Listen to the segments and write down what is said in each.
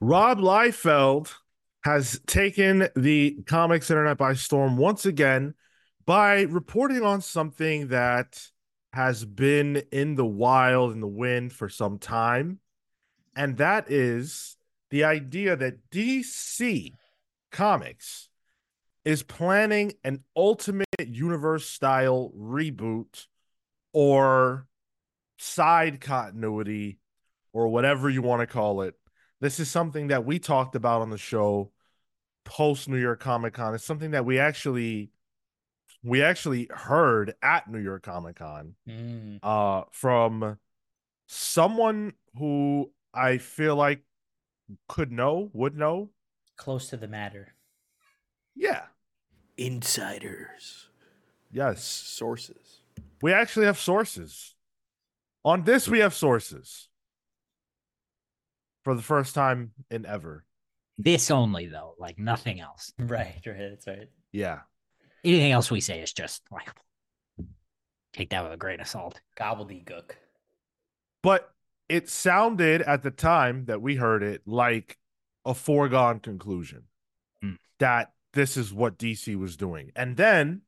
Rob Liefeld has taken the comics internet by storm once again by reporting on something that has been in the wild in the wind for some time. And that is the idea that DC Comics is planning an ultimate universe style reboot or side continuity or whatever you want to call it. This is something that we talked about on the show post New York Comic Con. It's something that we actually we actually heard at New York Comic Con Mm. uh from someone who I feel like could know, would know. Close to the matter. Yeah. Insiders. Yes. Sources. We actually have sources. On this, we have sources. For the first time in ever. This only though, like nothing else. Right, right. That's right. Yeah. Anything else we say is just like take that with a grain of salt. Gobbledygook. But it sounded at the time that we heard it like a foregone conclusion Hmm. that this is what DC was doing. And then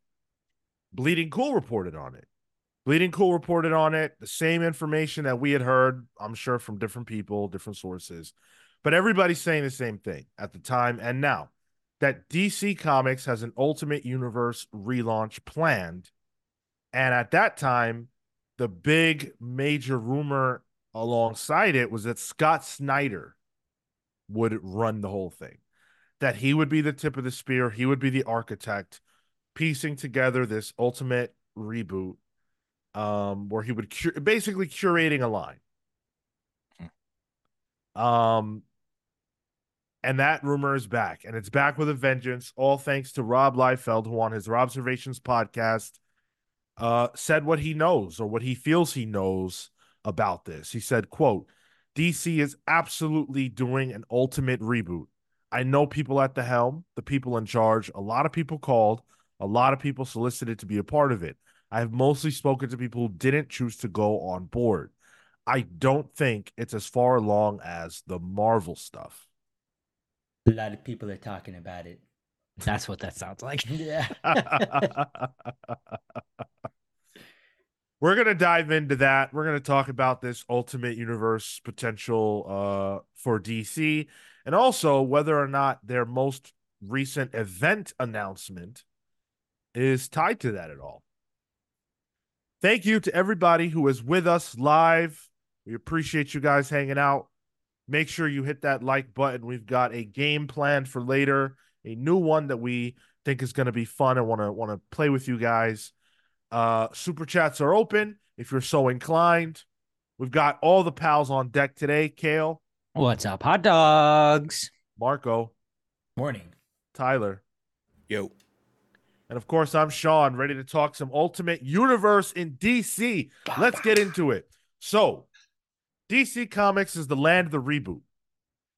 Bleeding Cool reported on it. Bleeding Cool reported on it, the same information that we had heard, I'm sure, from different people, different sources. But everybody's saying the same thing at the time and now that DC Comics has an Ultimate Universe relaunch planned. And at that time, the big major rumor alongside it was that Scott Snyder would run the whole thing, that he would be the tip of the spear, he would be the architect, piecing together this ultimate reboot, um, where he would cur- basically curating a line. Um, and that rumor is back, and it's back with a vengeance. All thanks to Rob Liefeld, who on his Observations podcast uh, said what he knows or what he feels he knows about this. He said, "quote DC is absolutely doing an ultimate reboot. I know people at the helm, the people in charge. A lot of people called, a lot of people solicited to be a part of it. I have mostly spoken to people who didn't choose to go on board. I don't think it's as far along as the Marvel stuff." A lot of people are talking about it. That's what that sounds like. Yeah. We're going to dive into that. We're going to talk about this Ultimate Universe potential uh, for DC and also whether or not their most recent event announcement is tied to that at all. Thank you to everybody who is with us live. We appreciate you guys hanging out. Make sure you hit that like button. We've got a game planned for later, a new one that we think is going to be fun and want to want to play with you guys. Uh, super chats are open if you're so inclined. We've got all the pals on deck today. Kale, What's up, hot dogs? Marco, Morning. Tyler, Yo. And of course I'm Sean, ready to talk some Ultimate Universe in DC. Let's get into it. So, DC Comics is the land of the reboot.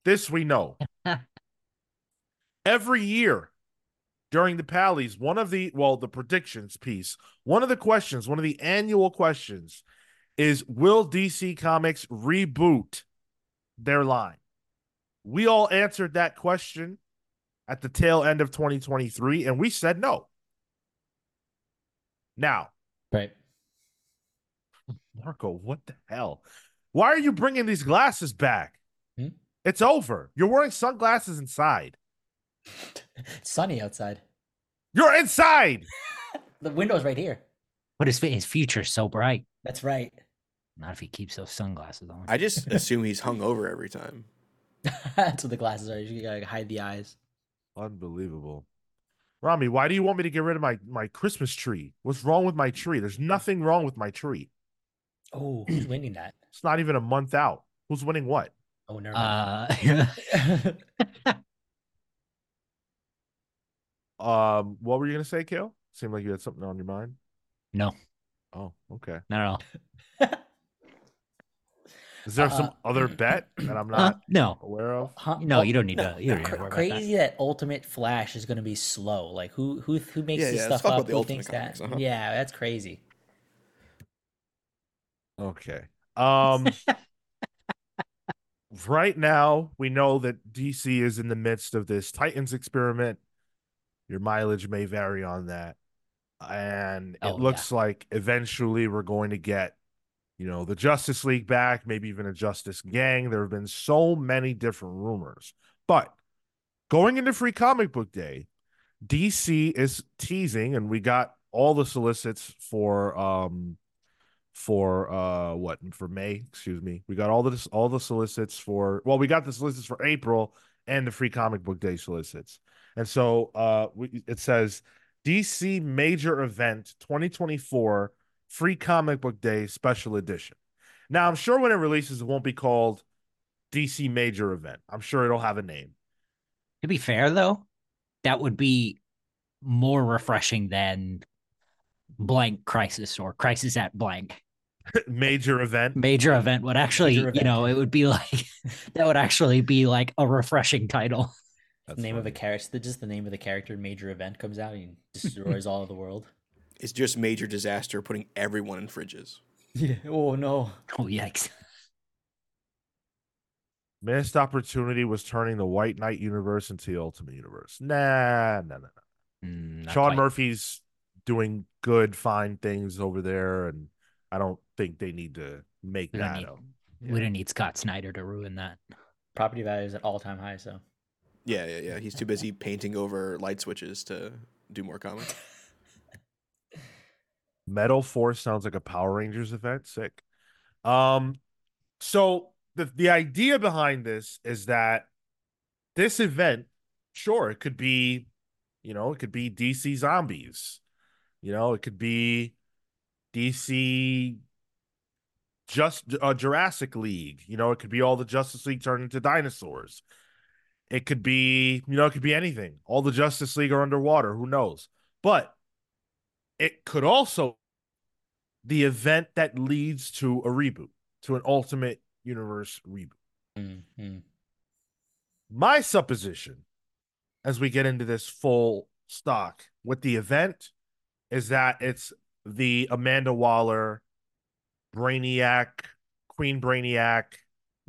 This we know. Every year during the Pallies, one of the, well, the predictions piece, one of the questions, one of the annual questions is Will DC Comics reboot their line? We all answered that question at the tail end of 2023, and we said no. Now, Right. Marco, what the hell? Why are you bringing these glasses back? Hmm? It's over. You're wearing sunglasses inside. It's sunny outside. You're inside. The window's right here. But his his future's so bright. That's right. Not if he keeps those sunglasses on. I just assume he's hung over every time. That's what the glasses are. You gotta hide the eyes. Unbelievable. Rami, why do you want me to get rid of my my Christmas tree? What's wrong with my tree? There's nothing wrong with my tree. Oh, who's winning that? It's not even a month out. Who's winning what? Oh, never mind. Uh, Um, what were you gonna say, Kale? Seemed like you had something on your mind. no, Oh, okay. not at all. Is there some Uh, other bet that I'm Huh? not no, aware of? Huh? no, you don't need no, to. You don't need to crazy that. Ultimate Flash is gonna be slow. Like who who who makes Yeah, this yeah, stuff up? Who thinks Comics, that? uh-huh. Yeah, that's crazy. Okay. Um right now we know that DC is in the midst of this Titans experiment. Your mileage may vary on that. And it Oh, looks like eventually we're going to get, you know, the Justice League back, maybe even a Justice Gang. There have been so many different rumors. But going into Free Comic Book Day, DC is teasing, and we got all the solicits for um for uh what for May, excuse me. We got all the all the solicits for well, we got the solicits for April and the free comic book day solicits. And so uh we, it says DC major event 2024 free comic book day special edition. Now, I'm sure when it releases it won't be called DC major event. I'm sure it'll have a name. To be fair, though, that would be more refreshing than blank crisis or crisis at blank. major event. Major event would actually, Major you know, it would be like that would actually be like a refreshing title. That's name of a character, just the name of the character. Major event comes out and destroys all of the world. It's just major disaster putting everyone in fridges. Yeah. Oh no. Oh yikes! Missed opportunity was turning the White Knight universe into the Ultimate Universe. Nah, nah, nah, nah. Mm, Sean quite. Murphy's doing good, fine things over there, and I don't think they need to make We that need- up. We don't need Scott Snyder to ruin that. Property value is at all time high. So Yeah, yeah, yeah. He's too busy painting over light switches to do more comics. Metal Force sounds like a Power Rangers event. Sick. Um, so the the idea behind this is that this event, sure, it could be, you know, it could be DC Zombies, you know, it could be DC just uh, Jurassic League, you know, it could be all the Justice League turned into dinosaurs. It could be, you know, it could be anything. All the Justice League are underwater. Who knows? But it could also the event that leads to a reboot, to an Ultimate Universe reboot. Mhm. My supposition, as we get into this full stock with the event, is that it's the Amanda Waller, Brainiac, Queen Brainiac,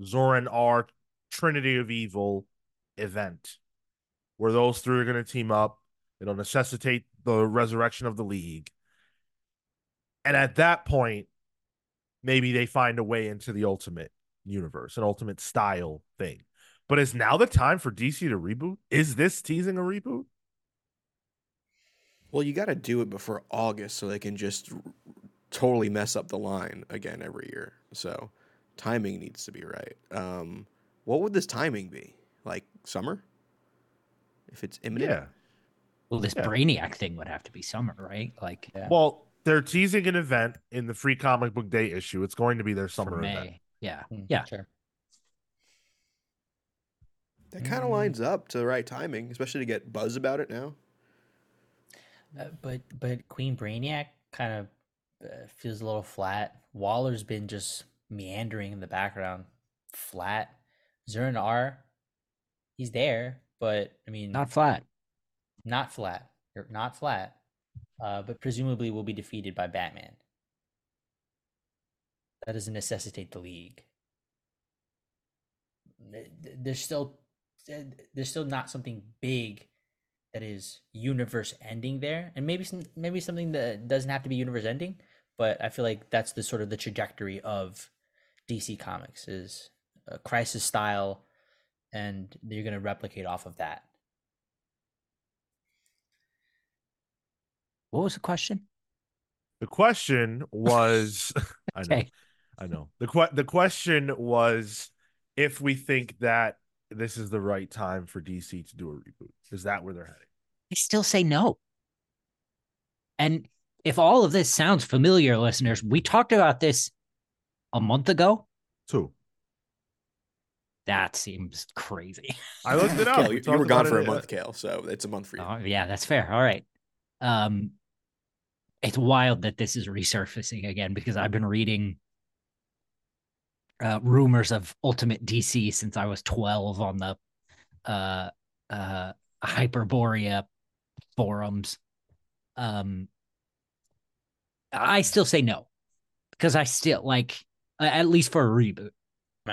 Zur-En-Arrh, Trinity of Evil event, where those three are going to team up. It'll necessitate the resurrection of the League. And at that point, maybe they find a way into the Ultimate Universe, an Ultimate style thing. But is now the time for DC to reboot? Is this teasing a reboot? Well, you got to do it before August so they can just r- totally mess up the line again every year. So timing needs to be right. Um, what would this timing be? Like summer? If it's imminent? Yeah. Well, this Yeah. Brainiac thing would have to be summer, right? Like Yeah. Well, they're teasing an event in the free comic book day issue. It's going to be their summer event. Yeah, Mm, yeah. Sure. That kind of lines up to the right timing, especially to get buzz about it now. Uh, but but Queen Brainiac kind of uh, feels a little flat. Waller's been just meandering in the background, flat. Zur-En-Arrh, he's there, but I mean, Not flat. not flat. Or not flat. Uh, but presumably will be defeated by Batman. That doesn't necessitate the league. Th- th- There's still there's still not something big that is universe ending there, and maybe some, maybe something that doesn't have to be universe ending. But I feel like that's the sort of the trajectory of DC Comics is a crisis style, and you're going to replicate off of that. What was the question? The question was I know. Okay. I know. The que- the question was if we think that this is the right time for DC to do a reboot. Is that where they're heading? I still say no. And if all of this sounds familiar, listeners, we talked about this a month ago. Two. That seems crazy. I looked it up. Kale, We you, you were gone for a month, Kale, so it's a month for you. Oh, yeah, that's fair. All right. Um, it's wild that this is resurfacing again because I've been reading uh, rumors of Ultimate DC since I was 12 on the uh, uh, Hyperborea forums. Um, I still say no because I still like, at least for a reboot.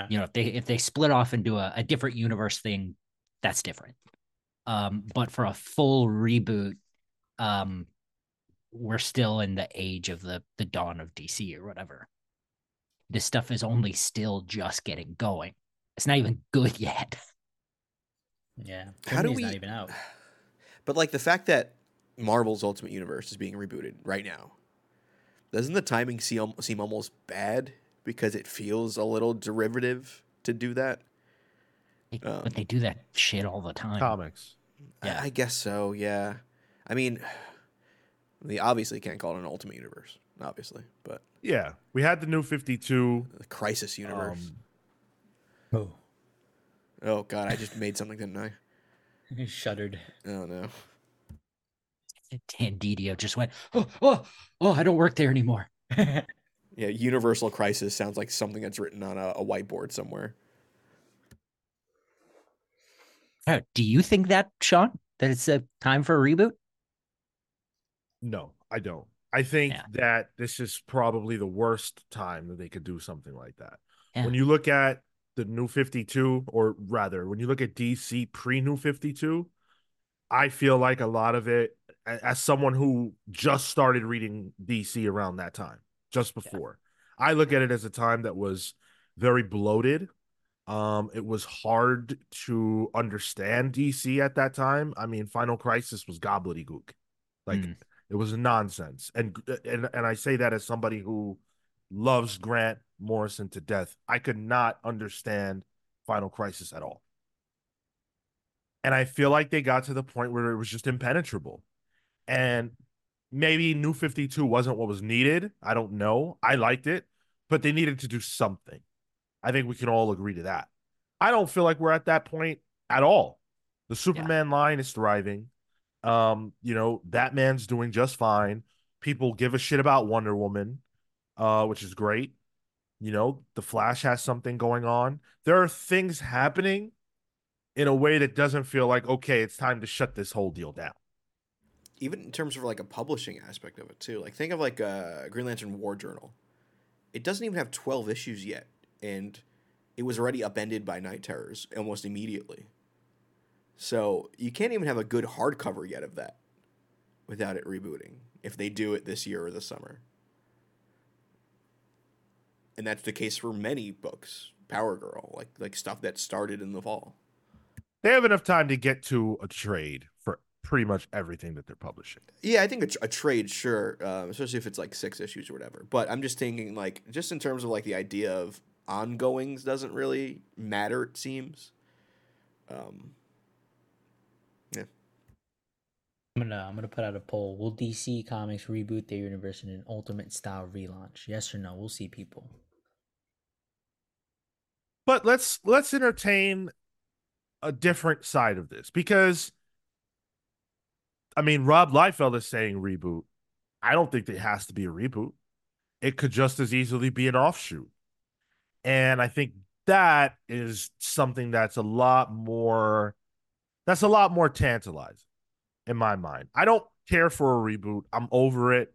You know, if they if they split off into a, a different universe thing, that's different. Um, but for a full reboot, um, we're still in the age of the the dawn of DC or whatever. This stuff is only still just getting going. It's not even good yet. Yeah. How do we? not even out? But like the fact that Marvel's Ultimate Universe is being rebooted right now, doesn't the timing seem seem almost bad because it feels a little derivative to do that? They- Um, but they do that shit all the time. Comics. I- I, guess so. Yeah. I mean, they obviously can't call it an Ultimate Universe, obviously, but Yeah, we had the new Fifty Two. the Crisis Universe. Um, Oh. oh God, I just made something, didn't I? He shuddered. Oh no. And Didio just went, oh, oh, oh, I don't work there anymore. Yeah, Universal Crisis sounds like something that's written on a, a whiteboard somewhere. Uh, Do you think that, Sean, that it's a time for a reboot? No, I don't. I think Yeah. that this is probably the worst time that they could do something like that. Yeah. When you look at the new 52, or rather, when you look at DC pre new 52, I feel like a lot of it, as someone who just started reading DC around that time, just before, I look at it as a time that was very bloated. Um, it was hard to understand DC at that time. I mean, Final Crisis was gobbledygook. Like Mm. It was nonsense. And uh, and and I say that as somebody who loves Grant Morrison to death. I could not understand Final Crisis at all. And I feel like they got to the point where it was just impenetrable. And maybe New 52 wasn't what was needed. I don't know. I liked it, but they needed to do something. I think we can all agree to that. I don't feel like we're at that point at all. The Superman line is thriving. Um, you know, Batman's doing just fine. People give a shit about Wonder Woman, uh, which is great. You know, the Flash has something going on. There are things happening in a way that doesn't feel like, okay, it's time to shut this whole deal down. even in terms of like a publishing aspect of it too. Like think of like a Green Lantern War Journal. It doesn't even have twelve issues yet, and it was already upended by Night Terrors almost immediately. So you can't even have a good hardcover yet of that without it rebooting. If they do it this year or this summer, and that's the case for many books, Power Girl, like like stuff that started in the fall. They have enough time to get to a trade for pretty much everything that they're publishing. Yeah, I think a, tr- a trade, sure, um, especially if it's like six issues or whatever. But I'm just thinking, like, just in terms of like the idea of ongoings doesn't really matter. It seems. Um, I'm gonna I'm gonna put out a poll. Will DC Comics reboot their universe in an ultimate style relaunch? Yes or no? We'll see people. But let's let's entertain a different side of this because I mean Rob Liefeld is saying reboot. I don't think it has to be a reboot. It could just as easily be an offshoot. And I think that is something that's a lot more that's a lot more tantalizing in my mind. I don't care for a reboot. I'm over it.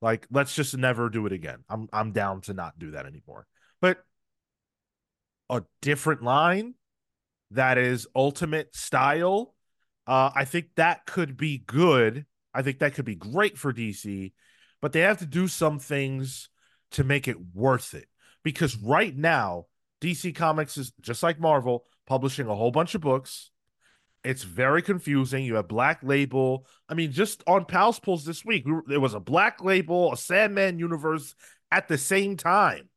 Like let's just never do it again. I'm I'm down to not do that anymore. But a different line that is ultimate style. Uh, I think that could be good. I think that could be great for DC, but they have to do some things to make it worth it. Because right now, DC Comics is just like Marvel, publishing a whole bunch of books. It's very confusing. You have Black Label. I mean, just on Pals Pulls this week, we were, there was a Black Label, a Sandman universe at the same time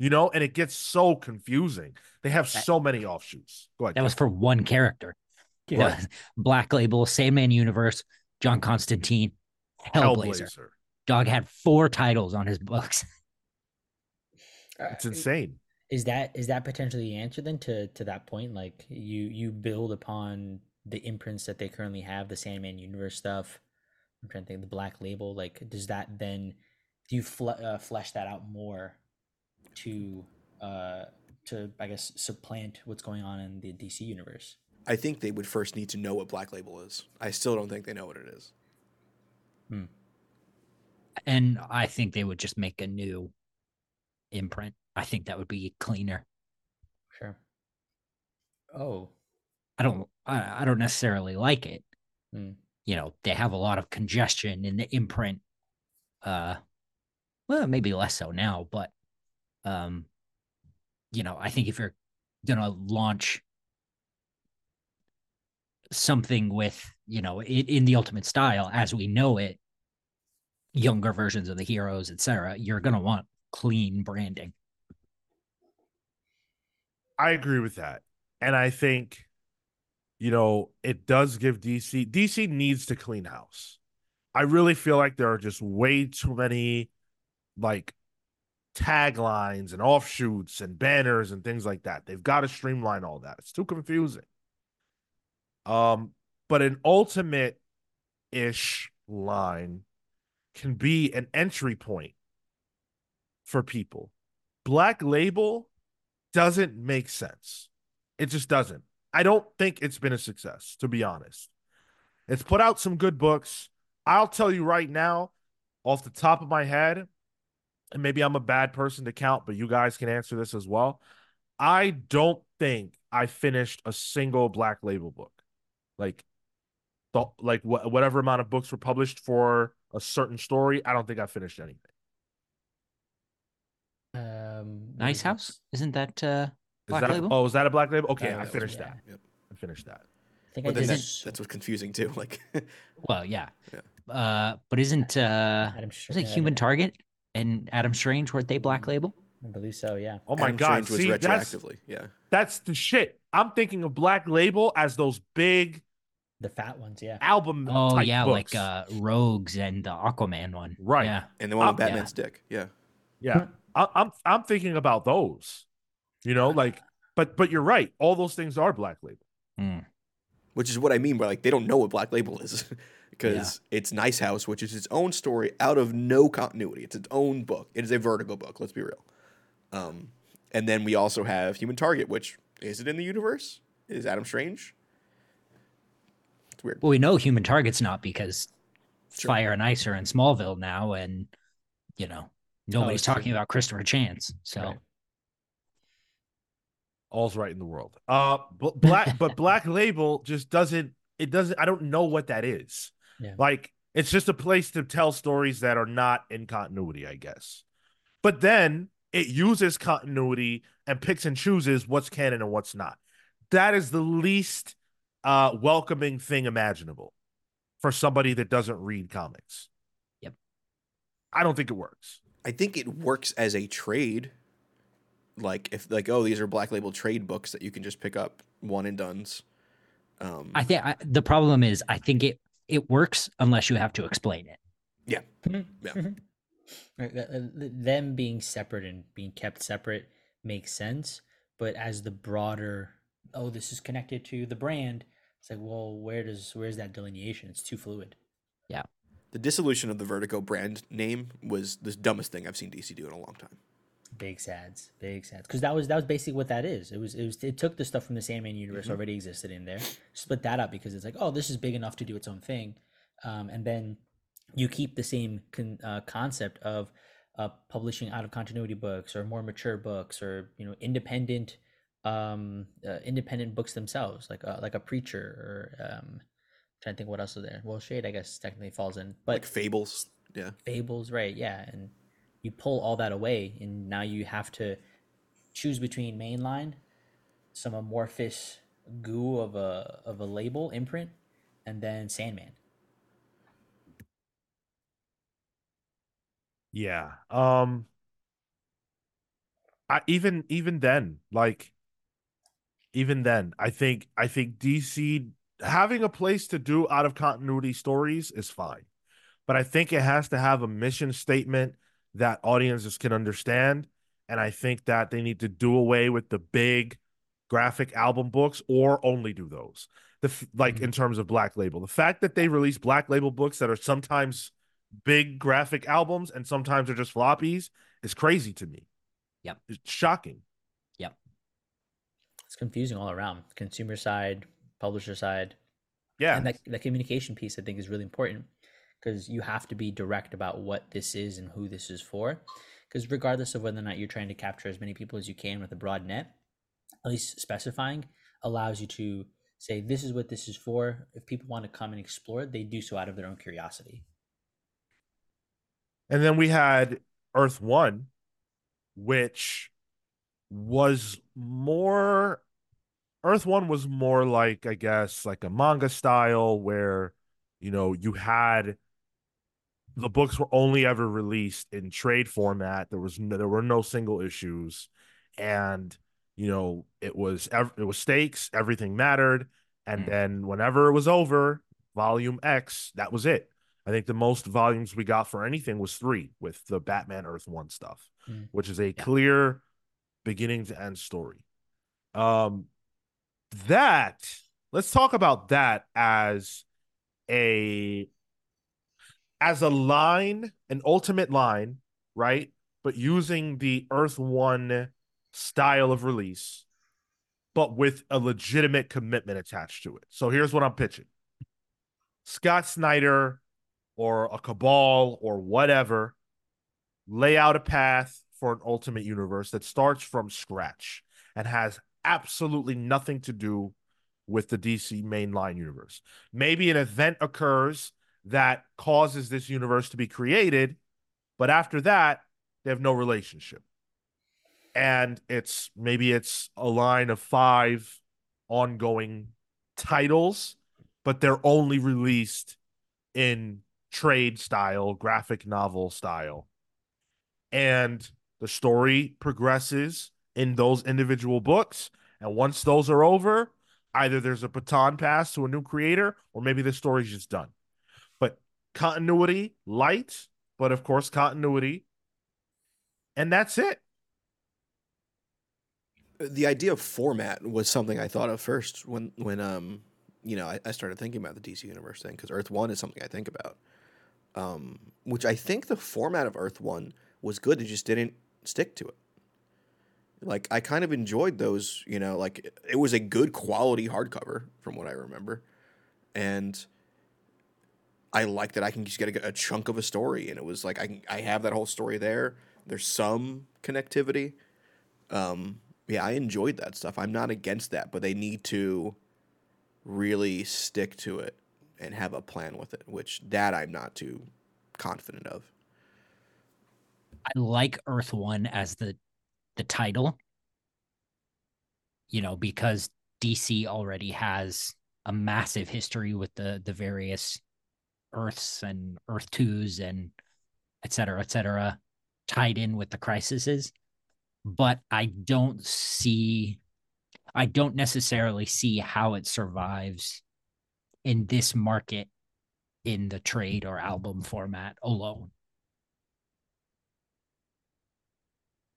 you know, and it gets so confusing. They have That- so many offshoots. Go ahead. That was for one character. Yeah. Was Black Label, Sandman Universe, John Constantine, Hellblazer. Hellblazer. Dog had four titles on his books. Uh, it's insane. Is that is that potentially the answer then to to that point? Like you you build upon the imprints that they currently have, the Sandman universe stuff. I'm trying to think the Black Label. Like, does that then do you fle- uh, flesh that out more to uh to I guess supplant what's going on in the DC universe? I think they would first need to know what Black Label is. I still don't think they know what it is. Hmm. And I think they would just make a new imprint. I think that would be cleaner. Sure. Oh, I don't I, I don't necessarily like it. Hmm. You know, they have a lot of congestion in the imprint. Uh well, maybe less so now, but um you know, I think if you're gonna launch something with, you know, in, in the ultimate style as we know it, younger versions of the heroes, etc., you're gonna want clean branding. I agree with that. And I think, you know, it does give DC DC needs to clean house. I really feel like there are just way too many like taglines and offshoots and banners and things like that. They've got to streamline all that. It's too confusing. Um, but an ultimate ish line can be an entry point for people. Black label doesn't make sense. It just doesn't. I don't think it's been a success, to be honest. It's put out some good books. I'll tell you right now, off the top of my head, and maybe I'm a bad person to count, but you guys can answer this as well. I don't think I finished a single black label book. Like the like wh- whatever amount of books were published for a certain story, I don't think I finished anything. um, Nice? House? Isn't that uh Is Black that Label? oh, is that a black label? Okay, Uh, I that finished yeah. that. Yep. I finished that. I think But I then that, that's what's confusing too. Like, well, yeah. Yeah. Uh but isn't uh Adam Str- was it uh, Human Target and Adam Strange weren't they Black Label? I believe so. Yeah. Oh my Adam god, Strange was see, that's retroactively. Yeah, that's the shit. I'm thinking of Black Label as those big The fat ones. Yeah. album. Oh type yeah, books. like uh Rogues and the Aquaman one. Right. Yeah. and the one with Um, Batman's dick. Yeah, Yeah, I, I'm I'm thinking about those. You know, like, but but you're right. All those things are Black Label. Mm. which is what I mean by like they don't know what Black Label is because it's Nice House, which is its own story out of no continuity. It's its own book. It is a Vertigo book. Let's be real. Um, and then we also have Human Target, which is it in the universe? Is Adam Strange? It's weird. Well, we know Human Target's not because Sure. Fire and Ice are in Smallville now, and you know nobody's it's true. talking about Christopher Chance. So Right. All's right in the world. Uh, but black but Black Label just doesn't. It doesn't. I don't know what that is. Yeah. Like it's just a place to tell stories that are not in continuity, I guess. But then it uses continuity and picks and chooses what's canon and what's not. That is the least uh welcoming thing imaginable for somebody that doesn't read comics. Yep. I don't think it works. I think it works as a trade. Like if like oh these are Black Label trade books that you can just pick up one and duns. Um, I think I, the problem is I think it it works unless you have to explain it. Yeah. Right, th- th- th- Them being separate and being kept separate makes sense, but as the broader, oh, this is connected to the brand. It's like, well, where does where's that delineation? It's too fluid. Yeah. The dissolution of the Vertigo brand name was the dumbest thing I've seen DC do in a long time. Big sads, big sads, because that was that was basically what that is. It was it was it took the stuff from the Sandman universe Mhm. already existed in there, split that up because it's like, oh, this is big enough to do its own thing, um, and then you keep the same con- uh, concept of uh, publishing out of continuity books or more mature books or you know independent um uh, independent books themselves like uh, like a preacher or um trying to think what else is there well shade i guess technically falls in but like Fables. Yeah. fables right yeah and you pull all that away and now you have to choose between mainline some amorphous goo of a of a label imprint and then sandman Yeah. Um I even even then, like even then, I think I think DC having a place to do out of continuity stories is fine. But I think it has to have a mission statement that audiences can understand. And I think that they need to do away with the big graphic album books or only do those. The f- like Mhm. in terms of Black Label. The fact that they release Black Label books that are sometimes big graphic albums and sometimes they're just floppies is crazy to me. Yep. It's shocking. Yep, it's confusing all around consumer side publisher side Yeah. and that, that communication piece i think is really important because you have to be direct about what this is and who this is for because regardless of whether or not you're trying to capture as many people as you can with a broad net at least specifying allows you to say this is what this is for. If people want to come and explore, they do so out of their own curiosity. And then we had Earth One, which was more Earth One was more like, I guess, like a manga style where, you know, you had the books were only ever released in trade format. There was no, there were no single issues, and you know it was it was stakes. Everything mattered, and mm. then whenever it was over, volume X, that was it. I think the most volumes we got for anything was three with the Batman Earth One stuff, mm. which is a yeah. clear beginning to end story. Um, that let's talk about that as a as a line, an ultimate line, right? But using the Earth One style of release, but with a legitimate commitment attached to it. So here's what I'm pitching Scott Snyder or a cabal or whatever lay out a path for an ultimate universe that starts from scratch and has absolutely nothing to do with the DC mainline universe. Maybe an event occurs that causes this universe to be created, but after that, they have no relationship. And it's maybe it's a line of five ongoing titles, but they're only released in trade style, graphic novel style. And the story progresses in those individual books. And once those are over, either there's a baton pass to a new creator or maybe the story's just done. Continuity, light, but of course, continuity. And that's it. The idea of format was something I thought of first when, when um, you know, I, I started thinking about the DC Universe thing because Earth One is something I think about. Um, which I think the format of Earth One was good. It just didn't stick to it. Like I kind of enjoyed those, you know, like it was a good quality hardcover from what I remember. And I like that I can just get a, a, chunk of a story and it was like I I have that whole story there. There's some connectivity. Um yeah, I enjoyed that stuff. I'm not against that, but they need to really stick to it and have a plan with it, which that I'm not too confident of. I like Earth One as the the title. You know, because DC already has a massive history with the the various Earths and Earth twos and et cetera, et cetera, tied in with the crises. But I don't see, I don't necessarily see how it survives in this market in the trade or album format alone.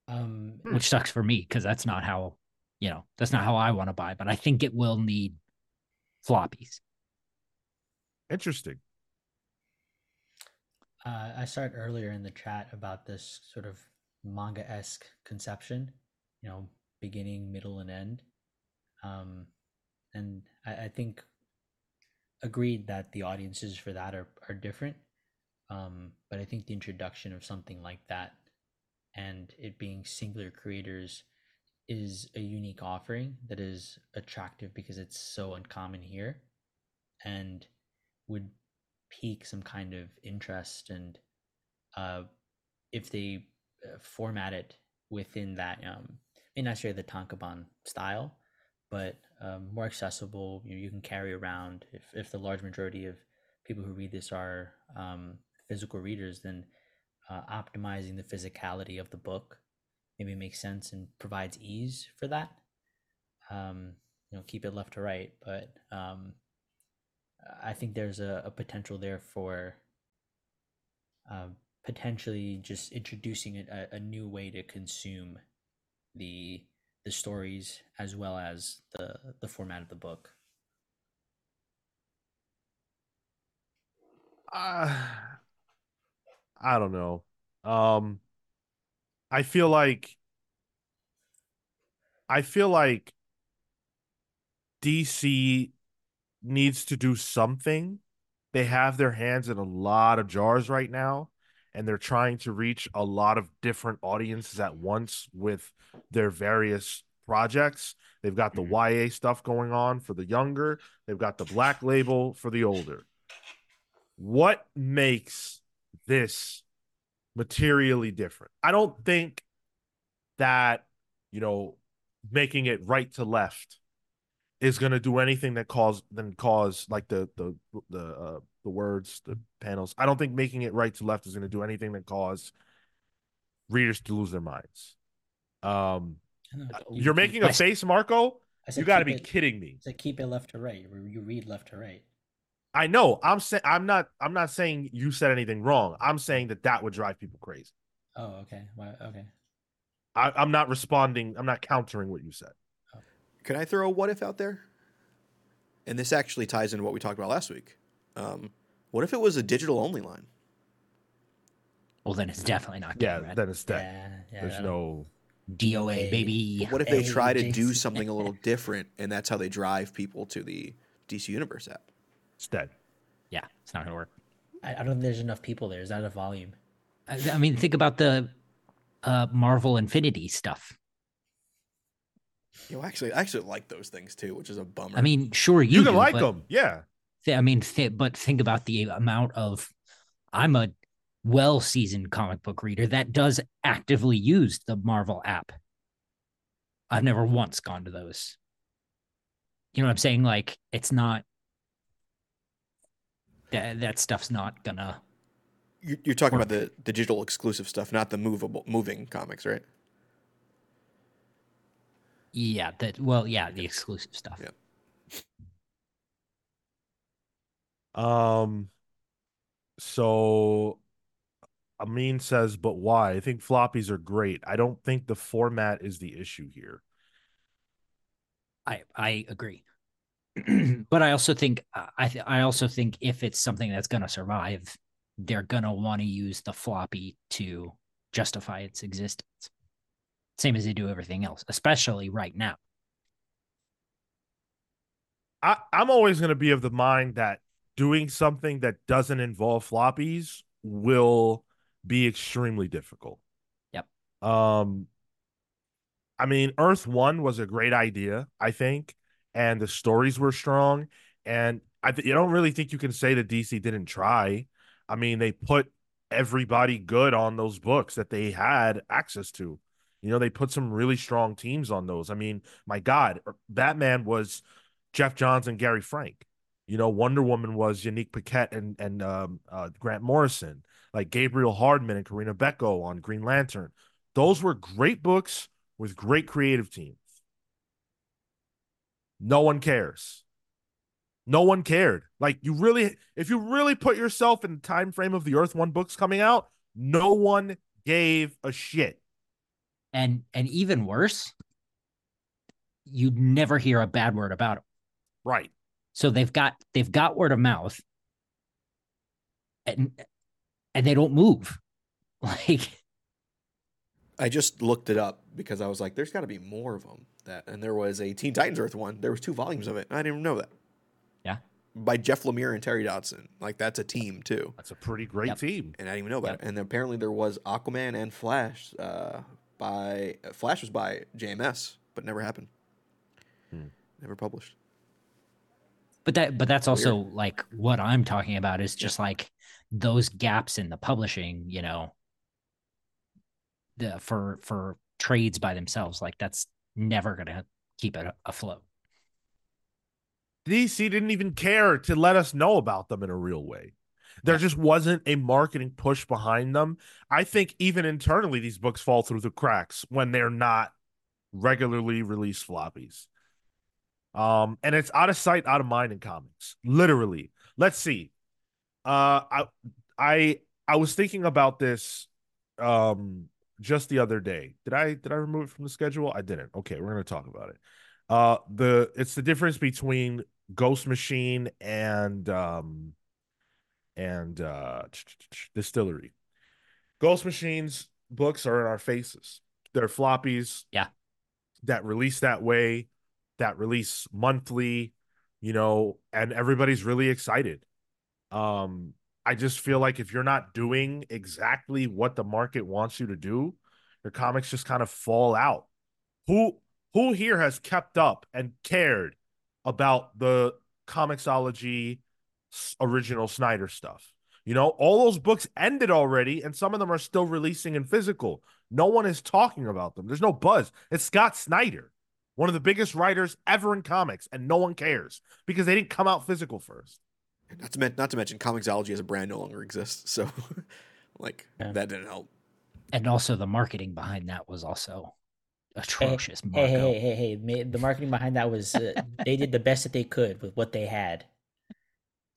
Um, hmm. which sucks for me because that's not how you know that's not how I want to buy. But I think it will need floppies. Interesting. Uh, I started earlier in the chat about this sort of manga esque conception, you know, beginning, middle, and end. Um, and I, I, think agreed that the audiences for that are, are different. Um, but I think the introduction of something like that and it being singular creators is a unique offering that is attractive because it's so uncommon here and would pique some kind of interest and uh, if they uh, format it within that um not necessarily the tankobon style but um, more accessible you, know, you can carry around if, if the large majority of people who read this are um, physical readers then uh, optimizing the physicality of the book maybe makes sense and provides ease for that. Um, you know, keep it left to right, but um, I think there's a, a potential there for uh, potentially just introducing a, a new way to consume the the stories as well as the the format of the book. Uh, I don't know. Um I feel like I feel like DC needs to do something. They have their hands in a lot of jars right now and they're trying to reach a lot of different audiences at once with their various projects. They've got the Mm-hmm. YA stuff going on for the younger. They've got the black label for the older. What makes this materially different? I don't think that, you know, making it right to left is going to do anything that cause then cause like the the the uh, the words the panels. I don't think making it right to left is going to do anything that cause readers to lose their minds. Um, I don't know, you you're making a face, Marco. Said You got to be it- kidding me. To keep it left to right. You read left to right. I know. I'm saying I'm not. I'm not saying you said anything wrong. I'm saying that that would drive people crazy. Oh, okay. Why? Okay. I, I'm not responding. I'm not countering what you said. Can I throw a what if out there? And this actually ties into what we talked about last week. Um, what if it was a digital only line? Well, then it's definitely not Yeah, getting read. then it's that. Yeah. Yeah. There's no. DOA Way. baby. What if they try to do something a little different, and that's how they drive people to the DC Universe app? It's dead. Yeah, it's not gonna work. I, I don't think there's enough people there. Is that a volume? I, I mean, think about the uh, Marvel Infinity stuff. You know, actually, I actually like those things too, which is a bummer. I mean, sure you, You, can do, like them. Yeah. th- I mean, th- but think about the amount of. I'm a well-seasoned comic book reader that does actively use the Marvel app. I've never once gone to those. You know what I'm saying? Like, it's not. That that stuff's not gonna. You- you're talking Work. about the, the digital exclusive stuff, not the movable moving comics, right? Yeah, that. Well, yeah, the exclusive stuff. Yeah. Um. So, Amin says, "But why? I think floppies are great. I don't think the format is the issue here. I I agree. but I also think I th- I also think if it's something that's going to survive, they're going to want to use the floppy to justify its existence. Same as they do everything else, especially right now. I, I'm always going to be of the mind that doing something that doesn't involve floppies will be extremely difficult. Yep. Um, I mean, Earth One was a great idea, I think, and the stories were strong. And I th- you don't really think you can say that DC didn't try. I mean, they put everybody good on those books that they had access to. You know, they put some really strong teams on those. I mean, my God, Batman was Geoff Johns and Gary Frank. You know, Wonder Woman was Yanick Paquette and and um, uh, Grant Morrison, like Gabriel Hardman and Corinna Bechko on Green Lantern. Those were great books with great creative teams. No one cares. No one cared. Like you really, if you really put yourself in the time frame of the Earth One books coming out, no one gave a shit. And and even worse, you'd never hear a bad word about it. Right. So they've got they've got word of mouth, and and they don't move. Like I just looked it up because I was like, "There's got to be more of them." That and there was a Teen Titans Earth one. There was two volumes of it. I didn't even know that. Yeah. By Jeff Lemire and Terry Dodson. Like that's a team too, That's a pretty great Yep. team. and I didn't even know about Yep. it. And apparently there was Aquaman and Flash. Uh, by uh, Flash was by JMS, but never happened. Hmm. Never published. But that but that's also like what I'm talking about is Yeah. just like those gaps in the publishing, you know, the for for trades by themselves. Like that's never gonna keep it afloat. DC didn't even care to let us know about them in a real way. There just wasn't a marketing push behind them. I think even internally, these books fall through the cracks when they're not regularly released floppies. Um, and it's out of sight, out of mind in comics. Literally. Let's see. Uh, I, I, I was thinking about this, um, just the other day. Did I did I remove it from the schedule? I didn't. Okay, we're gonna talk about it. Uh, the it's the difference between Ghost Machine and um and uh Distillery. Ghost Machine's books are in our faces. They're floppies. Yeah. That release that way, that release monthly, you know, and everybody's really excited. Um, I just feel like if you're not doing exactly what the market wants you to do, your comics just kind of fall out. Who who here has kept up and cared about the comiXology s- original Snyder stuff? You know, all those books ended already, and some of them are still releasing in physical. No one is talking about them. There's no buzz. It's Scott Snyder, one of the biggest writers ever in comics, and no one cares because they didn't come out physical first. Not to, men- not to mention, Comixology as a brand no longer exists. So, like, Yeah. that didn't help. And also the marketing behind that was also atrocious. Hey, hey, hey, hey, hey! The marketing behind that was uh, they did the best that they could with what they had.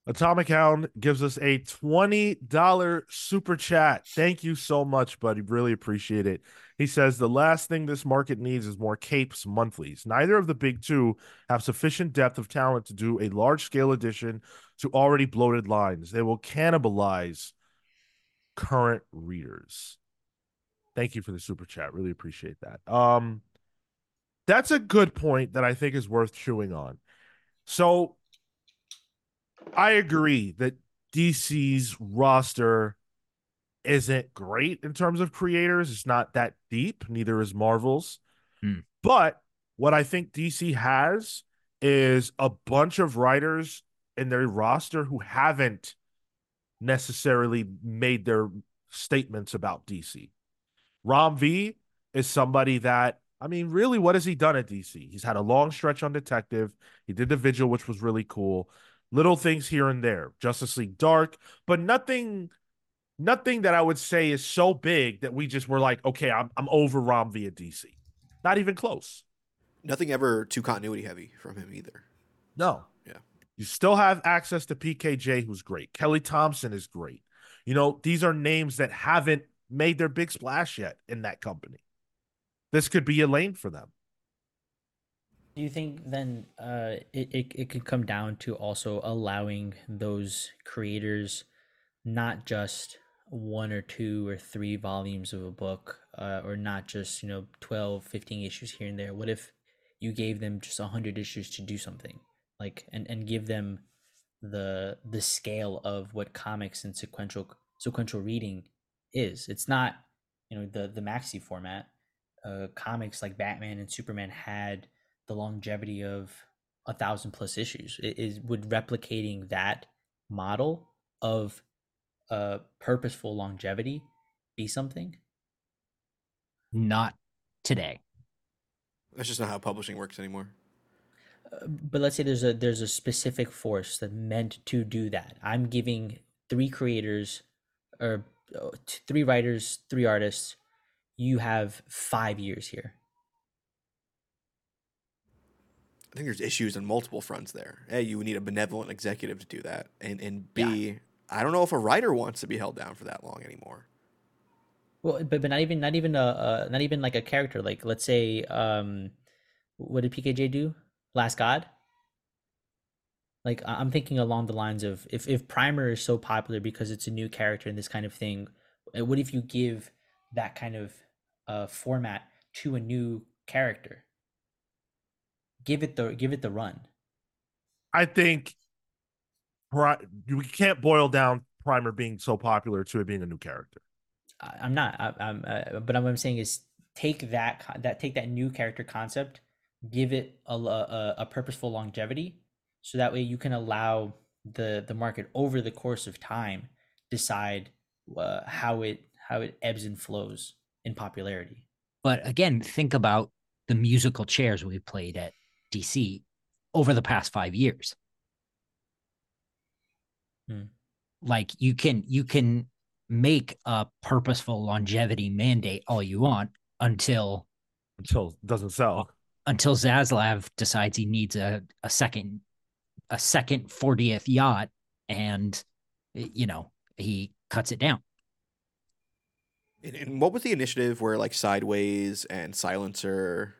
Atomic Hound gives us a $20 super chat. Thank you so much, buddy. Really appreciate it. He says the last thing this market needs is more capes monthlies. Neither of the big two have sufficient depth of talent to do a large scale addition to already bloated lines. They will cannibalize current readers. Thank you for the super chat. Really appreciate that. Um that's a good point that I think is worth chewing on. So I agree that DC's roster isn't great in terms of creators. It's not that deep, neither is Marvel's. Hmm. But what I think DC has is a bunch of writers in their roster who haven't necessarily made their statements about DC. Ram V is somebody that I mean, really, what has he done at DC? He's had a long stretch on Detective. He did the Vigil, which was really cool. Little things here and there, Justice League Dark, but nothing, nothing that I would say is so big that we just were like, okay, I'm I'm over Ram via DC. Not even close. Nothing ever too continuity heavy from him either. No. Yeah. You still have access to PKJ, who's great. Kelly Thompson is great. You know, these are names that haven't made their big splash yet in that company. This could be a lane for them. Do you think then uh, it, it, it could come down to also allowing those creators not just one or two or three volumes of a book uh, or not just, you know, 12, 15 issues here and there? What if you gave them just 100 issues to do something? Like and, and give them the the scale of what comics and sequential sequential reading is. It's not, you know, the the maxi format. Uh, comics like Batman and Superman had the longevity of a thousand plus issues. It is would replicating that model of uh purposeful longevity be something? Not today. That's just not how publishing works anymore. Uh, but let's say there's a there's a specific force that meant to do that. I'm giving three creators or uh, three writers, three artists. You have five years here. I think there's issues on multiple fronts there. A, you would need a benevolent executive to do that, and and B, Yeah. I don't know if a writer wants to be held down for that long anymore. Well, but but not even not even a uh, not even like a character. Like let's say, um, what did PKJ do? Last God. Like I'm thinking along the lines of if if Primer is so popular because it's a new character and this kind of thing, what if you give that kind of uh format to a new character? Give it the give it the run. I think we can't boil down Primer being so popular to it being a new character. I- I'm not. I, I'm. Uh, but what I'm saying is take that that take that new character concept, give it a a purposeful longevity, so that way you can allow the the market over the course of time decide uh, how it how it ebbs and flows in popularity. But again, think about the musical chairs we played at DC over the past five years. Hmm. Like you can you can make a purposeful longevity mandate all you want until Until it doesn't sell. until Zaslav decides he needs a, a second a second 40th yacht and you know he cuts it down. And, and what was the initiative where like Sideways and Silencer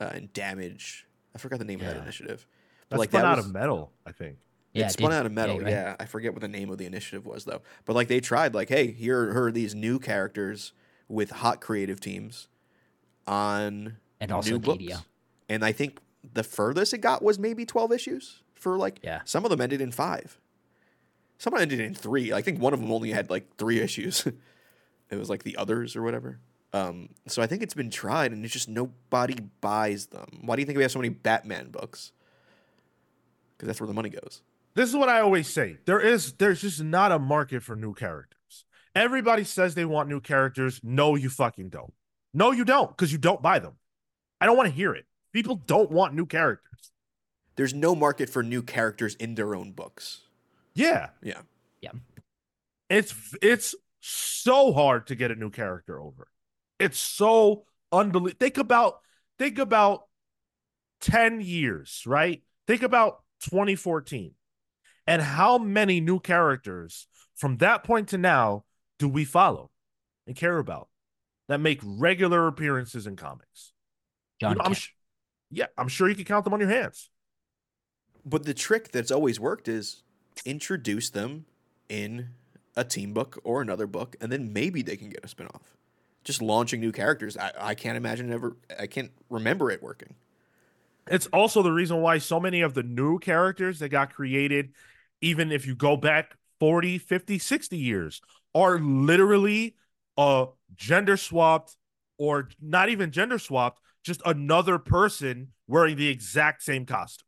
uh, and Damage? I forgot the name of that Yeah. initiative. That's like, spun that out was- of metal, I think. Yeah, it it spun did. out of metal. Yeah, Yeah. I forget what the name of the initiative was though. But like they tried, like, hey, here, here are these new characters with hot creative teams on And also new books. DDO. And I think the furthest it got was maybe twelve issues for like. Yeah. Some of them ended in five. Some ended in three. I think one of them only had like three issues. it was like the others or whatever. Um, so I think it's been tried, and it's just nobody buys them. Why do you think we have so many Batman books? Because that's where the money goes. This is what I always say. There is there's just not a market for new characters. Everybody says they want new characters. No, you fucking don't. No, you don't, because you don't buy them. I don't want to hear it. People don't want new characters. There's no market for new characters in their own books. Yeah. Yeah. Yeah. It's it's so hard to get a new character over. It's so unbelievable. Think about think about 10 years, right? Think about 2014. And how many new characters from that point to now do we follow and care about that make regular appearances in comics? You know, I'm sh- yeah, I'm sure you can count them on your hands. But the trick that's always worked is introduce them in a team book or another book, and then maybe they can get a spinoff. Just launching new characters, I, I can't imagine ever. I can't remember it working. It's also the reason why so many of the new characters that got created, even if you go back 40, 50, 60 years, are literally uh gender swapped or not even gender swapped, just another person wearing the exact same costume.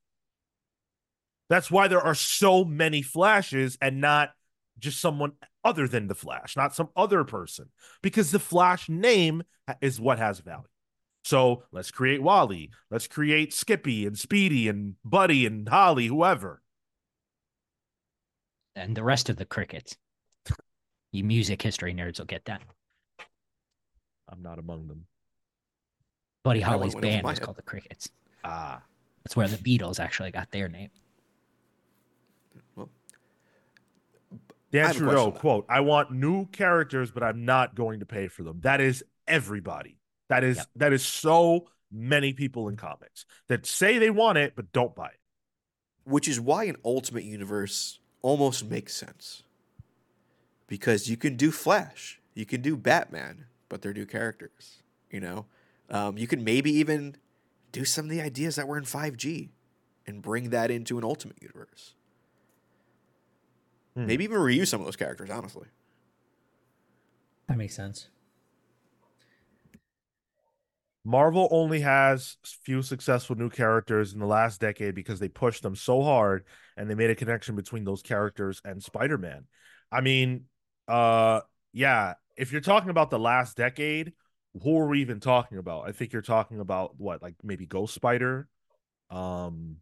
That's why there are so many flashes and not just someone other than the Flash, not some other person, because the Flash name is what has value. So let's create Wally. Let's create Skippy and Speedy and Buddy and Holly, whoever. and the rest of the crickets. You music history nerds will get that. I'm not among them. Buddy Holly's band my was called the Crickets. Ah, That's where the Beatles actually got their name. Dan I Trudeau quote: "I want new characters, but I'm not going to pay for them." That is everybody. That is Yep. that is so many people in comics that say they want it but don't buy it. which is why an Ultimate Universe almost makes sense. Because you can do Flash, you can do Batman, but they're new characters. You know, um, you can maybe even do some of the ideas that were in 5G and bring that into an Ultimate Universe. Hmm. Maybe even reuse some of those characters, honestly. That makes sense. Marvel only has few successful new characters in the last decade because they pushed them so hard and they made a connection between those characters and Spider-Man. I mean, uh yeah, if you're talking about the last decade, who are we even talking about? I think you're talking about what, like maybe Ghost Spider, um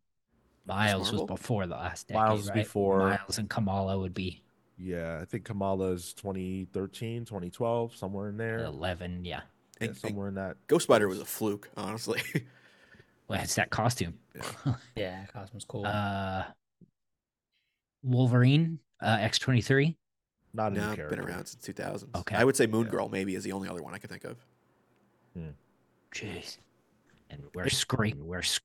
Miles was before the last decade. Miles right? before- Miles and Kamala would be yeah, I think Kamala's 2013, 2012, somewhere in there. 11. Yeah. Yeah, And- somewhere in that. Ghost Spider was a fluke, honestly. Well, it's that costume. Yeah, costume's cool. Uh, Wolverine, uh, X23. Not a new no, character. been around since 2000. Okay. I would say Moon Yeah. Girl maybe is the only other one I can think of. Jeez. And we're screaming. We're sc-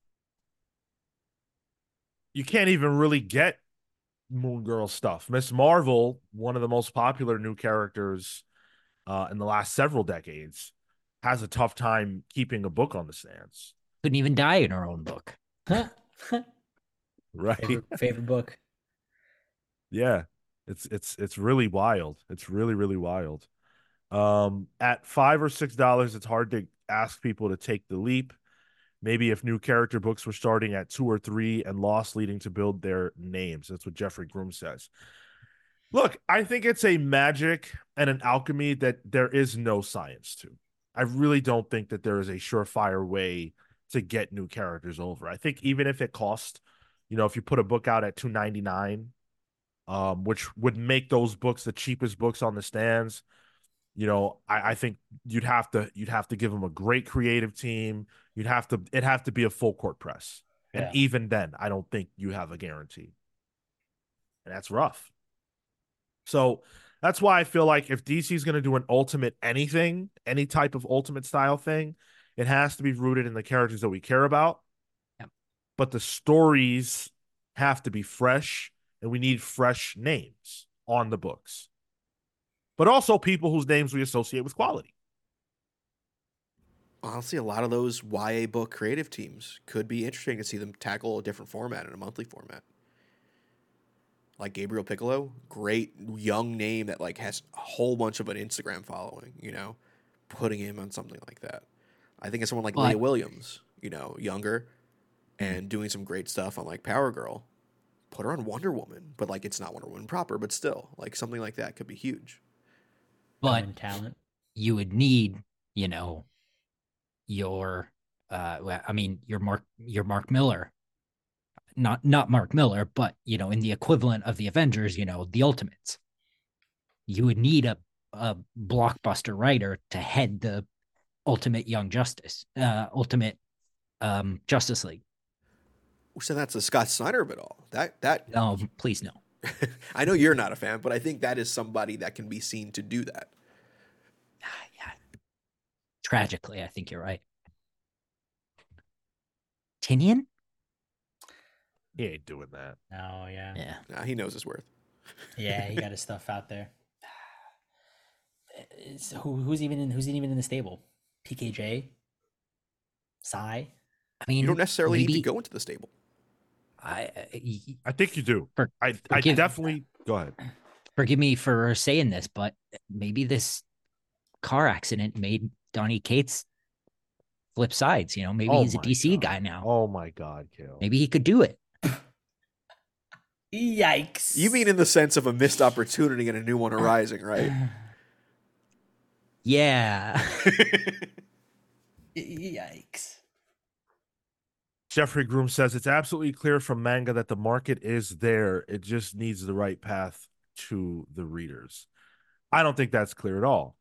you can't even really get Moon Girl stuff. Miss Marvel, one of the most popular new characters uh, in the last several decades, has a tough time keeping a book on the stands. couldn't even die in her own book. Right? favorite, favorite book. Yeah. It's it's it's really wild. It's really really wild. Um at 5 or 6 dollars it's hard to ask people to take the leap. Maybe if new character books were starting at 2 or 3 and lost leading to build their names. That's what Jeffrey Groom says. Look, I think it's a magic and an alchemy that there is no science to. I really don't think that there is a surefire way to get new characters over. I think even if it cost, you know, if you put a book out at 299 um, which would make those books the cheapest books on the stands. You know, I, I think you'd have to you'd have to give them a great creative team. You'd have to it have to be a full court press, and Yeah. even then, I don't think you have a guarantee, and that's rough. So that's why I feel like if DC is going to do an ultimate anything, any type of ultimate style thing, it has to be rooted in the characters that we care about. Yep. But the stories have to be fresh and we need fresh names on the books. But also people whose names we associate with quality. honestly, a lot of those YA book creative teams could be interesting to see them tackle a different format in a monthly format. Like Gabriel Picolo, great young name that like has a whole bunch of an Instagram following, you know. putting him on something like that. I think it's someone like But- Leah Williams, you know, younger and doing some great stuff on like Power Girl. Put her on Wonder Woman, but like it's not Wonder Woman proper, but still, like something like that could be huge. But Common talent. you would need, you know, your uh well, I mean your Mark your Mark Millar. Not not Mark Millar, but you know, in the equivalent of the Avengers, you know, the Ultimates. You would need a a blockbuster writer to head the Ultimate Young Justice, uh Ultimate um Justice League. So that's a Scott Snyder of it all? That that No, please no. I know you're not a fan, but I think that is somebody that can be seen to do that. Ah, yeah. Tragically, I think you're right. Tynion? He ain't doing that. Oh yeah. Yeah. Nah, he knows his worth. Yeah, he got his stuff out there. It's- who, who's even in who's even in the stable? PKJ, Si. I mean, You don't necessarily need to go into the stable. I, uh, I I think you do. For- I I definitely go ahead. forgive me for saying this, but maybe this car accident made Donny Cates flip sides. You know, maybe Oh he's a DC God. guy now. Oh my god, Kale. Maybe he could do it. Yikes! You mean in the sense of a missed opportunity and a new one arising, right? Yeah. Yikes! Jeffrey Groom says it's absolutely clear from manga that the market is there. It just needs the right path to the readers. I don't think that's clear at all.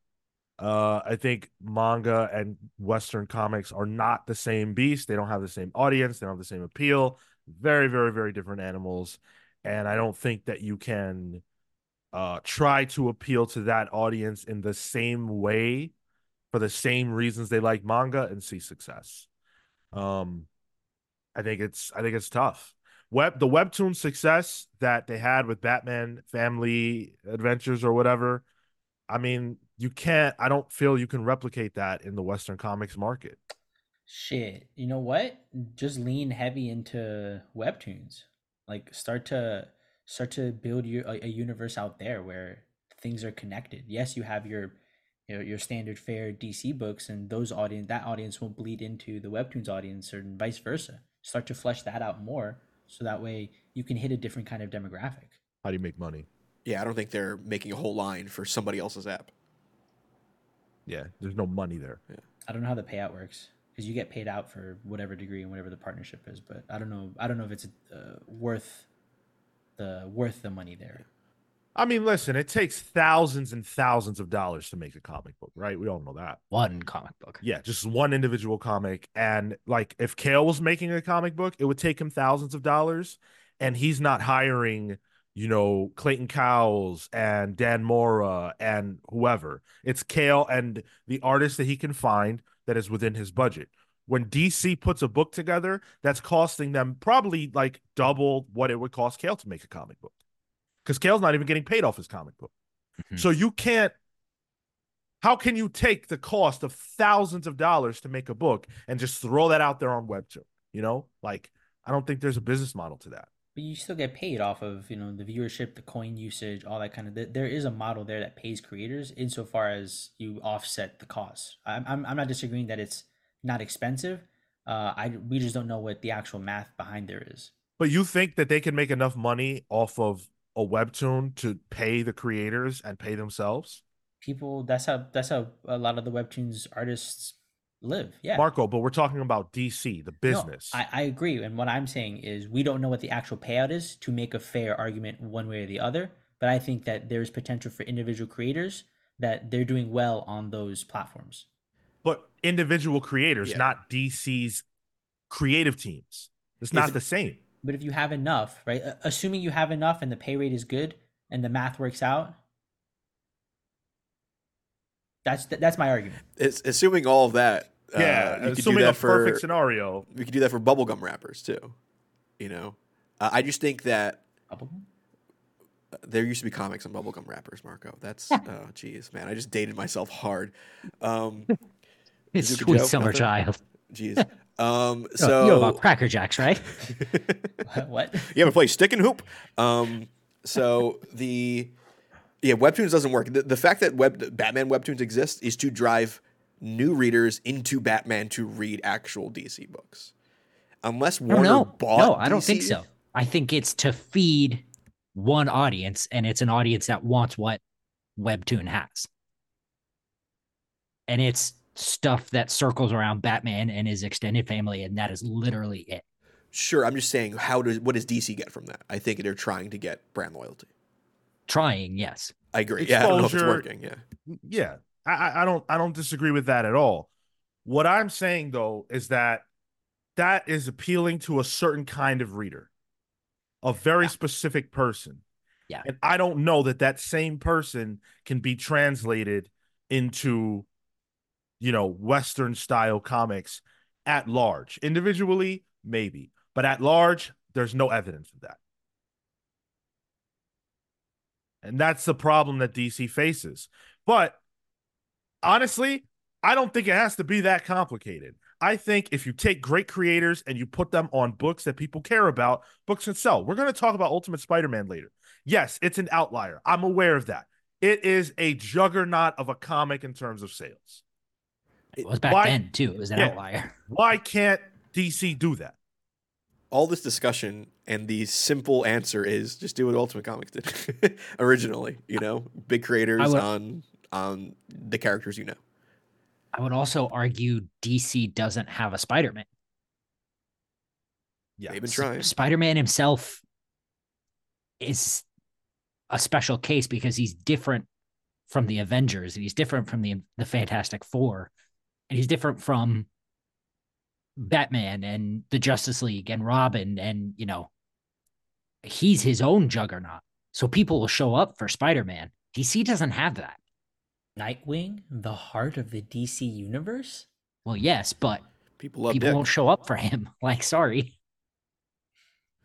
Uh, I think manga and Western comics are not the same beast. They don't have the same audience. They don't have the same appeal. Very, very, very different animals. And I don't think that you can uh, try to appeal to that audience in the same way for the same reasons they like manga and see success. Um, I think it's I think it's tough. Web the webtoon success that they had with Batman Family Adventures or whatever. I mean, you can't. I don't feel you can replicate that in the Western comics market. Shit. You know what? Just lean heavy into webtoons. Like start to start to build your a, a universe out there where things are connected. Yes, you have your your, your standard fare DC books and those audience that audience won't bleed into the webtoons audience or vice versa. Start to flesh that out more so that way you can hit a different kind of demographic. How do you make money? Yeah, I don't think they're making a whole line for somebody else's app. Yeah, there's no money there. I don't know how the payout works because you get paid out for whatever degree and whatever the partnership is, but I don't know. I don't know if it's uh, worth the worth the money there. I mean, listen, it takes thousands and thousands of dollars to make a comic book, right? We all know that. One comic book. Yeah, just one individual comic. And like if Kale was making a comic book, it would take him thousands of dollars. And he's not hiring, you know, Clayton Cowles and Dan Mora and whoever. It's Kale and the artist that he can find that is within his budget. When DC puts a book together, that's costing them probably like double what it would cost Kale to make a comic book. Because Kale's not even getting paid off his comic book. Mhm. So you can't how can you take the cost of thousands of dollars to make a book and just throw that out there on Webtoon? You know, like I don't think there's a business model to that. But you still get paid off of you know the viewership, the coin usage, all that kind of. th- There is a model there that pays creators insofar as you offset the cost. I'm I'm, I'm not disagreeing that it's not expensive. Uh, I we just don't know what the actual math behind there is. But you think that they can make enough money off of a Webtoon to pay the creators and pay themselves? People, that's how that's how a lot of the webtoons artists live. Yeah, Marco, but we're talking about DC, the No, business. I, I agree. And what I'm saying is we don't know what the actual payout is to make a fair argument one way or the other. But I think that there's potential for individual creators that they're doing well on those platforms. but individual creators, Yeah. not DC's creative teams. It's not it- the same. But if you have enough, right? Assuming you have enough and the pay rate is good and the math works out, that's that's my argument. It's assuming all of that. uh, Yeah, you assuming that a for perfect scenario. we could do that for bubblegum wrappers too. You know, uh, I just think that Bubblegum? uh, there used to be comics on bubblegum wrappers, Marco. That's oh geez, man, I just dated myself hard. Um, It's Bazooka sweet Joe, summer nothing? child. geez. Um, So, so you know about Cracker Jacks, right? what? You ever play stick and hoop? Um, so the yeah, webtoons doesn't work. The, the fact that web Batman webtoons exist is to drive new readers into Batman to read actual DC books. Unless No, Warner no, bought no, I don't think so. I think it's to feed one audience, and it's an audience that wants what Webtoon has. And it's stuff that circles around Batman and his extended family, and that is literally it. Sure, I'm just saying how does what does DC get from that? I think they're trying to get brand loyalty. Trying, yes. I agree. Yeah, I don't know if it's Exposure. working. Yeah. Yeah, I, I I don't I don't disagree with that at all. What I'm saying though is that that is appealing to a certain kind of reader, a very Yeah. specific person. Yeah. and I don't know that that same person can be translated into, you know, Western style comics at large. Individually, maybe, but at large, there's no evidence of that. And that's the problem that DC faces. But honestly, I don't think it has to be that complicated. I think if you take great creators and you put them on books that people care about, books can sell. We're going to talk about Ultimate Spider Man later. Yes, it's an outlier. I'm aware of that. It is a juggernaut of a comic in terms of sales. It was back Why- then too. It was an Yeah. outlier. Why can't DC do that? All this discussion and the simple answer is just do what Ultimate Comics did originally. You know, big creators would- on on the characters you know. I would also argue DC doesn't have a Spider-Man. Yeah. They've been trying. Spider-Man himself is a special case because he's different from the Avengers and he's different from the the Fantastic Four and he's different from Batman and the Justice League and Robin and you know he's his own juggernaut. So people will show up for Spider-Man. DC doesn't have that. Nightwing, the heart of the DC universe. Well, yes, but People love people Dick. won't show up for him. Like, sorry.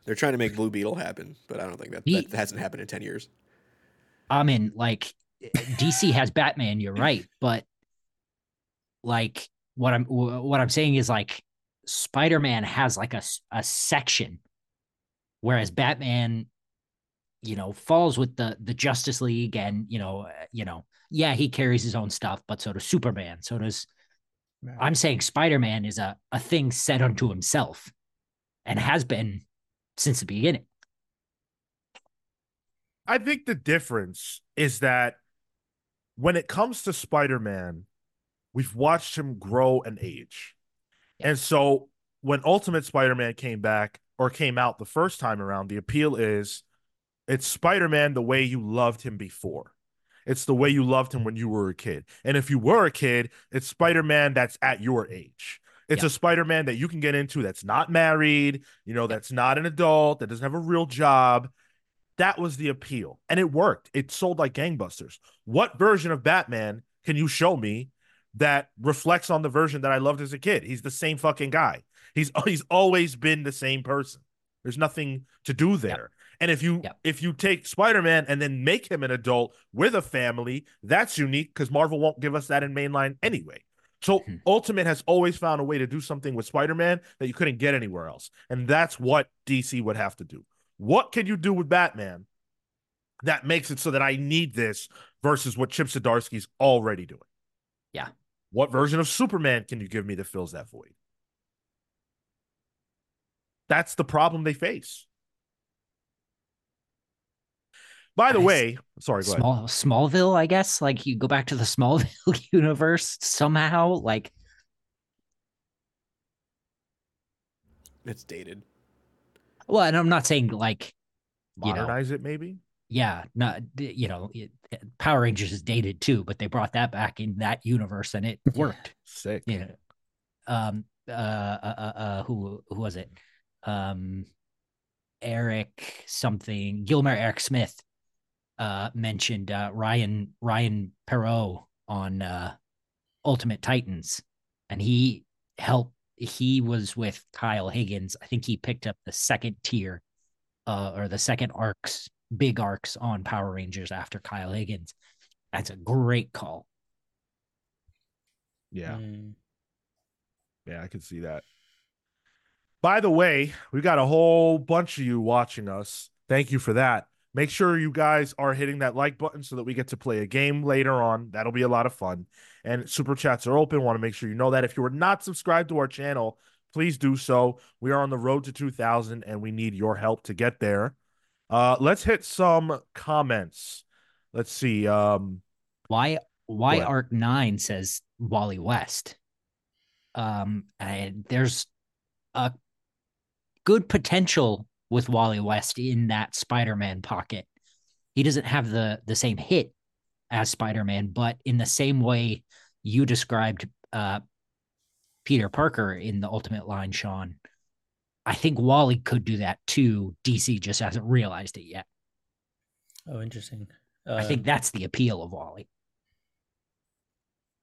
They're trying to make Blue Beetle happen, but I don't think that, He- that hasn't happened in ten years. I mean, like DC has Batman, you're right, but like what I'm what I'm saying is like Spider-Man has like a a section. Whereas Batman you know falls with the the Justice League and you know uh, you know yeah, he carries his own stuff, but so does Superman, so does I'm saying Spider-Man is a a thing set unto himself and has been since the beginning. I think the difference is that when it comes to Spider Man, we've watched him grow and age. And so when Ultimate Spider Man came back or came out the first time around, the appeal is it's Spider Man the way you loved him before. It's the way you loved him when you were a kid. And if you were a kid, it's Spider Man that's at your age. It's Yeah. a Spider Man that you can get into that's not married, you know, that's not an adult, that doesn't have a real job. That was the appeal. And it worked. It sold like gangbusters. What version of Batman can you show me that reflects on the version that I loved as a kid? He's the same fucking guy. He's he's always been the same person. There's nothing to do there. And if you Yep. if you take Spider-Man and then make him an adult with a family, that's unique because Marvel won't give us that in mainline anyway. So Hmm. Ultimate has always found a way to do something with Spider-Man that you couldn't get anywhere else. And that's what DC would have to do. What can you do with Batman that makes it so that I need this versus what Chip Zdarsky's already doing? Yeah. What version of Superman can you give me that fills that void? That's the problem they face. By the Guys, way, sorry, go ahead. Small Smallville, I guess. Like you go back to the Smallville universe somehow. Like It's dated. well, and I'm not saying like you know, Modernize it, maybe. yeah, not you know, it, Power Rangers is dated too, but they brought that back in that universe and it worked. Sick. Yeah. Um. Uh. Uh. uh, uh who who was it? Um. Eric something Gilmer Eric Smith. Uh. Mentioned uh Ryan Ryan Parrott on uh Ultimate Titans, and he helped. He was with Kyle Higgins. I think he picked up the second tier, uh, or the second arcs, big arcs on Power Rangers after Kyle Higgins. That's a great call. Yeah. Mm. Yeah, I can see that. By the way, we got a whole bunch of you watching us. Thank you for that. Make sure you guys are hitting that like button so that we get to play a game later on. That'll be a lot of fun. And super chats are open. Want to make sure you know that. If you are not subscribed to our channel, please do so. We are on the road to 2000 and we need your help to get there. Uh, let's hit some comments. Let's see. Um, Why why What? Arc Nine says Wally West? Um, and there's a good potential with Wally West in that Spider-Man pocket. He doesn't have the the same hit as Spider-Man, but in the same way you described uh, Peter Parker in the Ultimate line, Sean, I think Wally could do that too. DC just hasn't realized it yet. Oh, interesting. Uh, I think that's the appeal of Wally.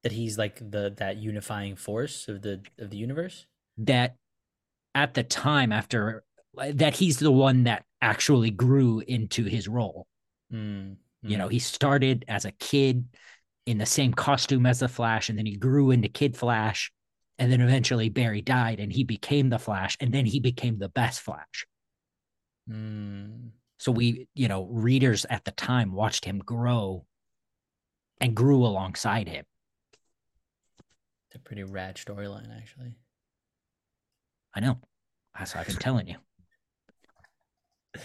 that he's like the that unifying force of the of the universe. that at the time after that he's the one that actually grew into his role Mm, you mm. know he started as a kid in the same costume as the flash and then he grew into kid flash and then eventually barry died and he became the flash and then he became the best flash Mm, so we you know readers at the time watched him grow and grew alongside him it's a pretty rad storyline, actually. i know that's what i've been telling you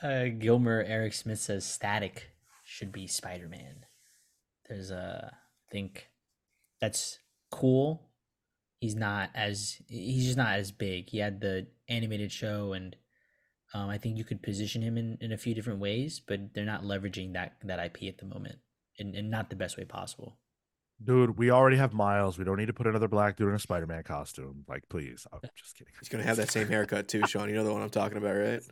Uh, Gilmer Eric Smith says Static should be Spider Man. There's a, I think that's cool. He's not as he's just not as big. He had the animated show, and um, I think you could position him in, in a few different ways, but they're not leveraging that that IP at the moment, and, and not the best way possible. dude, we already have Miles. We don't need to put another black dude in a Spider Man costume. Like, please. I'm just kidding. He's gonna have that same haircut too, Sean. You know the one I'm talking about, right?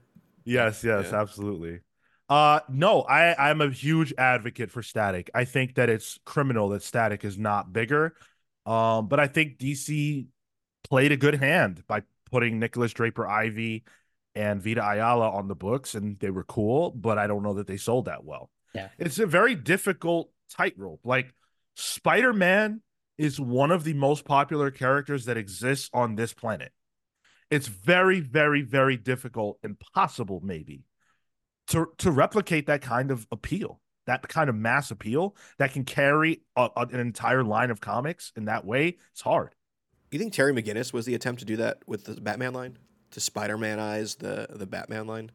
Yes, yes, Yeah. absolutely. Uh no, I I'm a huge advocate for Static. I think that it's criminal that Static is not bigger. Um but I think DC played a good hand by putting Nikolas Draper Ivey and Vita Ayala on the books and they were cool, but I don't know that they sold that well. Yeah. It's a very difficult tightrope. Like Spider-Man is one of the most popular characters that exists on this planet it's very very very difficult impossible maybe to to replicate that kind of appeal that kind of mass appeal that can carry a, a- an entire line of comics in that way it's hard You think Terry McGinnis was the attempt to do that with the Batman line? To Spider-Man eyes the the Batman line?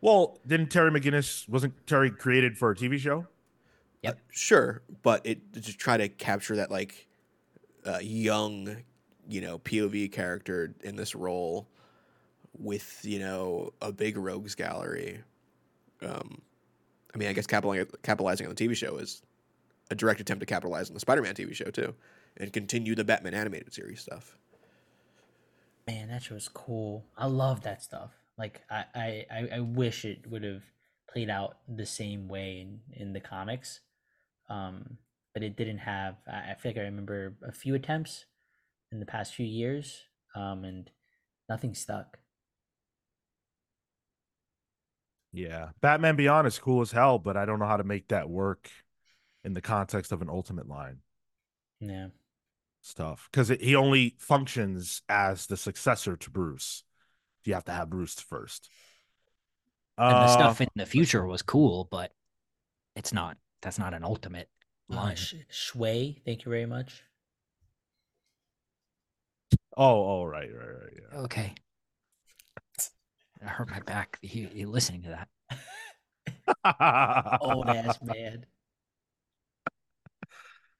well didn't terry mcginnis wasn't terry created for a tv show Yep. Uh, sure, but it to try to capture that like uh, young, you know, POV character in this role with you know a big rogues gallery. Um, I mean, I guess capitalizing on the TV show is a direct attempt to capitalize on the Spider-Man TV show too, and continue the Batman animated series stuff. Man, that show was cool. I love that stuff. Like I, I, I, I wish it would have played out the same way in, in the comics. Um, but it didn't have I, I feel like I remember a few attempts in the past few years. Um, and nothing stuck. Yeah batman beyond is cool as hell but i don't know how to make that work in the context of an ultimate line Yeah. stuff because he only functions as the successor to bruce you have to have bruce first and the Uh, stuff in the future was cool but it's not that's not an ultimate Uh, line Sh- Shui, thank you very much. Oh, oh, right, right, right. Yeah. Okay. I hurt my back. You, you listening to that? Old ass man.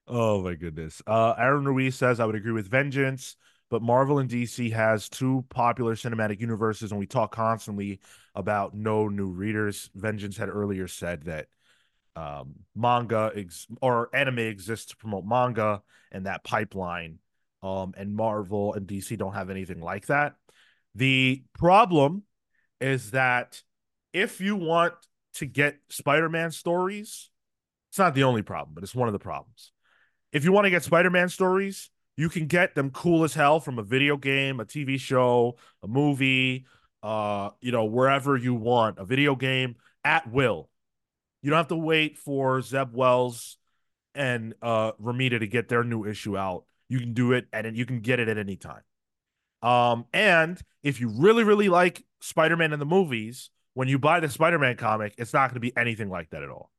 Oh my goodness. Uh Aaron Ruiz says I would agree with Vengeance, but Marvel and DC has two popular cinematic universes, and we talk constantly about no new readers. Vengeance had earlier said that um manga ex- or anime exists to promote manga and that pipeline. Um, and Marvel and DC don't have anything like that. The problem is that if you want to get Spider-Man stories, it's not the only problem, but it's one of the problems. If you want to get Spider-Man stories, you can get them cool as hell from a video game, a TV show, a movie, uh, you know, wherever you want, a video game at will. You don't have to wait for Zeb Wells and uh Romita to get their new issue out. You can do it and you can get it at any time. Um, and if you really, really like Spider-Man in the movies, when you buy the Spider-Man comic, it's not going to be anything like that at all.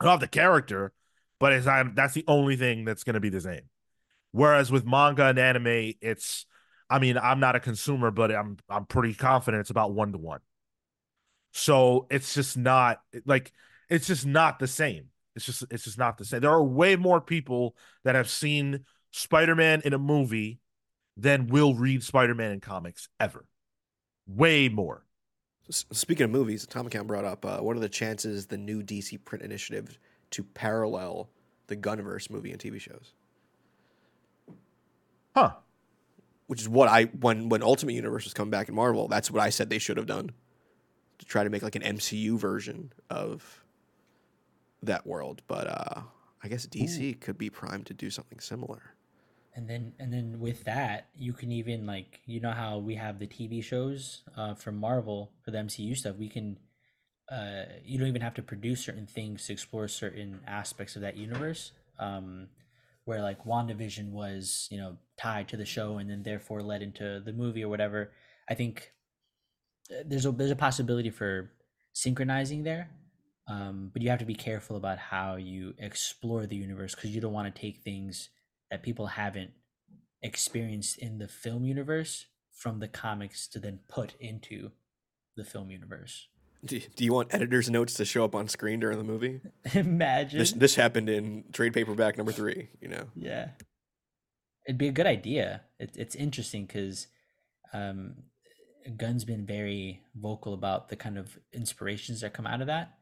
I love the character, but it's not, that's the only thing that's going to be the same. Whereas with manga and anime, it's I mean, I'm not a consumer, but I'm I'm pretty confident it's about one to one. So it's just not like it's just not the same. It's just it's just not the same. There are way more people that have seen Spider-Man in a movie than will read Spider-Man in comics ever. Way more. Speaking of movies, Tom Account brought up uh, what are the chances the new DC print initiative to parallel the Gunverse movie and TV shows? Huh. Which is what I when when Ultimate Universe was coming back in Marvel, that's what I said they should have done to try to make like an MCU version of that world. But uh, I guess DC Ooh. could be primed to do something similar. And then and then with that, you can even like you know how we have the TV shows uh, from Marvel for the MCU stuff. We can uh, you don't even have to produce certain things to explore certain aspects of that universe. Um, where like WandaVision was, you know, tied to the show and then therefore led into the movie or whatever. I think uh, there's a there's a possibility for synchronizing there, um, but you have to be careful about how you explore the universe because you don't want to take things that people haven't experienced in the film universe from the comics to then put into the film universe. Do, do you want editor's notes to show up on screen during the movie? Imagine this. This happened in trade paperback number three. You know. Yeah, it'd be a good idea. It, it's interesting because um, Gunn's been very vocal about the kind of inspirations that come out of that.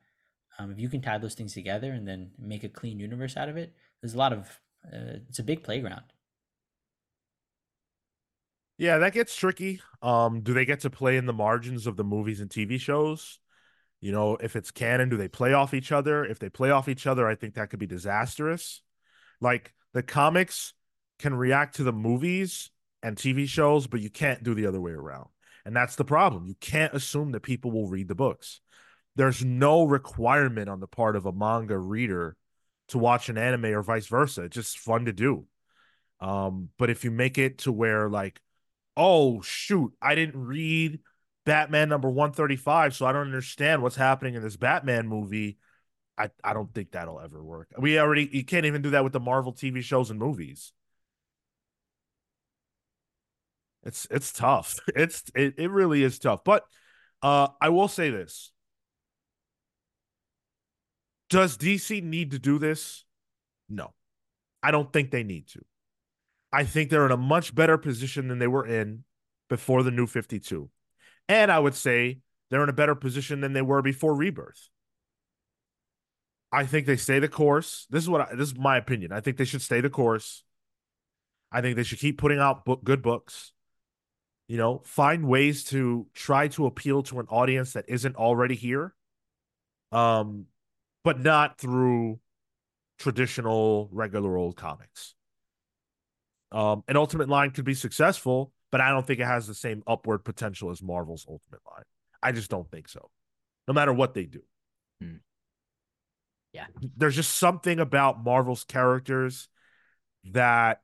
Um, if you can tie those things together and then make a clean universe out of it, there's a lot of. Uh, it's a big playground. Yeah, that gets tricky. Um, do they get to play in the margins of the movies and TV shows? You know, if it's canon, do they play off each other? If they play off each other, I think that could be disastrous. Like the comics can react to the movies and TV shows, but you can't do the other way around. And that's the problem. You can't assume that people will read the books. There's no requirement on the part of a manga reader to watch an anime or vice versa. It's just fun to do. Um, but if you make it to where like, oh shoot, I didn't read Batman number 135, so I don't understand what's happening in this Batman movie. I, I don't think that'll ever work. We already you can't even do that with the Marvel TV shows and movies. It's it's tough. It's it, it really is tough. But uh I will say this. Does DC need to do this? No. I don't think they need to. I think they're in a much better position than they were in before the new 52. And I would say they're in a better position than they were before rebirth. I think they stay the course. This is what I, this is my opinion. I think they should stay the course. I think they should keep putting out book, good books. You know, find ways to try to appeal to an audience that isn't already here. Um, but not through traditional regular old comics. Um, an Ultimate line could be successful, but I don't think it has the same upward potential as Marvel's Ultimate line. I just don't think so. No matter what they do. Hmm. Yeah. There's just something about Marvel's characters that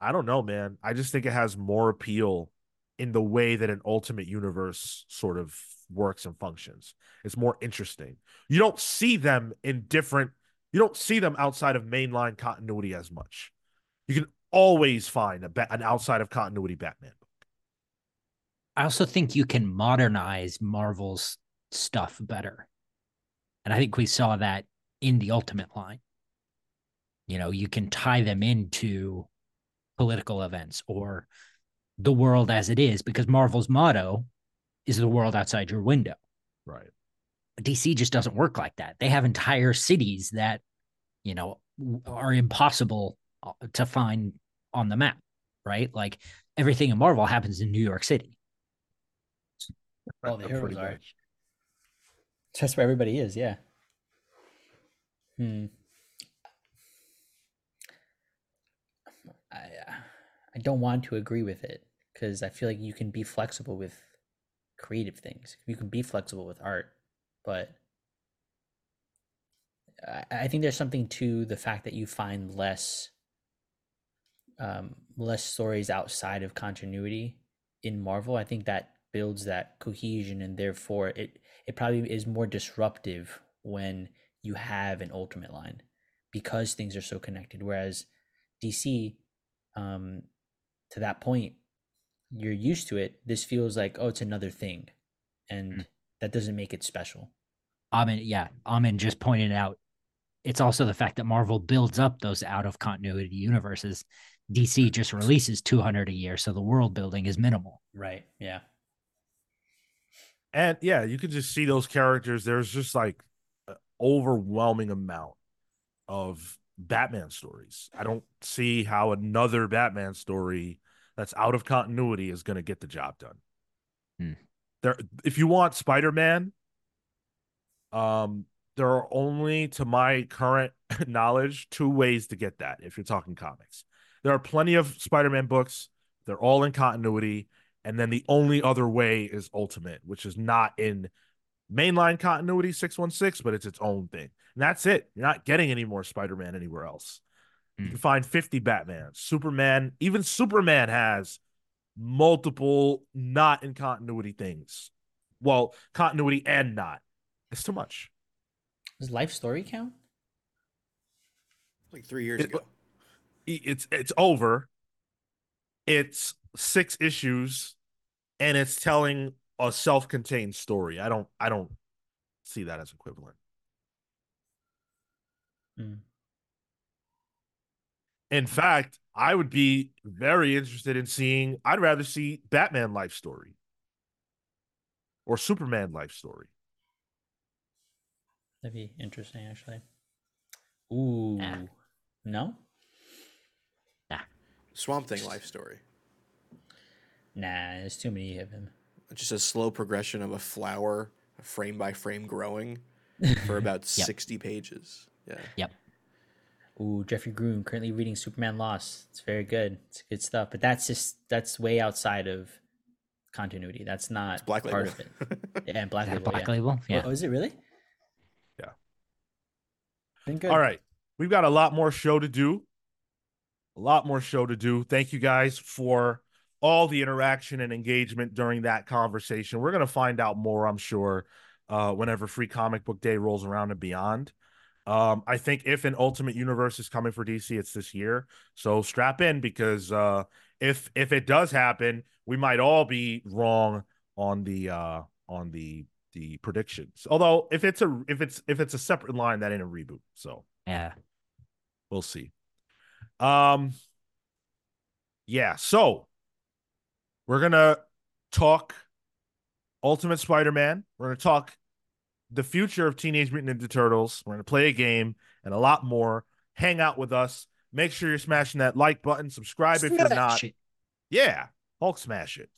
I don't know, man. I just think it has more appeal in the way that an ultimate universe sort of works and functions. It's more interesting. You don't see them in different you don't see them outside of mainline continuity as much. You can always find a an outside of continuity Batman I also think you can modernize Marvel's stuff better. And I think we saw that in the Ultimate line. You know, you can tie them into political events or the world as it is because Marvel's motto is the world outside your window. Right. DC just doesn't work like that. They have entire cities that, you know, are impossible uh, to find on the map, right? Like everything in Marvel happens in New York City. All the heroes are. Much. That's where everybody is, yeah. Hmm. I uh, I don't want to agree with it because I feel like you can be flexible with creative things. You can be flexible with art, but I, I think there's something to the fact that you find less um, less stories outside of continuity in Marvel. I think that builds that cohesion and therefore it it probably is more disruptive when you have an ultimate line because things are so connected. Whereas DC, um, to that point, you're used to it. This feels like, oh, it's another thing. And mm. that doesn't make it special. Amin, yeah, Amin just pointed out it's also the fact that Marvel builds up those out of continuity universes. DC just releases 200 a year, so the world building is minimal. Right. Yeah. And yeah, you can just see those characters. There's just like overwhelming amount of Batman stories. I don't see how another Batman story that's out of continuity is going to get the job done. Hmm. There, if you want Spider-Man, um, there are only, to my current knowledge, two ways to get that. If you're talking comics, there are plenty of Spider-Man books. They're all in continuity, and then the only other way is Ultimate, which is not in mainline continuity 616, but it's its own thing. And that's it. You're not getting any more Spider Man anywhere else. Mm. You can find 50 Batman, Superman, even Superman has multiple not in continuity things. Well, continuity and not. It's too much. Does life story count? Like three years it, ago. It's it's over. It's six issues, and it's telling a self-contained story. I don't I don't see that as equivalent. Mm. In fact, I would be very interested in seeing I'd rather see Batman life story or Superman life story. That'd be interesting actually. Ooh. Nah. No? Nah. Swamp Thing life story. Nah, there's too many of him just a slow progression of a flower frame by frame growing for about yep. 60 pages. Yeah. Yep. Ooh, Jeffrey Groom currently reading Superman Lost. It's very good. It's good stuff. But that's just that's way outside of continuity. That's not it's Black part Label. of it. Yeah, and Black Label. Black yeah. Label. Yeah. Oh, is it really? Yeah. Been good. All right. We've got a lot more show to do. A lot more show to do. Thank you guys for all the interaction and engagement during that conversation. We're going to find out more, I'm sure, uh, whenever Free Comic Book Day rolls around and beyond. Um, I think if an Ultimate Universe is coming for DC, it's this year. So strap in because uh, if if it does happen, we might all be wrong on the uh, on the the predictions. Although if it's a if it's if it's a separate line, that ain't a reboot. So yeah, we'll see. Um, yeah. So we're gonna talk Ultimate Spider-Man. We're gonna talk the future of Teenage Mutant Ninja Turtles. We're gonna play a game and a lot more. Hang out with us. Make sure you're smashing that like button. Subscribe if you're not. Yeah, Hulk smash it.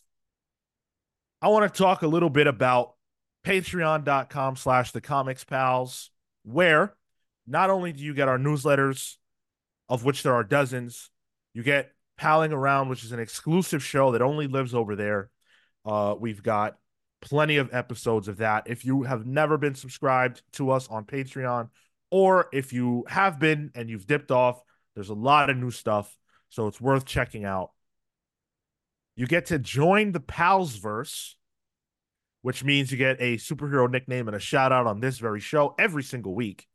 I want to talk a little bit about patreon.com slash the comics pals, where not only do you get our newsletters, of which there are dozens, you get Palling Around, which is an exclusive show that only lives over there. Uh, we've got plenty of episodes of that. If you have never been subscribed to us on Patreon, or if you have been and you've dipped off, there's a lot of new stuff. So it's worth checking out. You get to join the Pals verse, which means you get a superhero nickname and a shout out on this very show every single week.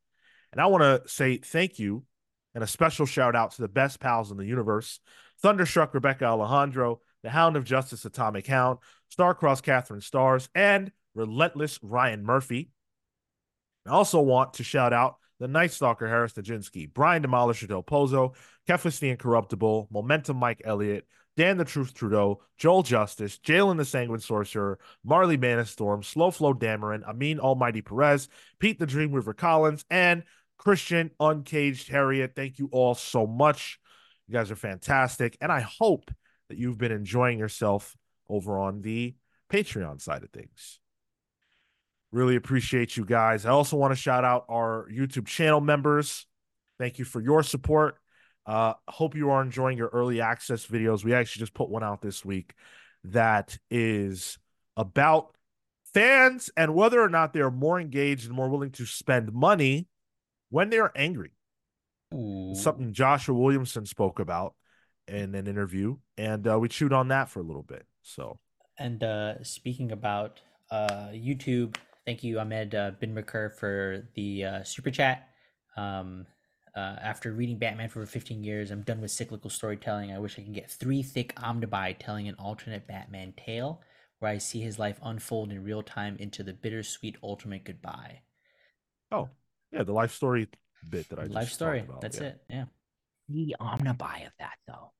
And I want to say thank you and a special shout out to the best pals in the universe Thunderstruck Rebecca Alejandro, The Hound of Justice Atomic Hound, Starcross Catherine Stars, and Relentless Ryan Murphy. I also want to shout out the Night Stalker Harris Dajinski, Brian Demolisher Del Pozo, Keflis the Incorruptible, Momentum Mike Elliott, Dan the Truth Trudeau, Joel Justice, Jalen the Sanguine Sorcerer, Marley Manastorm, Slow Flow Dameron, Amin Almighty Perez, Pete the Dream River Collins, and Christian Uncaged Harriet. Thank you all so much. You guys are fantastic. And I hope that you've been enjoying yourself over on the Patreon side of things. Really appreciate you guys. I also want to shout out our YouTube channel members. Thank you for your support. Uh, hope you are enjoying your early access videos. We actually just put one out this week that is about fans and whether or not they are more engaged and more willing to spend money when they are angry. Ooh. Something Joshua Williamson spoke about in an interview, and uh, we chewed on that for a little bit. So, and uh, speaking about uh, YouTube thank you, Ahmed uh, Bin for the uh, super chat. Um, uh, after reading Batman for 15 years, I'm done with cyclical storytelling. I wish I could get three thick omnibuy telling an alternate Batman tale where I see his life unfold in real time into the bittersweet ultimate goodbye. Oh, yeah, the life story bit that I just Life story. That's yeah. it. Yeah. The omnibuy of that though.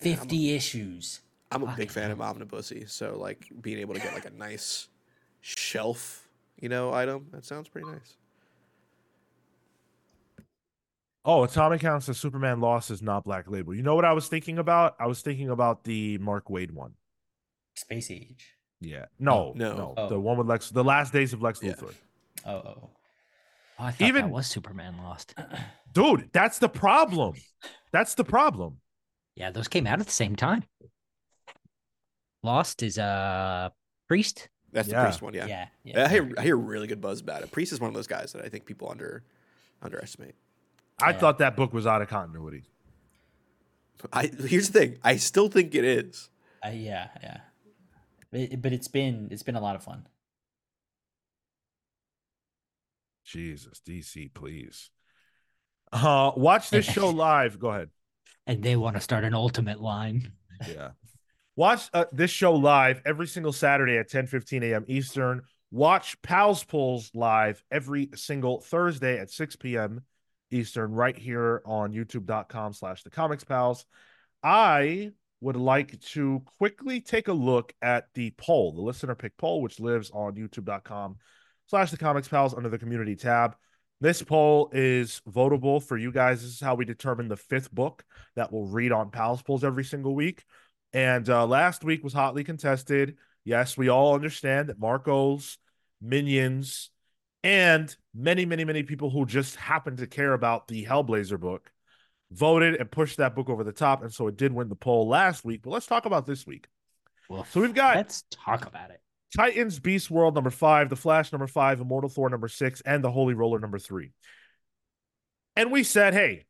50 issues. I'm a big Fucking fan of Omnibussy, so like being able to get like a nice shelf, you know, item that sounds pretty nice. Oh, Atomic Count says Superman Lost is not Black Label. You know what I was thinking about? I was thinking about the Mark Waid one. Space Age. Yeah. No, no. no. Oh. The one with Lex, the last days of Lex Yeah. Luthor. Oh, oh. oh. Oh, I thought Even- that was Superman Lost. Dude, that's the problem. That's the problem. Yeah, those came out at the same time. Lost is a priest. That's Yeah. the priest one, yeah. yeah. Yeah. I hear I hear really good buzz about it. Priest is one of those guys that I think people under underestimate. I Yeah. thought that book was out of continuity. I here's the thing. I still think it is. Uh, yeah, yeah. But, but it's been it's been a lot of fun. Jesus, DC, please. Uh, watch this show live. Go ahead. And they want to start an ultimate line. Yeah. Watch uh, this show live every single Saturday at 10 15 a.m. Eastern. Watch Pals Pulls live every single Thursday at 6 p.m. Eastern, right here on youtube.com slash the comics pals. I would like to quickly take a look at the poll, the listener pick poll, which lives on youtube.com slash the comics pals under the community tab. This poll is votable for you guys. This is how we determine the fifth book that we'll read on Pals Pulls every single week. And uh, last week was hotly contested. Yes, we all understand that Marco's minions and many, many, many people who just happen to care about the Hellblazer book voted and pushed that book over the top. And so it did win the poll last week. But let's talk about this week. Well, So we've got let's talk about it. Titans Beast World number five, The Flash number five, Immortal Thor number six, and The Holy Roller number three. And we said, hey,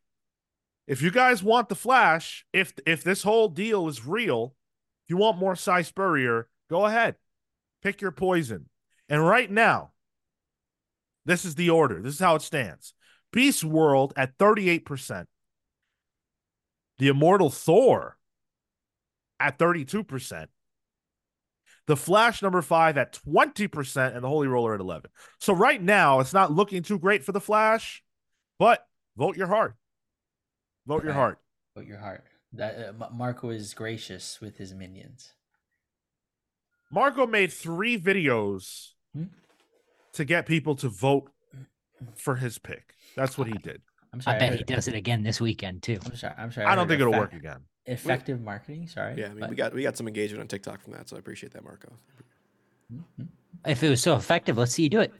if you guys want The Flash, if if this whole deal is real, if you want more Si Spurrier, go ahead. Pick your poison. And right now, this is the order. This is how it stands. Beast World at 38%. The Immortal Thor at 32%. The Flash number five at 20%, and the Holy Roller at 11. So right now, it's not looking too great for the Flash, but vote your heart. Vote your heart. Vote your heart. That uh, Marco is gracious with his minions. Marco made three videos Hmm? to get people to vote for his pick. That's what he did. I'm sorry. I bet heard- he does it again this weekend too. I'm sorry. I'm sorry. I don't think it'll effect- work again. Effective marketing. Sorry. Yeah, I mean but- we got we got some engagement on TikTok from that, so I appreciate that, Marco. Mhm. If it was so effective, let's see you do it.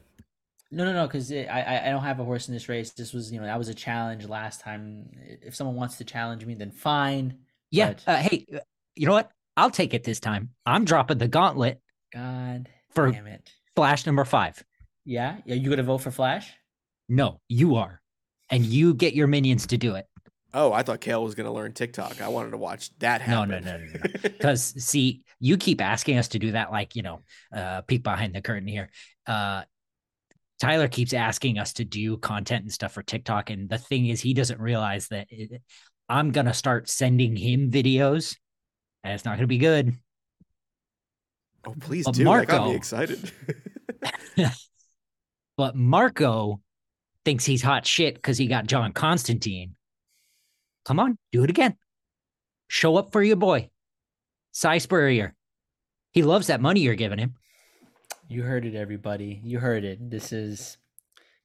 No, no, no, because I, I I don't have a horse in this race. This was, you know, that was a challenge last time. If someone wants to challenge me, then fine. Yeah. But- Uh, hey, uh, you know what? I'll take it this time. I'm dropping the gauntlet God for damn it. Flash number five. Yeah, yeah. You gonna vote for Flash? No, you are, and you get your minions to do it. Oh, I thought Kale was gonna learn TikTok. I wanted to watch that happen. no, no, no, no. Because see, you keep asking us to do that, like you know, uh, peek behind the curtain here. Uh, Tyler keeps asking us to do content and stuff for TikTok, and the thing is, he doesn't realize that it, I'm gonna start sending him videos, and it's not gonna be good. oh, please But do. That got Marco- me excited. But Marco thinks he's hot shit because he got John Constantine. Come on, do it again. Show up for your boy, Si Spurrier. He loves that money you're giving him. You heard it, everybody. You heard it. This is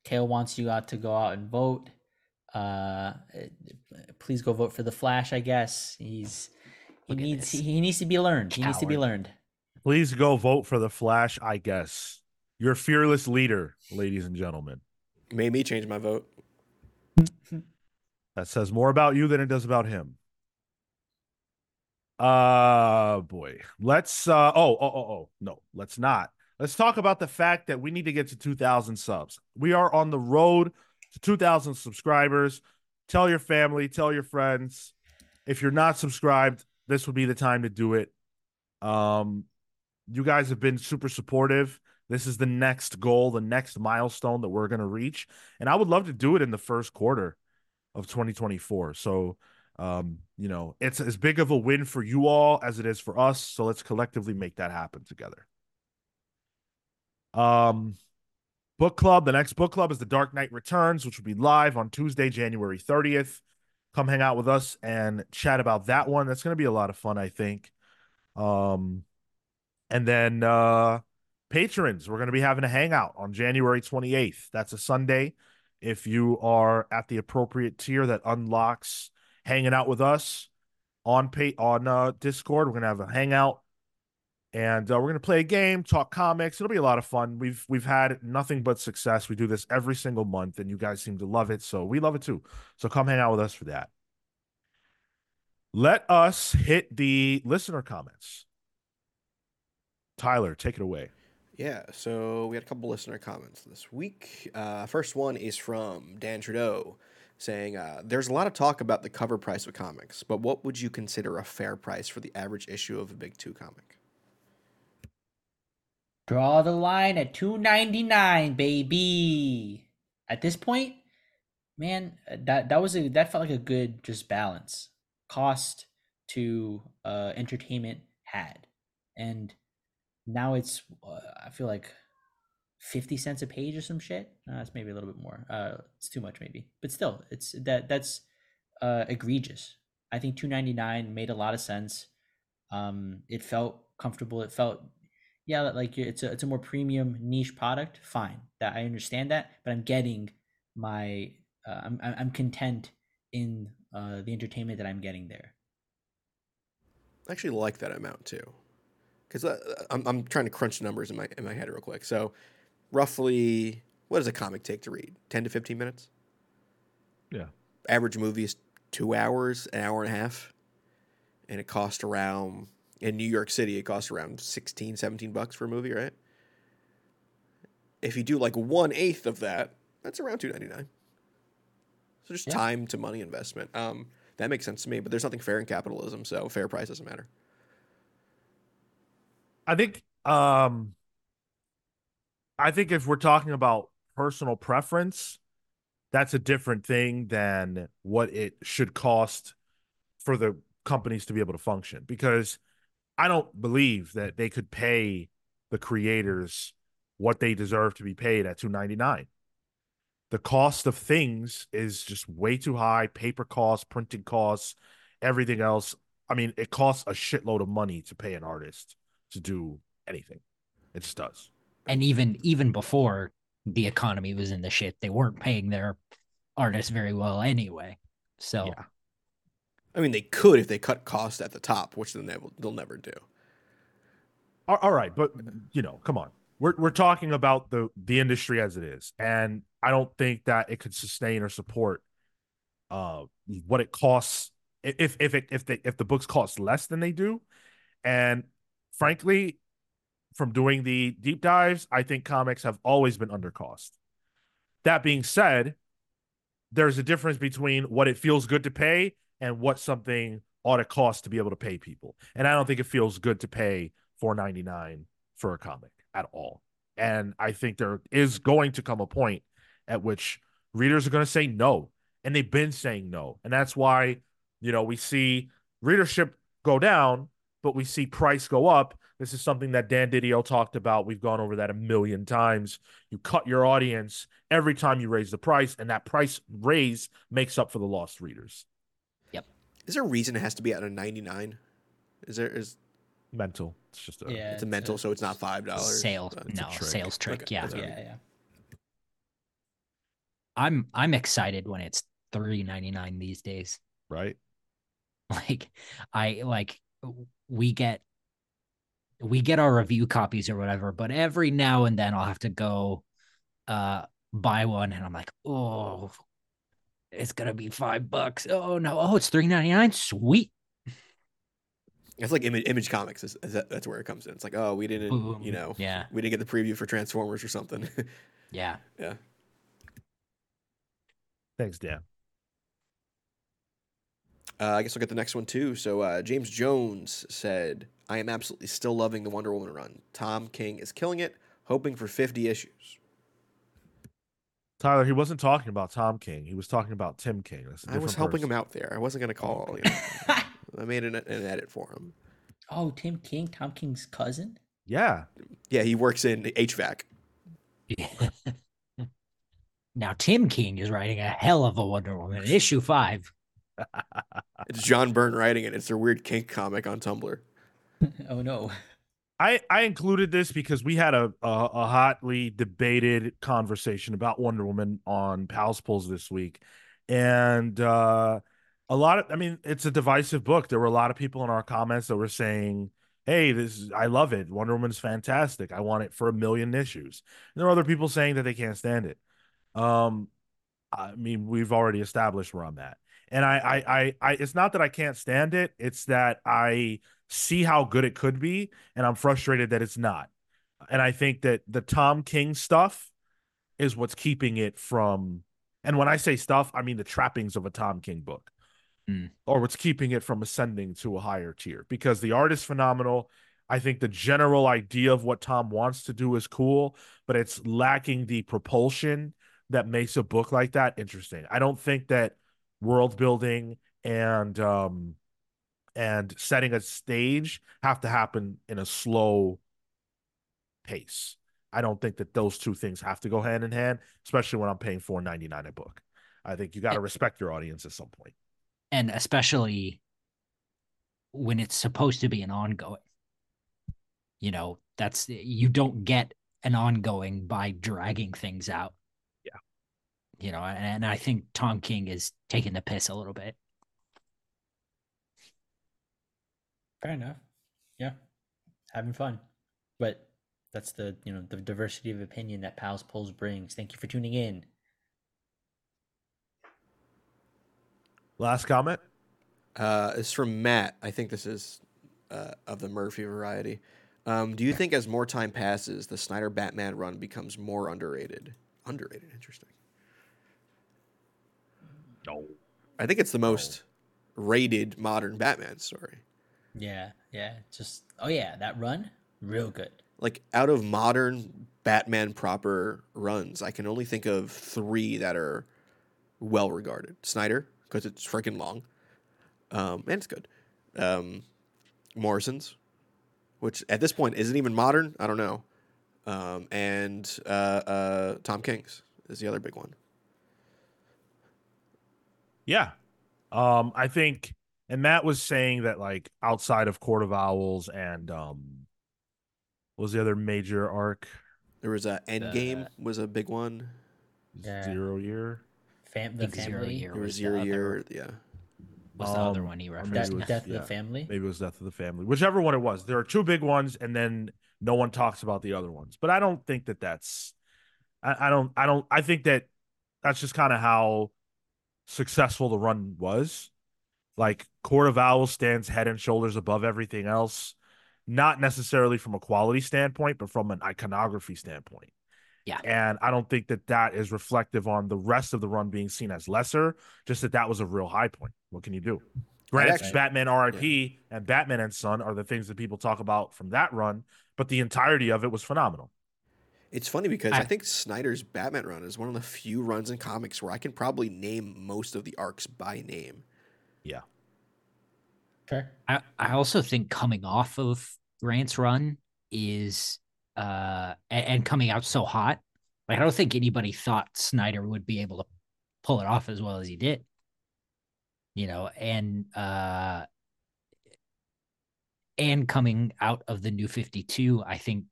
Kale wants you out to go out and vote. Uh, please go vote for the Flash. I guess he's he Look needs this. he needs to be learned. He needs to be learned. Please go vote for the Flash, I guess. Your fearless leader, ladies and gentlemen. Made me change my vote. That says more about you than it does about him. Uh boy. Let's uh oh oh oh oh no, let's not. Let's talk about the fact that we need to get to 2000 subs. We are on the road to 2000 subscribers. Tell your family, tell your friends. If you're not subscribed, this would be the time to do it. Um you guys have been super supportive. This is the next goal, the next milestone that we're going to reach. And I would love to do it in the first quarter of 2024. So, um, you know, it's as big of a win for you all as it is for us. So let's collectively make that happen together. Um, book club. The next book club is The Dark Knight Returns, which will be live on Tuesday, January 30th. Come hang out with us and chat about that one. That's going to be a lot of fun, I think. Um, and then uh, patrons, we're going to be having a hangout on January 28th. That's a Sunday. If you are at the appropriate tier that unlocks hanging out with us on pay on uh, Discord, we're to have a hangout and uh, we're gonna play a game, talk comics. It'll be a lot of fun. We've we've had nothing but success. We do this every single month, and you guys seem to love it, so we love it too. So come hang out with us for that. Let us hit the listener comments. Tyler, take it away. Yeah, so we had a couple listener comments this week. Uh, first one is from Dan Trudeau saying, uh, There's a lot of talk about the cover price of comics, but what would you consider a fair price for the average issue of a Big Two comic? Draw the line at 299, baby. At this point, man, that that was a that felt like a good just balance. Cost to uh entertainment had. And now it's uh, I feel like 50 cents a page or some shit. Uh, that's maybe a little bit more. Uh it's too much maybe. But still, it's that that's uh egregious. I think 299 made a lot of sense. Um it felt comfortable. It felt yeah, like it's a it's a more premium niche product. Fine, that I understand that, but I'm getting my uh, I'm I'm content in uh, the entertainment that I'm getting there. I actually like that amount too, because uh, I'm I'm trying to crunch numbers in my in my head real quick. So, roughly, what does a comic take to read? Ten to fifteen minutes. Yeah. Average movie is two hours, an hour and a half, and it costs around in New York City, it costs around 16, 17 bucks for a movie, right? If you do like one eighth of that, that's around two ninety nine. So just yeah. time to money investment. Um, that makes sense to me, but there's nothing fair in capitalism, so fair price doesn't matter. I think um I think if we're talking about personal preference, that's a different thing than what it should cost for the companies to be able to function. Because I don't believe that they could pay the creators what they deserve to be paid at 299 the cost of things is just way too high paper costs printing costs everything else. I mean it costs a shitload of money to pay an artist to do anything it just does and even even before the economy was in the shit they weren't paying their artists very well anyway so yeah. I mean, they could if they cut costs at the top, which then they will, they'll never do. All right, but you know, come on. We're we're talking about the the industry as it is, and I don't think that it could sustain or support uh what it costs if if it if they if the books cost less than they do, and frankly, from doing the deep dives, I think comics have always been under cost. That being said, there's a difference between what it feels good to pay and what something ought to cost to be able to pay people. And I don't think it feels good to pay four ninety nine for a comic at all. And I think there is going to come a point at which readers are going to say no. And they've been saying no. And that's why, you know, we see readership go down, but we see price go up. This is something that Dan Didio talked about. We've gone over that a million times. You cut your audience every time you raise the price, and that price raise makes up for the lost readers. Yep. Is there a reason it has to be at a 99? Is there is mental? It's just a yeah, it's a mental, a, so it's not five dollars. Sale, no trick. sales trick. Okay, yeah, yeah, yeah. I'm I'm excited when it's three ninety nine these days. Right. Like I like we get we get our review copies or whatever, but every now and then I'll have to go uh buy one and I'm like, oh it's gonna be five bucks. Oh no! Oh, it's three ninety nine. Sweet. It's like image, image comics. Is, is that, that's where it comes in. It's like, oh, we didn't, Boom. you know, yeah, we didn't get the preview for Transformers or something. yeah, yeah. Thanks, Dan. Uh, I guess I'll get the next one too. So uh, James Jones said, "I am absolutely still loving the Wonder Woman run. Tom King is killing it. hoping for 50 issues. Tyler, he wasn't talking about Tom King. He was talking about Tim King. That's a I was helping person. him out there. I wasn't going to call. You know, I made an, an edit for him. oh, Tim King, Tom King's cousin. Yeah. Yeah, he works in HVAC. now Tim King is writing a hell of a Wonder Woman issue five. It's John Byrne writing it. It's a weird kink comic on Tumblr. oh no. I, I included this because we had a, a a hotly debated conversation about Wonder Woman on Pals Pulls this week, and uh, a lot of I mean it's a divisive book. There were a lot of people in our comments that were saying, "Hey, this is, I love it. Wonder Woman's fantastic. I want it for a million issues." And there are other people saying that they can't stand it. Um, I mean we've already established where I'm at, and I I I, I it's not that I can't stand it. It's that I see how good it could be, and I'm frustrated that it's not. And I think that the Tom King stuff is what's keeping it from. And when I say stuff, I mean the trappings of a Tom King book, Mm. or what's keeping it from ascending to a higher tier. Because the art is phenomenal. I think the general idea of what Tom wants to do is cool, but it's lacking the propulsion that makes a book like that interesting. I don't think that world building and um and setting a stage have to happen in a slow pace. I don't think that those two things have to go hand in hand, especially when I'm paying four ninety nine a book. I think you got to respect your audience at some point. and especially when it's supposed to be an ongoing. You know, that's you don't get an ongoing by dragging things out. Yeah. You know, and, and I think Tom King is taking the piss a little bit. Fair enough. Yeah. Having fun. But that's the you know the diversity of opinion that Pals Pulls brings. Thank you for tuning in. Last comment. Uh, it's from Matt. I think this is uh, of the Murphy variety. Um, do you think as more time passes, the Snyder Batman run becomes more underrated? Underrated, interesting. No. I think it's the most rated modern Batman story. Yeah, yeah. Just oh yeah, that run, real good. Like out of modern Batman proper runs, I can only think of three that are well regarded. Snyder, because it's freaking long, um, and it's good. Um, Morrison's, which at this point isn't even modern. I don't know. Um, and uh, uh, Tom King's is the other big one. Yeah. Um, I think, and Matt was saying that like outside of Court of Owls and um, what was the other major arc? There was a Endgame was a big one. Yeah. Zero year. Fam- the think Zero family. Year There was was the Zero other Year. Yeah. What's the other Um, one he referenced? maybe Death, it was- Death of the family. Maybe it was Death of the Family. Whichever one it was. There are two big ones, and then no one talks about the other ones. But I don't think that that's. I, I don't. I don't. I think that that's just kind of how successful the run was. Like Court of Owls stands head and shoulders above everything else, not necessarily from a quality standpoint, but from an iconography standpoint. Yeah. And I don't think that that is reflective on the rest of the run being seen as lesser, just that that was a real high point. What can you do? Granted, actually- Batman RIP and Batman and Son are the things that people talk about from that run, but the entirety of it was phenomenal. It's funny because I, I- think Snyder's Batman run is one of the few runs in comics where I can probably name most of the arcs by name. Yeah. Fair. I, I also think coming off of Grant's run is uh and, and coming out so hot. Like I don't think anybody thought Snyder would be able to pull it off as well as he did. You know, and uh and coming out of the new 52, I think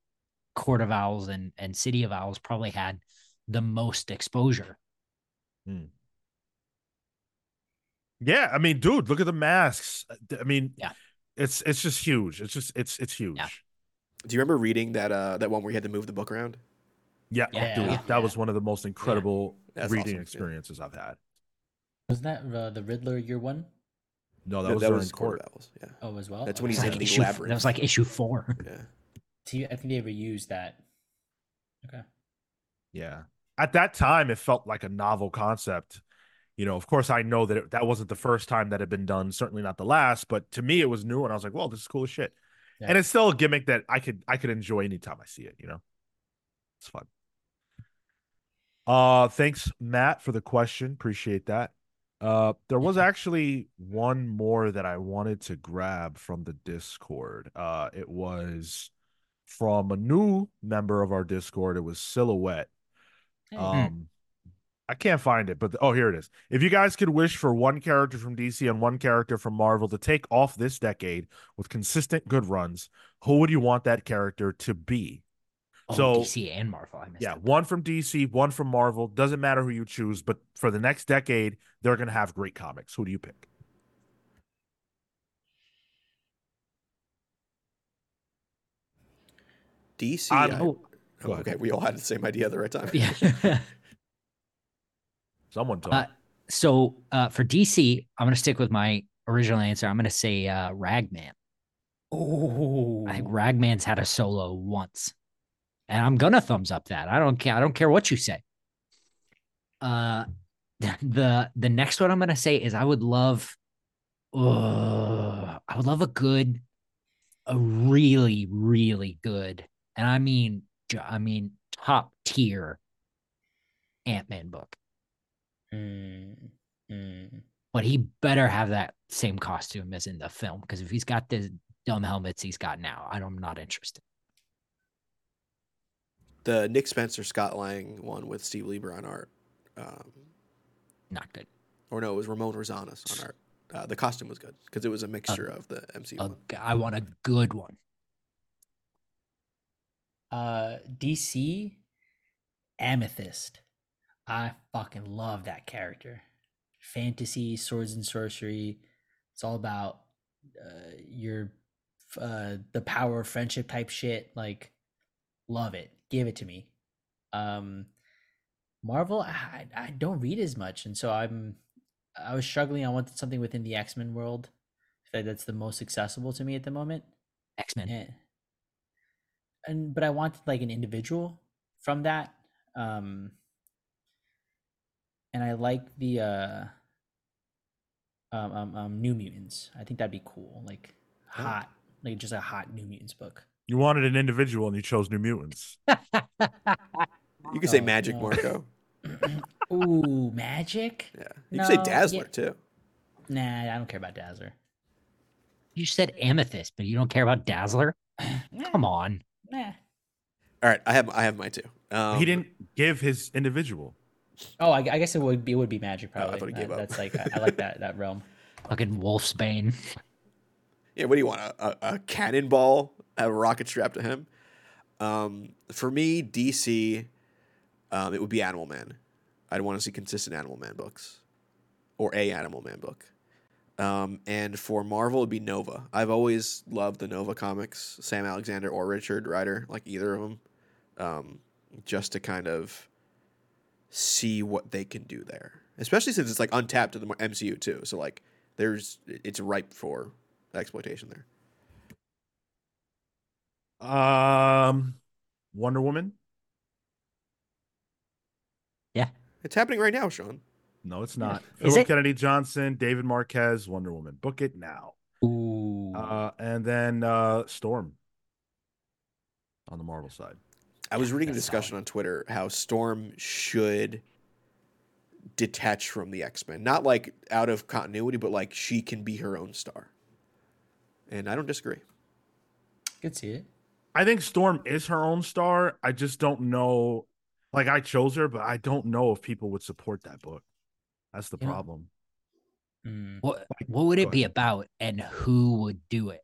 Court of Owls and, and City of Owls probably had the most exposure. Yeah, I mean, dude, look at the masks. I mean, Yeah. it's it's just huge. It's just it's it's huge. Yeah. Do you remember reading that uh, that one where you had to move the book around? Yeah, Yeah. dude, Yeah. that was one of the most incredible That's reading awesome, yeah. experiences I've had. Wasn't that uh, the Riddler year one? No, that No, was that was court. Court of Owls. Yeah. Oh, as well. That's when he's It was in the issue, labyrinth. that was like issue four. Yeah. I think they reused that. Okay. Yeah. At that time, it felt like a novel concept. You know, of course, I know that it, that wasn't the first time that had been done, certainly not the last, but to me, it was new, and I was like, "Well, this is cool as shit." Yeah. And it's still a gimmick that I could I could enjoy anytime I see it. You know, It's fun. Uh, thanks, Matt, for the question. Appreciate that. Uh, there was actually one more that I wanted to grab from the Discord. Uh, it was from a new member of our Discord. It was Silhouette. Hey. Um, I can't find it, but oh, here it is. If you guys could wish for one character from DC and one character from Marvel to take off this decade with consistent good runs, who would you want that character to be? Oh, So- DC and Marvel. Yeah, it. one from DC, one from Marvel. Doesn't matter who you choose, but for the next decade, they're going to have great comics. Who do you pick? DC. I'm- oh, oh, okay, we all had the same idea at the right time. Yeah. Someone talk. Uh, so uh, for DC, I'm going to stick with my original answer. I'm going to say uh, Ragman. Oh, I think Ragman's had a solo once, and I'm gonna thumbs up that. I don't care. I don't care what you say. Uh, the the next one I'm gonna say is I would love, uh, I would love a good, a really really good, and I mean, I mean top tier Ant Man book. Mm, mm. But he better have that same costume as in the film because if he's got the dumb helmets he's got now, I'm not interested. The Nick Spencer Scott Lang one with Steve Lieber on art. Um, Not good. or no, it was Ramon Rosanas on art. Uh, the costume was good because it was a mixture of the MCU. A one. g- I want a good one. Uh, DC Amethyst. I fucking love that character. Fantasy, swords and sorcery. It's all about uh, your uh, the power of friendship type shit. Like, love it. Give it to me. Um, Marvel, I, I don't read as much, and so I'm I was struggling. I wanted something within the X Men world. I feel like that's the most accessible to me at the moment. X Men. Yeah. And but I wanted like an individual from that. Um and I like the uh um, um, um New Mutants. I think that'd be cool. Like hot, like just a hot New Mutants book. you wanted an individual and you chose New Mutants. You could say Oh, Magik no. Marco. Ooh, Magik? Yeah, you could say Dazzler yeah. too. Nah, I don't care about Dazzler. you said Amethyst, but you don't care about Dazzler? Come on. Nah. All right, I have I have mine too. Um, he didn't give his individual. Oh, I, I guess it would be it would be Magik Oh, I probably. thought he That- gave up. that's like I, I like that that realm. Fucking Wolfsbane. Yeah, what do you want? A, a, a cannonball, a rocket strapped to him? Um, for me, DC, um, it would be Animal Man. I'd want to see consistent Animal Man books, or a Animal Man book. Um, and for Marvel, it'd be Nova. I've always loved the Nova comics, Sam Alexander or Richard Rider, like either of them, um, just to kind of see what they can do there. Especially since it's like untapped to the MCU too. So like, there's it's ripe for exploitation there. Um, Wonder Woman. Yeah, it's happening right now, Sean. No, it's not. Is Philip it? Kennedy Johnson, David Marquez, Wonder Woman. Book it now. Ooh. Uh, and then uh, Storm on the Marvel side. I was reading a That's discussion on Twitter how Storm should detach from the X Men, not like out of continuity, but like she can be her own star. And I don't disagree. Could see it. I think Storm is her own star. I just don't know. Like I chose her, but I don't know if people would support that book. That's the You know, problem. Mm. What what would it be about and who would do it?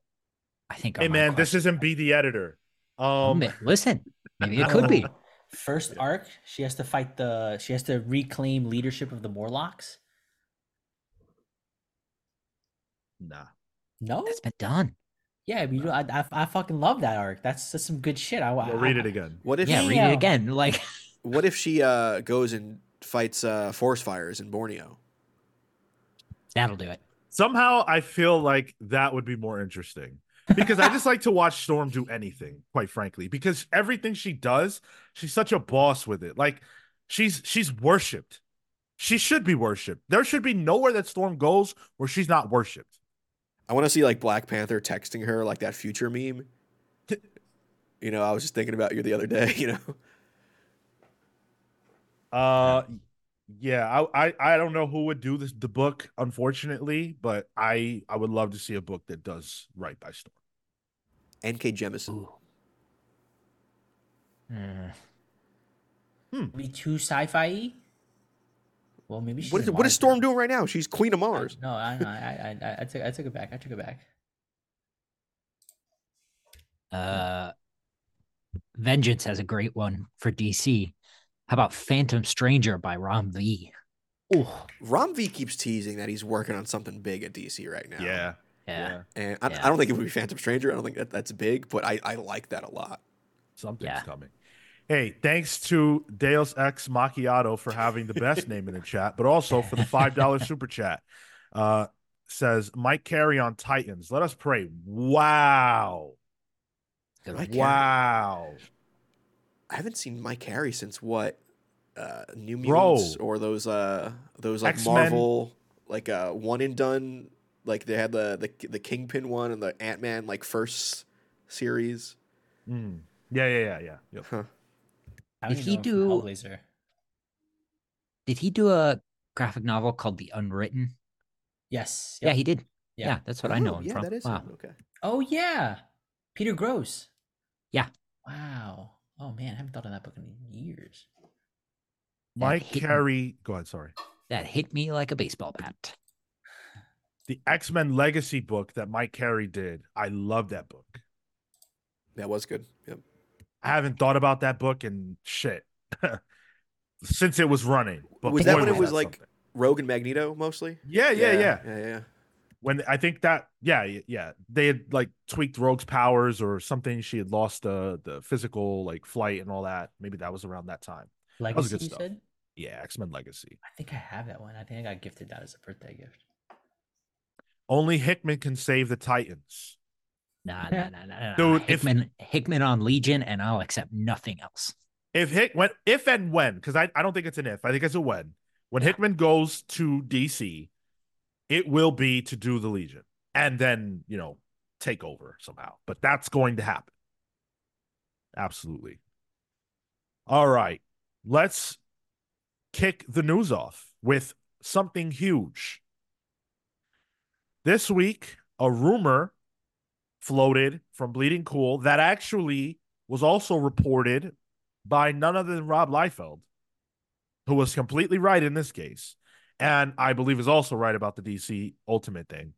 I think Hey man, this isn't be the editor. Oh, Um, Listen, maybe it could be. First arc, she has to fight the. She has to reclaim leadership of the Morlocks. nah. No. That's been done. Yeah, but you know, I, I I fucking love that arc. That's that's some good shit. I, I We'll read it again. What if Yeah, she, read Damn. it again. Like what if she uh, goes and fights uh, forest fires in Borneo? that'll do it. Somehow I feel like that would be more interesting because I just like to watch Storm do anything, quite frankly, because everything she does, she's such a boss with it. Like she's she's worshipped. She should be worshipped. There should be nowhere that Storm goes where she's not worshipped. I want to see like Black Panther texting her like that future meme. you know, I was just thinking about you the other day. You know, Uh, yeah, I, I I don't know who would do this the book, unfortunately, but I I would love to see a book that does right by Storm. N.K. Jemisin. Ooh. Mm. Maybe too sci-fi. Well, maybe she's what is, what is Storm doing right now? She's Queen of I- Mars. No, I know. I, I, I, I took, I took it back. I took it back. Uh, Vengeance has a great one for DC. How about Phantom Stranger by Ram V? Oh, Ram V keeps teasing that he's working on something big at DC right now. Yeah, yeah. And I, Yeah. I don't think it would be Phantom Stranger. I don't think that that's big, but I, I like that a lot. something's Yeah. coming. Hey, thanks to Deus Ex Macchiato for having the best name in the chat, but also for the five dollar super chat. Uh, says Mike Carey on Titans. Let us pray. Wow, Good Mike wow. I haven't seen Mike Carey since what? Uh, New Bro. Mutants or those uh those like X-Men. Marvel like uh one and done like they had the the the Kingpin one and the Ant Man like first series. Mm. Yeah, yeah, yeah, yeah. Yep. Huh. I Did he know him from do- Hellblazer? Did he do a graphic novel called The Unwritten? Yes. Yeah, he did. Yeah. Yeah, that's what I know Oh, him yeah, from. that is wow. him. okay. Oh yeah, Peter Gross. Yeah. Wow. Oh man, I haven't thought of that book in years. That Mike hit me- Carey. Go ahead. Sorry. That hit me like a baseball bat. The X Men Legacy book that Mike Carey did. I love that book. That was good. Yep. I haven't thought about that book and shit since it was running. But Was that when it was like- something. Rogue and Magneto mostly. Yeah, yeah, yeah, yeah, yeah. When I think that, yeah, yeah, they had like tweaked Rogue's powers or something. She had lost the the physical like flight and all that. Maybe that was around that time. was Legacy, good you stuff. said? Yeah, X Men Legacy. I think I have that one. I think I got gifted that as a birthday gift. Only Hickman can save the Titans. Nah, nah, nah, nah, nah. Dude, if- Hickman, Hickman on Legion, and I'll accept nothing else. If Hick when if and when, because I, I don't think it's an if, I think it's a when. When Yeah. Hickman goes to DC, it will be to do the Legion and then, you know, take over somehow. But that's going to happen. Absolutely. All right. Let's kick the news off with something huge. This week, a rumor floated from Bleeding Cool that actually was also reported by none other than Rob Liefeld, who was completely right in this case. And I believe is also right about the DC Ultimate thing.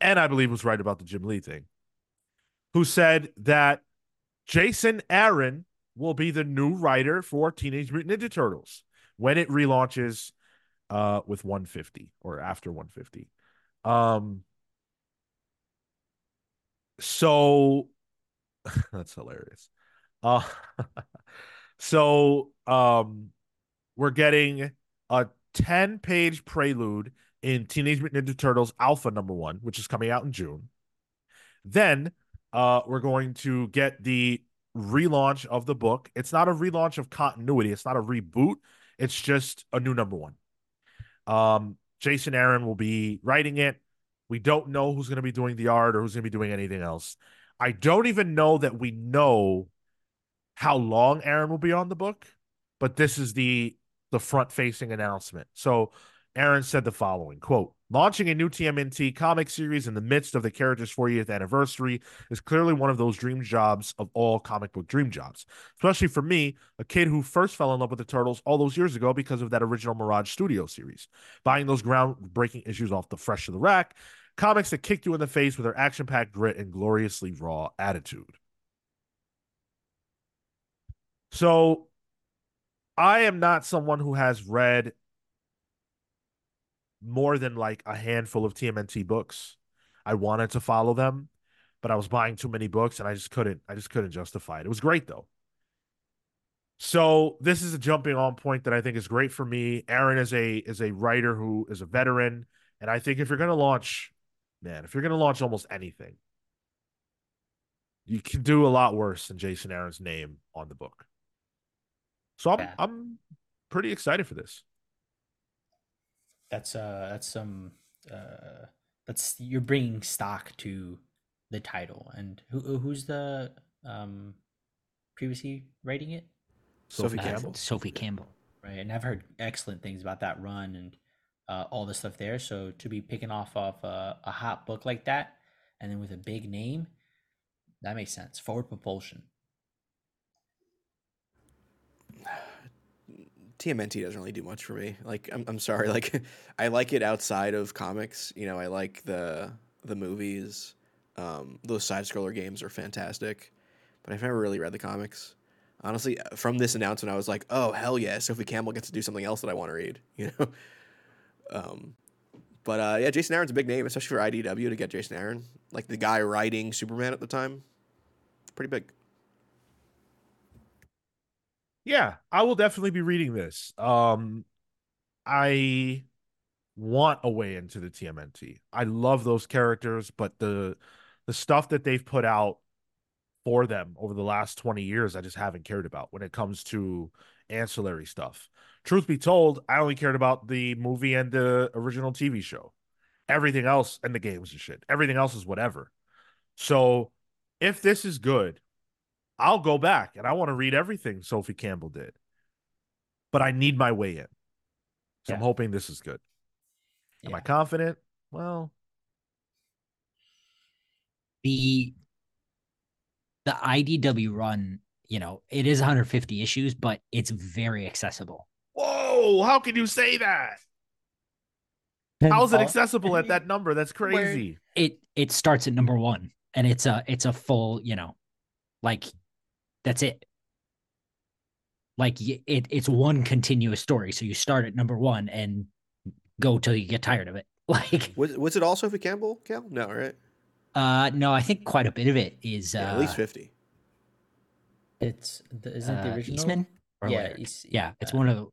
And I believe was right about the Jim Lee thing, who said that Jason Aaron will be the new writer for Teenage Mutant Ninja Turtles when it relaunches uh, with 150 or after 150. Um, so that's hilarious. Uh, so um, we're getting a 10 page prelude in Teenage Mutant Ninja Turtles Alpha number one, which is coming out in June. Then uh, we're going to get the relaunch of the book. It's not a relaunch of continuity, it's not a reboot, it's just a new number one. Um, Jason Aaron will be writing it. We don't know who's going to be doing the art or who's going to be doing anything else. I don't even know that we know how long Aaron will be on the book, but this is the the front facing announcement. So Aaron said the following quote, launching a new TMNT comic series in the midst of the character's 40th anniversary is clearly one of those dream jobs of all comic book dream jobs, especially for me, a kid who first fell in love with the Turtles all those years ago because of that original Mirage Studio series. Buying those groundbreaking issues off the fresh to the rack, comics that kicked you in the face with their action packed grit and gloriously raw attitude. So I am not someone who has read more than like a handful of TMNT books. I wanted to follow them, but I was buying too many books and I just couldn't I just couldn't justify it. It was great though. So this is a jumping on point that I think is great for me. Aaron is a is a writer who is a veteran and I think if you're going to launch man, if you're going to launch almost anything, you can do a lot worse than Jason Aaron's name on the book. So I'm Yeah. I'm pretty excited for this. That's uh, that's some uh, that's you're bringing stock to the title. And who who's the um previously writing it? Sophie Sophie Uh, Campbell. Sophie Campbell. Right, and I've heard excellent things about that run and uh, all the stuff there. So to be picking off of a, a hot book like that, and then with a big name, that makes sense. Forward propulsion. TMNT doesn't really do much for me. Like I'm, I'm sorry. Like I like it outside of comics. You know, I like the the movies. Um, those side scroller games are fantastic, but I've never really read the comics. Honestly, from this announcement, I was like, "Oh hell yeah!" Sophie Campbell gets to do something else that I want to read. You know. um, but uh, yeah, Jason Aaron's a big name, especially for IDW to get Jason Aaron, like the guy writing Superman at the time. Pretty big. Yeah, I will definitely be reading this. Um, I want a way into the TMNT. I love those characters, but the the stuff that they've put out for them over the last 20 years, I just haven't cared about when it comes to ancillary stuff. Truth be told, I only cared about the movie and the original TV show. Everything else and the games and shit. Everything else is whatever. So if this is good, I'll go back and I want to read everything Sophie Campbell did. But I need my way in. So I'm hoping this is good. Am I confident? Well, the the IDW run, you know, it is 150 issues, but it's very accessible. whoa, how can you say that? How is it accessible at that number? That's Where- crazy. It it starts at number one, and it's a it's a full, you know, like that's it. Like it it's one continuous story. So you start at number one and go till you get tired of it. Like Was was it all Sophie Campbell? Cal? No, right? uh no, I think quite a bit of it is uh Yeah, at least fifty. It's the, isn't it the uh, original? Eastman or Yeah, East- yeah, it's uh, one of the,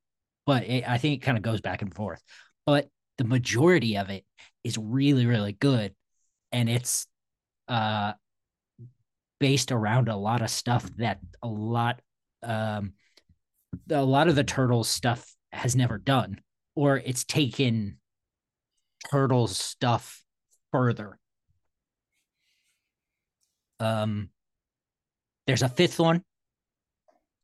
but it, I think it kind of goes back and forth. But the majority of it is really, really good, and it's uh based around a lot of stuff that a lot um a lot of the turtles stuff has never done, or it's taken turtles stuff further. Um, there's a fifth one.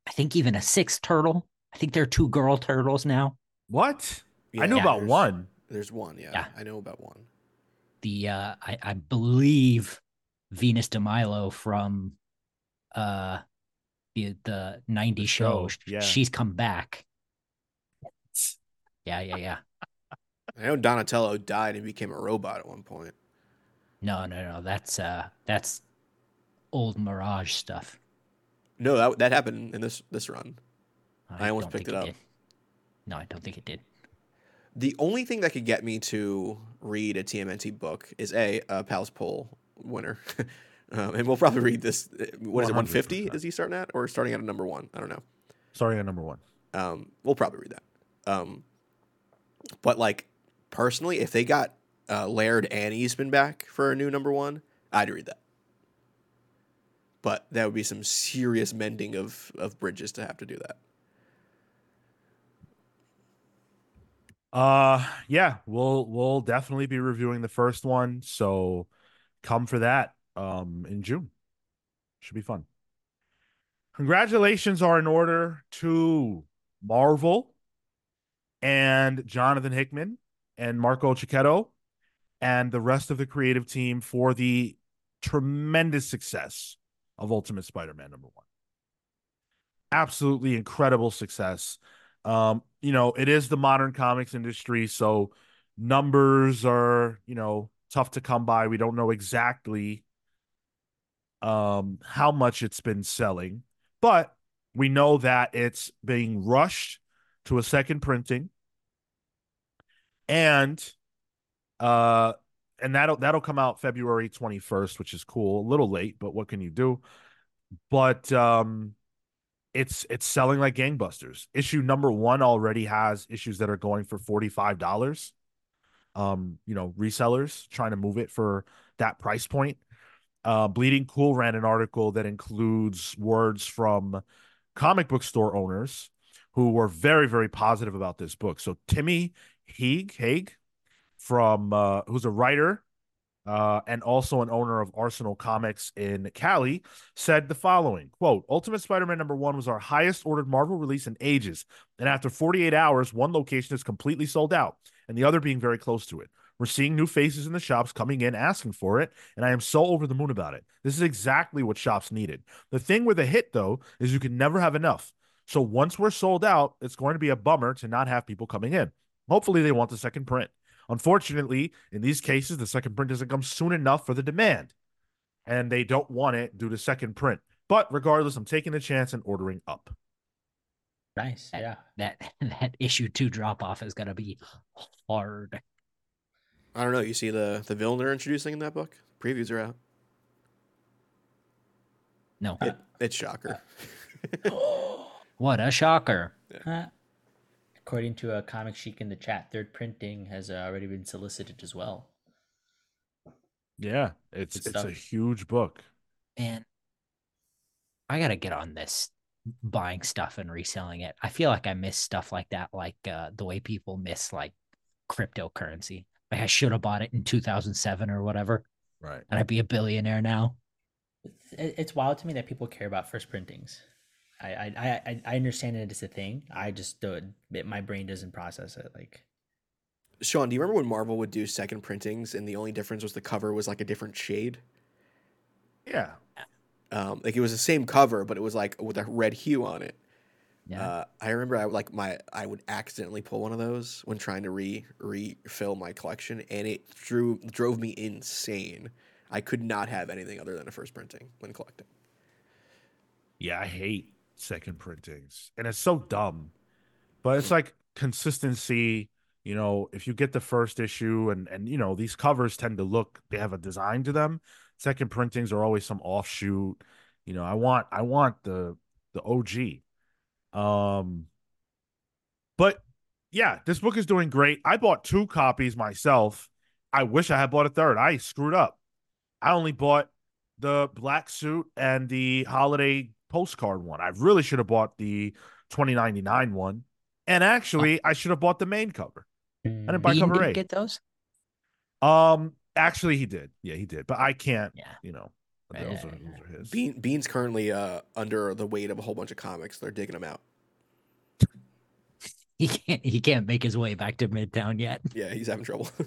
I think even a sixth turtle. I think there are two girl turtles now. What? Yeah, I knew about there's- one. There's one. Yeah, Yeah. I know about one. The uh I, I believe Venus de Milo from uh the the 90s The show. show, yeah. She's come back. Yeah, yeah, yeah. I know Donatello died and became a robot at one point. No, no, no. That's uh that's old Mirage stuff. No, that that happened in this this run. I almost picked think it up. did. No, I don't think it did. The only thing that could get me to read a TMNT book is a, a Pals Pulls winner, um, and we'll probably read this. What is it? One fifty? Is he starting at, or starting at a number one? I don't know. Starting at number one. Um, we'll probably read that. Um, but like personally, if they got uh, Laird and Eastman back for a new number one, I'd read that. But that would be some serious mending of of bridges to have to do that. Uh yeah, we'll we'll definitely be reviewing the first one, so come for that um in June. Should be fun. Congratulations are in order to Marvel and Jonathan Hickman and Marco Checchetto and the rest of the creative team for the tremendous success of Ultimate Spider-Man number 1. Absolutely incredible success. Um, you know, it is the modern comics industry, so numbers are, you know, tough to come by. We don't know exactly um how much it's been selling, but we know that it's being rushed to a second printing. And uh and that'll that'll come out February 21st, which is cool. A little late, but what can you do? But um it's it's selling like gangbusters. Issue number one already has issues that are going for $45. Um, you know, resellers trying to move it for that price point. Uh, Bleeding Cool ran an article that includes words from comic book store owners who were very, very positive about this book. So Timmy Haig, Haig from uh, who's a writer, uh, and also an owner of Arsenal Comics in Cali, said the following quote, Ultimate Spider-Man number one was our highest ordered Marvel release in ages. And after 48 hours, one location is completely sold out, and the other being very close to it. We're seeing new faces in the shops coming in asking for it, and I am so over the moon about it. This is exactly what shops needed. The thing with a hit, though, is you can never have enough. So once we're sold out, it's going to be a bummer to not have people coming in. Hopefully, they want the second print. Unfortunately, in these cases, the second print doesn't come soon enough for the demand, and they don't want it due to second print. But regardless, I'm taking the chance and ordering up. Nice. That- Yeah. That that issue two drop off is gonna be hard. I don't know. You see the the villain they're introducing in that book? Previews are out. No, It, it's shocker. what a shocker! Uh, according to a comic chic in the chat, third printing has uh, already been solicited as well. Yeah, it's Good it's a huge book. Man, I gotta get on this buying stuff and reselling it. I feel like I miss stuff like that, like uh, the way people miss like cryptocurrency. Like I should have bought it in 2007 or whatever, Right. and I'd be a billionaire now. It's wild to me that people care about first printings. I I I, I understand it as a thing. I just don't. It, my brain doesn't process it. Like Sean, do you remember when Marvel would do second printings and the only difference was the cover was like a different shade? Yeah. Um, like it was the same cover, but it was like with a red hue on it. Yeah. Uh, I remember I would, like my I would accidentally pull one of those when trying to re refill my collection, and it drew drove me insane. I could not have anything other than a first printing when collecting. Yeah, I hate second printings. And it's so dumb. But it's like consistency, you know, if you get the first issue and and you know, these covers tend to look they have a design to them. Second printings are always some offshoot. You know, I want I want the the OG. Um but yeah, this book is doing great. I bought two copies myself. I wish I had bought a third. I screwed up. I only bought the black suit and the holiday postcard one. I really should have bought the 2099 one. And actually, I should have bought the main cover. I didn't buy Bean cover didn't eight. get those. Um, actually, he did. Yeah, he did. But I can't. Yeah. You know, Right, those, right, are, those are his. Bean Bean's currently uh, under the weight of a whole bunch of comics. They're digging him out. He can't. He can't make his way back to Midtown yet. Yeah, he's having trouble.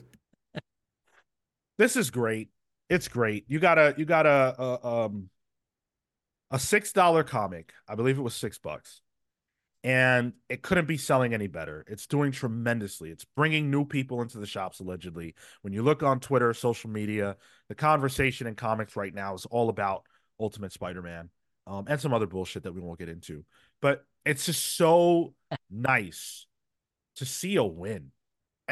This is great. It's great. You gotta. you gotta. a um a six dollar comic. I believe it was six bucks, and it couldn't be selling any better. It's doing tremendously. It's bringing new people into the shops. Allegedly, when you look on Twitter, social media, the conversation in comics right now is all about Ultimate Spider-Man, um, and some other bullshit that we won't get into. But it's just so nice to see a win.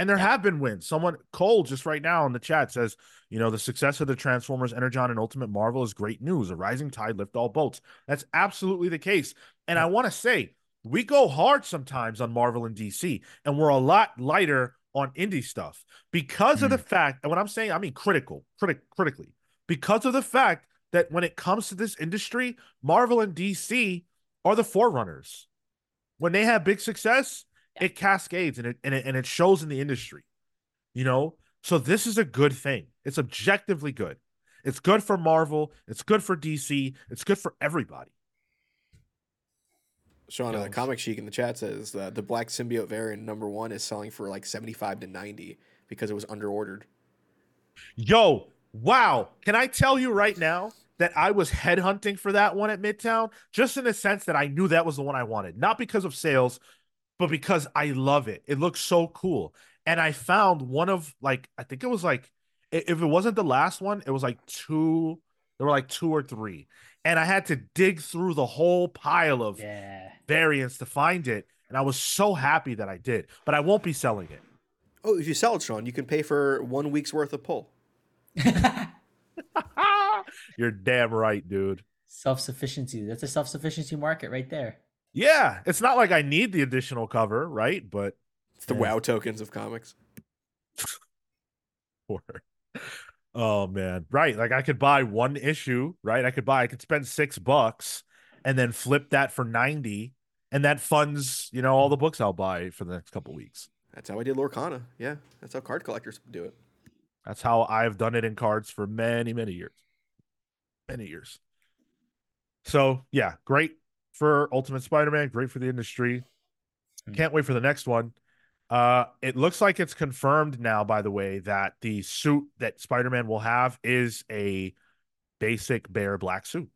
And there have been wins. Someone Cole just right now in the chat says, you know, the success of the Transformers, Energon, and Ultimate Marvel is great news. A rising tide lift all boats. That's absolutely the case. And I want to say, we go hard sometimes on Marvel and DC, and we're a lot lighter on indie stuff because of the hmm. fact, and when I'm saying, I mean critical, critic, critically, because of the fact that when it comes to this industry, Marvel and DC are the forerunners. When they have big success, it cascades and it, and it and it shows in the industry. You know, so this is a good thing. It's objectively good. It's good for Marvel. It's good for DC. It's good for everybody. Sean, uh, Comic Chic in the chat says uh, the Black Symbiote variant number one is selling for like seventy five to ninety because it was underordered. Yo, wow. Can I tell you right now that I was headhunting for that one at Midtown just in the sense that I knew that was the one I wanted, not because of sales, but because I love it. It looks so cool. And I found one of like, I think it was like, if it wasn't the last one, it was like two, there were like two or three. And I had to dig through the whole pile of yeah. variants to find it. And I was so happy that I did, but I won't be selling it. Oh, if you sell it, Sean, you can pay for one week's worth of pull. You're damn right, dude. self sufficiency. That's a self sufficiency market right there. Yeah, it's not like I need the additional cover, right? But It's the Yeah. WoW tokens of comics. Word. Oh man, right. Like I could buy one issue, right? I could buy, I could spend six bucks and then flip that for 90, and that funds, you know, all the books I'll buy for the next couple weeks. That's how I did Lorcana. Yeah, that's how card collectors do it. That's how I've done it in cards for many, many years. Many years. So, yeah, great for Ultimate Spider Man, great for the industry. Hmm. Can't wait for the next one. Uh, it looks like it's confirmed now, by the way, that the suit that Spider Man will have is a basic bare black suit.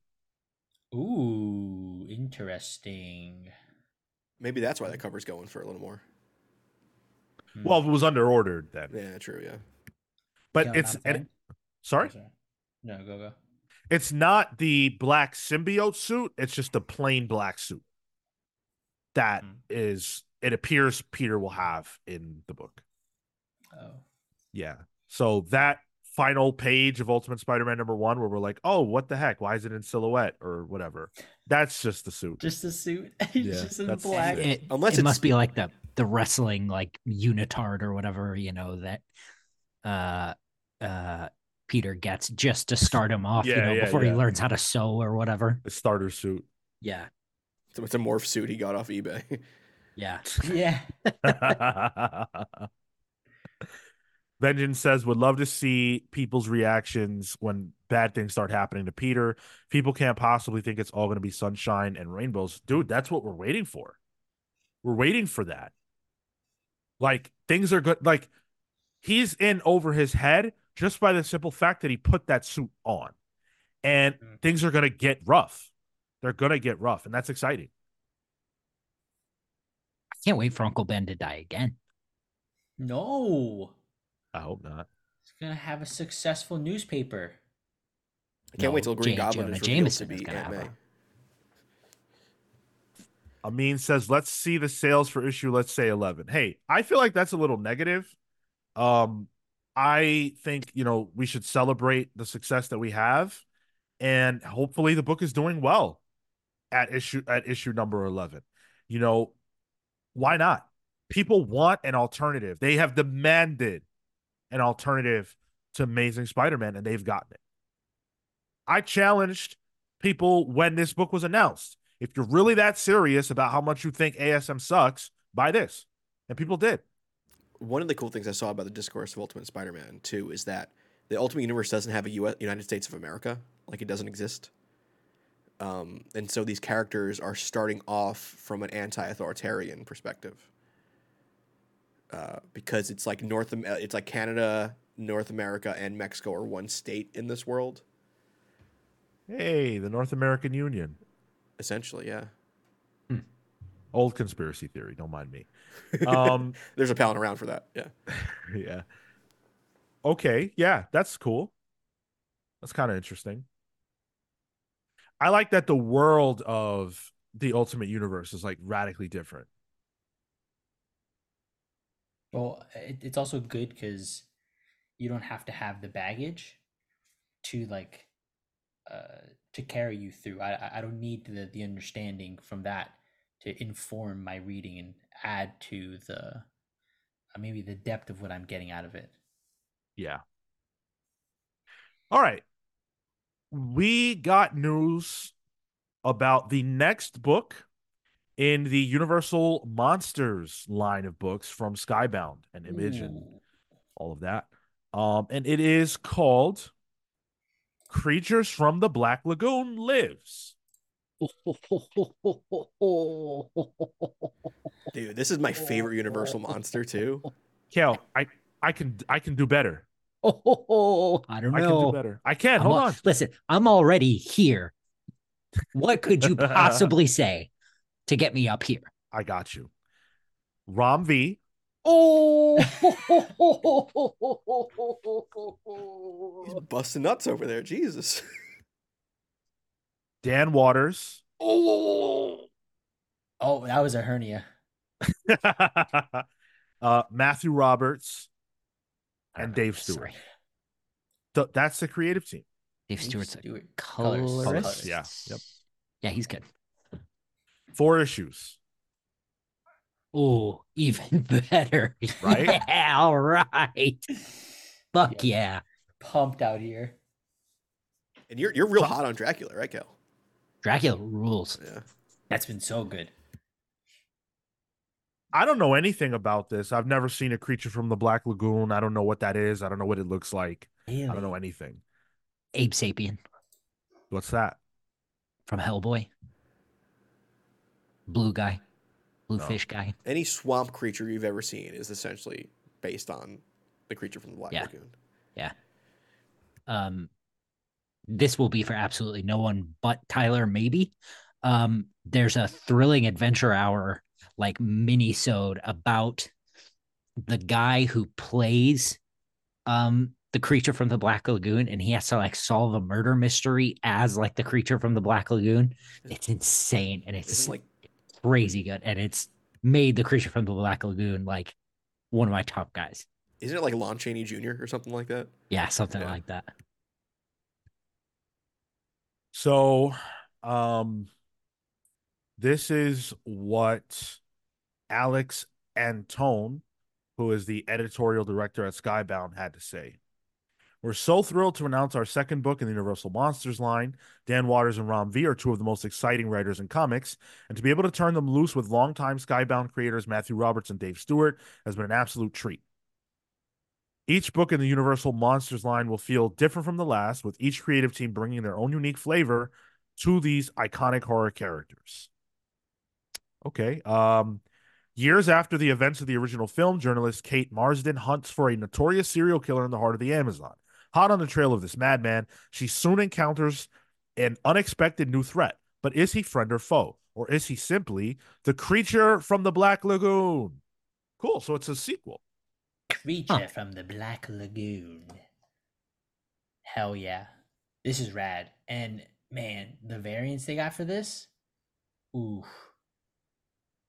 Ooh, interesting. Maybe that's why that cover's going for a little more. Hmm. Well, it was under ordered then, Yeah, true. Yeah. but Yeah, it's and, fan? sorry, No, go go. It's not the black symbiote suit. It's just a plain black suit that Hmm. is. It appears Peter will have in the book. Oh, Yeah. So that final page of Ultimate Spider-Man number one, where we're like, "Oh, what the heck? Why is it in silhouette or whatever?" That's just the suit. just the suit. He's Yeah, just in that's- black. Yeah. It, Unless it it's- must be like the the wrestling like unitard or whatever you know that uh uh Peter gets just to start him off, you know, yeah, before yeah. he learns how to sew or whatever. The starter suit. Yeah, So it's a morph suit he got off eBay. yeah. yeah. Vengeance says, would love to see people's reactions when bad things start happening to Peter. People can't possibly think it's all going to be sunshine and rainbows. Dude, that's what we're waiting for. We're waiting for that. Like, things are good. Like, he's in over his head just by the simple fact that he put that suit on. And Mm. things are going to get rough. They're going to get rough. And that's exciting. I can't wait for Uncle Ben to die again. No, I hope not. he's gonna have a successful newspaper. I can't wait No, till Green J- Goblin Jonah is revealed to Jameson is be gonna Aunt May. Amin says, let's see the sales for issue, let's say 11. Hey, I feel like that's a little negative. Um, I think, you know, we should celebrate the success that we have. And hopefully the book is doing well at issue at issue number 11. You know, why not? People want an alternative. They have demanded an alternative to Amazing Spider-Man, and they've gotten it. I challenged people when this book was announced. If you're really that serious about how much you think ASM sucks, buy this. And people did. One of the cool things I saw about the discourse of Ultimate Spider-Man too is that the Ultimate Universe doesn't have a US, United States of America, like it doesn't exist. Um, and so these characters are starting off from an anti-authoritarian perspective, uh, because it's like North, uh, it's like Canada, North America, and Mexico are one state in this world, Hey, the North American Union. essentially. Yeah, Old conspiracy theory. Don't mind me. Um, there's a palin around for that. Yeah, yeah. Okay. Yeah, that's cool. That's kind of interesting. I like that the world of the Ultimate Universe is like radically different. Well, it, it's also good because you don't have to have the baggage to like uh to carry you through. I I- I don't need the the understanding from that to inform my reading and add to the uh, maybe the depth of what I'm getting out of it. Yeah. All right. We got news about the next book in the Universal Monsters line of books from Skybound and Image and all of that. Um, and it is called Creatures from the Black Lagoon Lives. dude, this is my favorite Universal monster too. Kale, I I can I can do better. Oh, I don't know. I can do better. I can. I'm Hold al- on. Listen, I'm already here. What could you possibly say to get me up here? I got you. Ram V, Oh, He's busting nuts over there. Jesus. Dan Watters, Oh, oh, that was a hernia. uh, Matthew Roberts, and Dave Stewart. Th- that's the creative team. Dave Dave Stewart's a Stewart. Colors. colorist. Colors, yeah, yep. Yeah, he's good. Four issues. Oh, even better. Right? Yeah, all right. Fuck yeah. Pumped out here. And you're you're real hot on Dracula, right, Cal? Dracula rules. Yeah. That's been so good. I don't know anything about this. I've never seen a creature from the Black Lagoon. I don't know what that is. I don't know what it looks like. Really? I don't know anything. Abe Sapien What's that? from Hellboy. Blue guy. Blue No. fish guy. Any swamp creature you've ever seen is essentially based on the creature from the Black Yeah. Lagoon. Yeah. Um this will be for absolutely no one but Tyler maybe um there's a thrilling adventure hour like mini sode about the guy who plays um the creature from the Black Lagoon and he has to like solve a murder mystery as like the creature from the Black Lagoon it's insane and it's Isn't like crazy good and it's made the creature from the Black Lagoon like one of my top guys isn't it like Lon Chaney Jr. or something like that? yeah something Yeah. like that So, um, this is what Alex Antone, who is the editorial director at Skybound, had to say. We're so thrilled to announce our second book in the Universal Monsters line. Dan Watters and Ram V are two of the most exciting writers in comics, and to be able to turn them loose with longtime Skybound creators Matthew Roberts and Dave Stewart has been an absolute treat. Each book in the Universal Monsters line will feel different from the last, with each creative team bringing their own unique flavor to these iconic horror characters. Okay. Um, years after the events of the original film, journalist Kate Marsden hunts for a notorious serial killer in the heart of the Amazon. Hot on the trail of this madman, she soon encounters an unexpected new threat. But is he friend or foe? Or is he simply the creature from the Black Lagoon? Cool. So it's a sequel. Creature Huh. from the Black Lagoon. Hell yeah. This is rad. And man, the variants they got for this. Oof.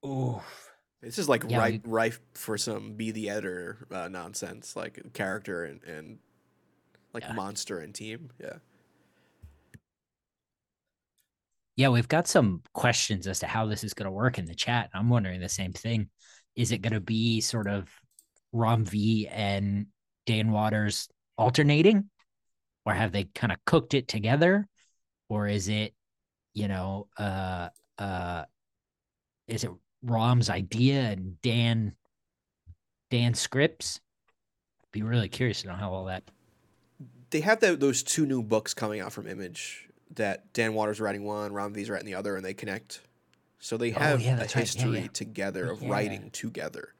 Oof. This is like Yeah, ripe, rife for some be the editor uh, nonsense, like character and, and like Yeah. monster and team. Yeah. Yeah, we've got some questions as to how this is going to work in the chat. I'm wondering the same thing. Is it going to be sort of Ram V and Dan Watters alternating? Or have they kind of cooked it together? Or is it, you know, uh uh is it Ram's idea and Dan Dan scripts? Be really curious to know how all that They have tho- those two new books coming out from Image that Dan Watters writing one, Ram V's writing the other, and they connect. So they Oh, have yeah, a that's right. Yeah, history yeah. together of writing together.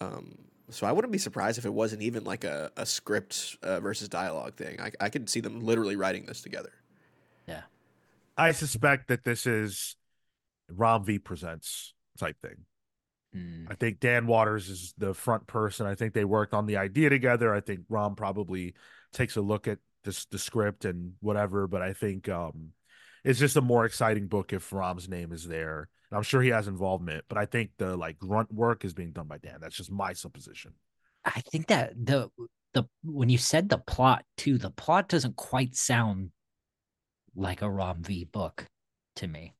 Um, so I wouldn't be surprised if it wasn't even like a, a script uh, versus dialogue thing. I, I could see them literally writing this together. Yeah. I suspect that this is Ram V presents type thing. Mm, I think Dan Watters is the front person. I think they worked on the idea together. I think Ram probably takes a look at this the script and whatever, but I think um it's just a more exciting book if Ram's name is there. I'm sure he has involvement, but I think the like grunt work is being done by Dan. That's just my supposition. I think that the the when you said the plot too, the plot doesn't quite sound like a Ram V book to me.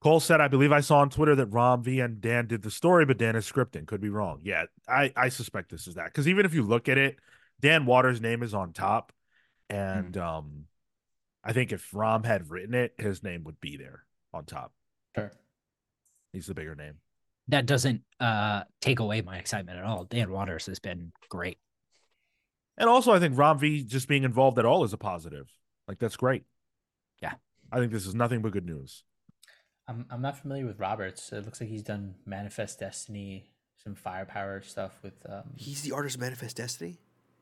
Cole said, I believe I saw on Twitter that Ram V and Dan did the story, but Dan is scripting. Could be wrong. Yeah, I, I suspect this is that. Because even if you look at it, Dan Watters' name is on top. And um I think if Ram had written it, his name would be there on top. Sure. He's the bigger name. That doesn't uh take away my excitement at all. Dan Watters has been great. And also I think Ram V just being involved at all is a positive. Like that's great. Yeah. I think this is nothing but good news. I'm I'm not familiar with Roberts. It looks like he's done Manifest Destiny, some firepower stuff with um He's the artist of Manifest Destiny?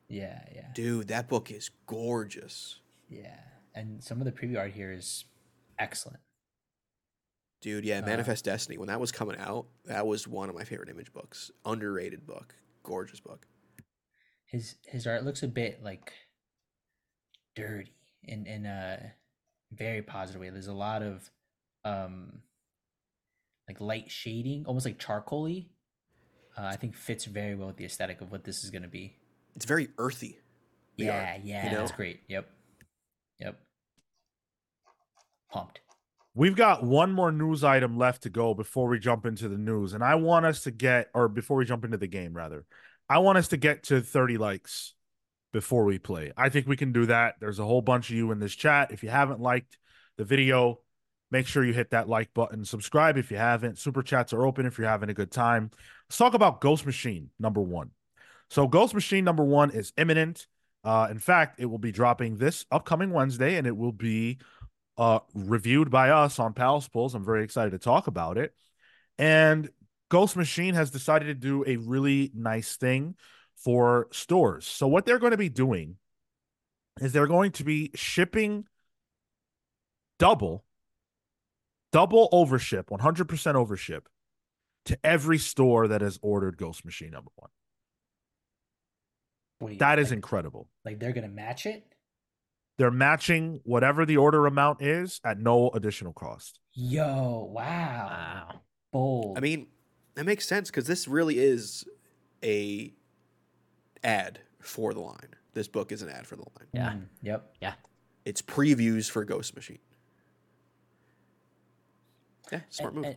yeah, yeah. Dude, that book is gorgeous. Yeah. And some of the preview art here is excellent. Dude, yeah, Uh, Manifest Destiny. When that was coming out, that was one of my favorite image books. Underrated book. Gorgeous book. His his art looks a bit like dirty in in a very positive way. There's a lot of um like light shading, almost like charcoaly. Uh, I think fits very well with the aesthetic of what this is going to be. It's very earthy. yeah, art, yeah, you know? that's great. Yep, yep. Pumped. We've got one more news item left to go before we jump into the news. And I want us to get, or before we jump into the game, rather, I want us to get to 30 likes before we play. I think we can do that. There's a whole bunch of you in this chat. If you haven't liked the video, Make sure you hit that like button, subscribe if you haven't. Super chats are open if you're having a good time. Let's talk about Ghost Machine number one. So, Ghost Machine number one is imminent. Uh, in fact, it will be dropping this upcoming Wednesday, and it will be uh, reviewed by us on Pals Pulls. I'm very excited to talk about it. And Ghost Machine has decided to do a really nice thing for stores. So, what they're going to be doing is they're going to be shipping double, double overship, 100% overship to every store that has ordered Ghost Machine number one. Wait, That is like, incredible. like they're gonna match it. They're matching whatever the order amount is at no additional cost. Yo, wow, Wow. bold. I mean, that makes sense because this really is a ad for the line. This book is an ad for the line. Yeah. Mm, yep. Yeah. It's previews for Ghost Machine. Yeah, smart And- move. and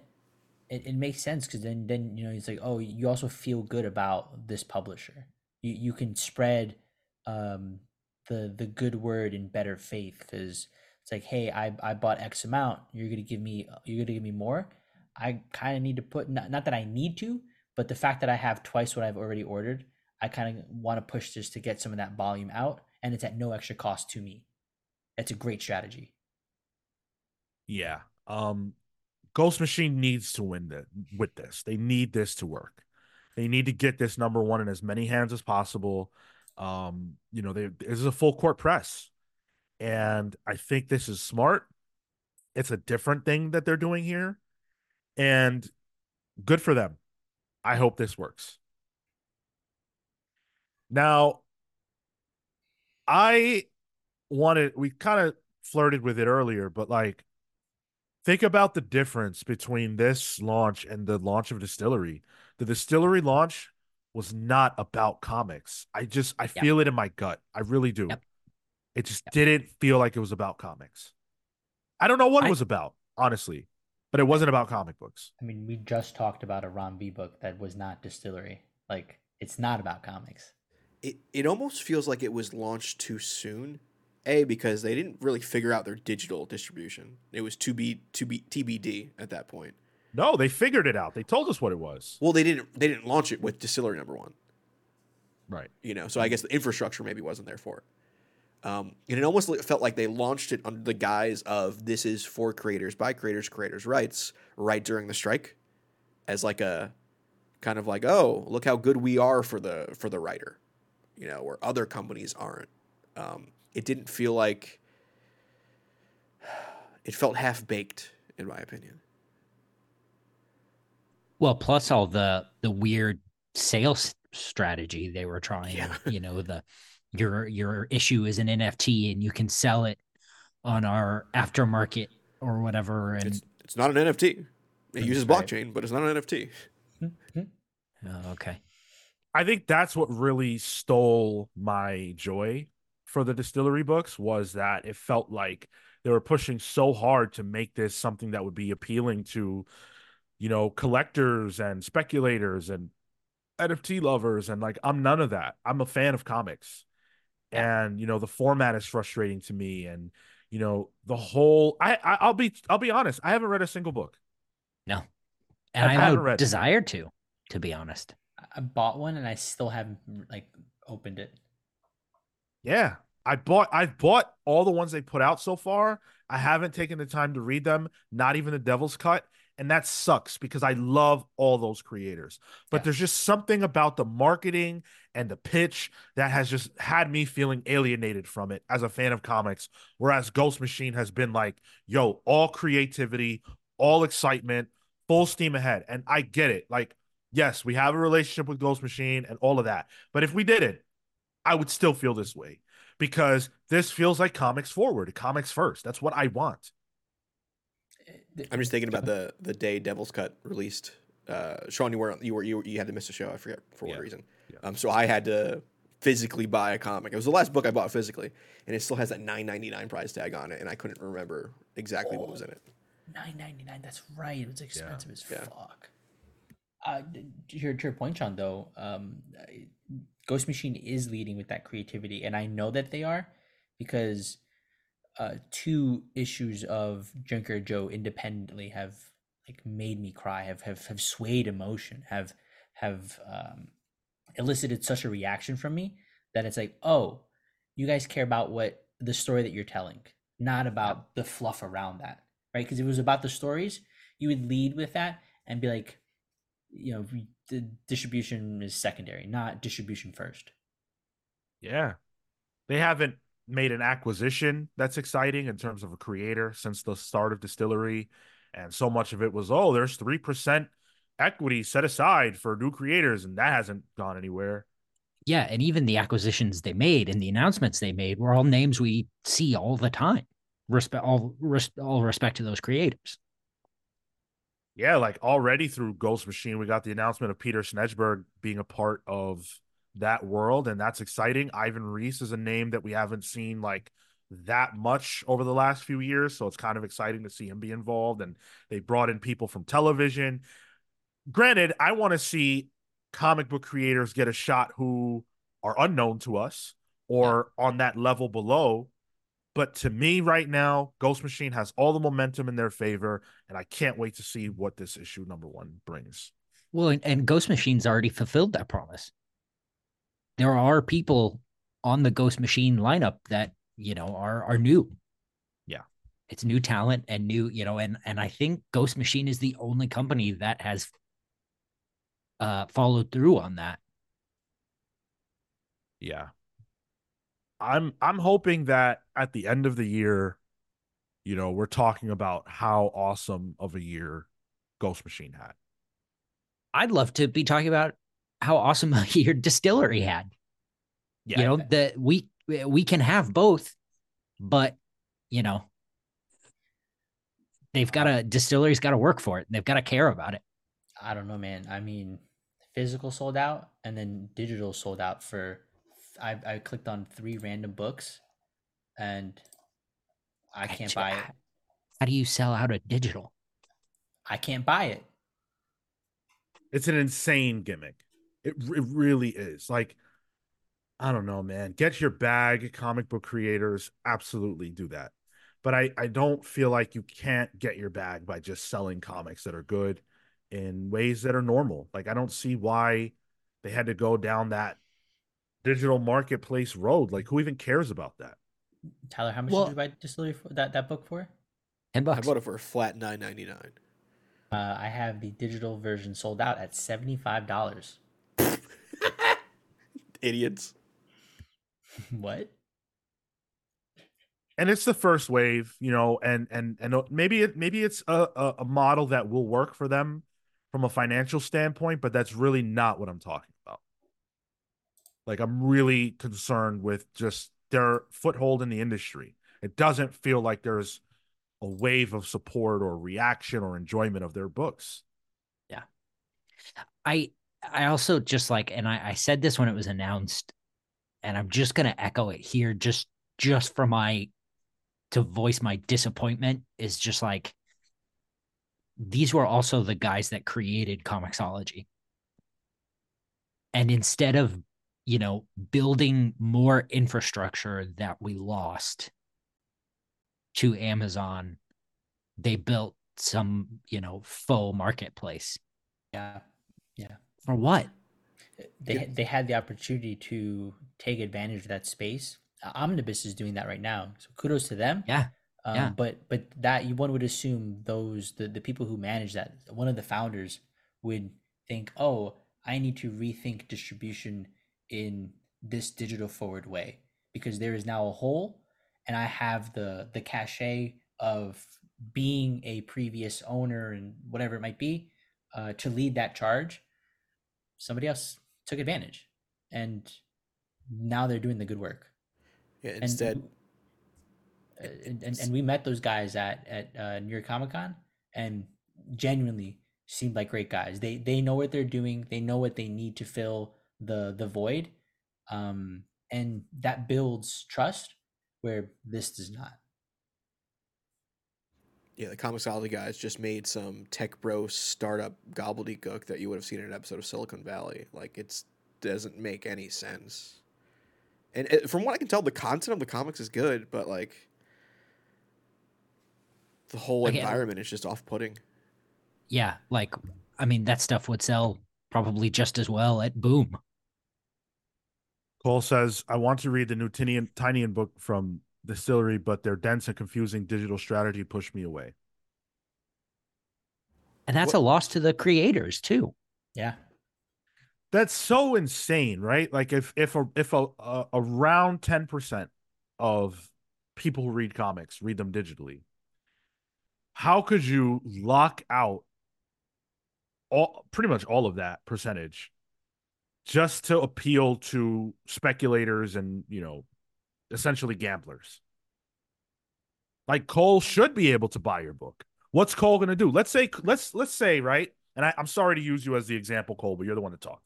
it, it makes sense because then then you know it's like oh you also feel good about this publisher. You you can spread um the the good word in better faith because it's like hey I I bought X amount you're gonna give me you're gonna give me more. I kind of need to put not, not that I need to, but the fact that I have twice what I've already ordered, I kind of want to push this to get some of that volume out, and it's at no extra cost to me. It's a great strategy. Yeah. Um Ghost Machine needs to win the, with this. They need this to work. They need to get this number one in as many hands as possible. Um, you know, they this is a full court press. And I think this is smart. It's a different thing that they're doing here. And good for them. I hope this works. Now, I wanted, we kind of flirted with it earlier, but like, think about the difference between this launch and the launch of Distillery. The Distillery launch was not about comics. I just, I Yep. feel it in my gut. I really do. Yep. It just didn't feel like it was about comics. I don't know what it was about, honestly, but it wasn't about comic books. I mean, we just talked about a Ram V book that was not distillery. Like, it's not about comics. it, it almost feels like it was launched too soon. A because they didn't really figure out their digital distribution. It was to be to be TBD at that point. No, they figured it out. They told us what it was. Well, they didn't they didn't launch it with Distillery Number One. Right. You know, so I guess the infrastructure maybe wasn't there for it. Um, and it almost felt like they launched it under the guise of this is for creators by creators, creators' rights, right during the strike, as like a kind of like, oh, look how good we are for the for the writer, you know, where other companies aren't. Um, it didn't feel like it felt half baked, in my opinion. Well, plus all the the weird sales strategy they were trying. Yeah. You know, the your your issue is an NFT and you can sell it on our aftermarket or whatever. And It's it's not an NFT. It uses right. blockchain, but it's not an NFT. Hmm, hmm. Oh, okay, I think that's what really stole my joy for the distillery books was that it felt like they were pushing so hard to make this something that would be appealing to, you know, collectors and speculators and NFT lovers. And like, I'm none of that. I'm a fan of comics. And, you know, the format is frustrating to me. And, you know, the whole I, I I'll be I'll be honest, I haven't read a single book. No and I I, have haven't no read it. desire to, to be honest. I- I bought one and I still haven't like opened it. Yeah. I bought I've bought all the ones they put out so far. I haven't taken the time to read them, not even the Devil's Cut, and that sucks because I love all those creators. But Yeah. there's just something about the marketing and the pitch that has just had me feeling alienated from it as a fan of comics. Whereas Ghost Machine has been like, yo, all creativity, all excitement, full steam ahead. And I get it. Like, yes, we have a relationship with Ghost Machine and all of that. But if we didn't, I would still feel this way because this feels like comics forward, comics first. That's what I want. I'm just thinking about the the day Devil's Cut released. Uh, Sean, you were you were you, you had to miss a show. I forget for what Yeah. reason. Yeah. Um, so I had to physically buy a comic. It was the last book I bought physically, and it still has that 9.99 price tag on it, and I couldn't remember exactly what was in it. Nine ninety nine. That's right. It was expensive as Yeah. fuck. Uh, d- to your, point, Sean. Though, um, Ghost Machine is leading with that creativity, and I know that they are because uh, two issues of Junker Joe independently have like made me cry, have have have swayed emotion, have have um, elicited such a reaction from me that it's like, oh, you guys care about what the story that you're telling, not about the fluff around that, right? Because if it was about the stories, you would lead with that and be like, you know, the distribution is secondary, not distribution first. Yeah. They haven't made an acquisition that's exciting in terms of a creator since the start of distillery and so much of it was oh there's 3% equity set aside for new creators and that hasn't gone anywhere. Yeah and even the acquisitions they made and the announcements they made were all names we see all the time. Respect all res- all respect to those creators. Yeah like already through ghost machine we got the announcement of peter snejbjerg being a part of that world, and that's exciting. Ivan Reis is a name that we haven't seen like that much over the last few years, so it's kind of exciting to see him be involved. And they brought in people from television. Granted, I want to see comic book creators get a shot who are unknown to us or on that level below. But to me, right now, Ghost Machine has all the momentum in their favor, and I can't wait to see what this issue number one brings. Well, and, and Ghost Machine's already fulfilled that promise there are people on the Ghost Machine lineup that you know are are new. Yeah, it's new talent and new you know, and and I think Ghost Machine is the only company that has uh followed through on that. Yeah. I'm I'm hoping that at the end of the year, you know, we're talking about how awesome of a year Ghost Machine had. I'd love to be talking about how awesome your distillery had. Yeah, you know that we we can have both, but you know they've got to distillery's got to work for it. They've got to care about it. I don't know, man. I mean, physical sold out and then digital sold out for. I I clicked on three random books, and I can't buy it. How do you sell out a digital? I can't buy it. It's an insane gimmick. It it really is. Like I don't know, man. Get your bag, comic book creators. Absolutely do that. But I, I don't feel like you can't get your bag by just selling comics that are good in ways that are normal. Like I don't see why they had to go down that digital marketplace road. Like who even cares about that? Tyler, how much well, did you buy distillery for that, that book for? Ten bucks. I bought it for a flat nine ninety nine. Uh, I have the digital version sold out at seventy five dollars. Idiots. what? And it's the first wave, you know, and and and maybe it maybe it's a, a, a model that will work for them from a financial standpoint, but that's really not what I'm talking about. Like I'm really concerned with just their foothold in the industry. It doesn't feel like there's a wave of support or reaction or enjoyment of their books. Yeah. I I also just like, and I, I said this when it was announced, and I'm just gonna echo it here, just just for my to voice my disappointment is just like these were also the guys that created Comixology. And instead of, you know, building more infrastructure that we lost to Amazon, they built some, you know, faux marketplace. Yeah. Yeah. For what? They they had the opportunity to take advantage of that space. Omnibus is doing that right now, so kudos to them. Yeah. Um, yeah. But but that you one would assume those the the people who manage that one of the founders would think, oh, I need to rethink distribution in this digital forward way because there is now a hole, and I have the the cachet of being a previous owner and whatever it might be uh, to lead that charge somebody else took advantage. And now they're doing the good work. Yeah instead and, uh, and, and, we met those guys at at uh, new york comic con and genuinely seemed like great guys. They they know what they're doing. They know what they need to fill the the void. Um and that builds trust where this does not yeah, the Comixology guys just made some tech bro startup gobbledygook that you would have seen in an episode of Silicon Valley. Like it doesn't make any sense. And it, from what I can tell, the content of the comics is good, but like The whole Again- environment is just off-putting. Yeah, like I mean that stuff would sell probably just as well at Boom. Cole says, I want to read the new Tynion, Tynion book from Distillery, but their dense and confusing digital strategy pushed me away. And that's What- a loss to the creators too. Yeah. That's so insane, right? Like if if a, if a, a around 10% of people who read comics read them digitally, how could you lock out all pretty much all of that percentage just to appeal to speculators and, you know, essentially gamblers? Like Cole should be able to buy your book. What's Cole going to do? Let's say let's let's say, right? And I, I'm sorry to use you as the example, Cole, but you're the one to talk.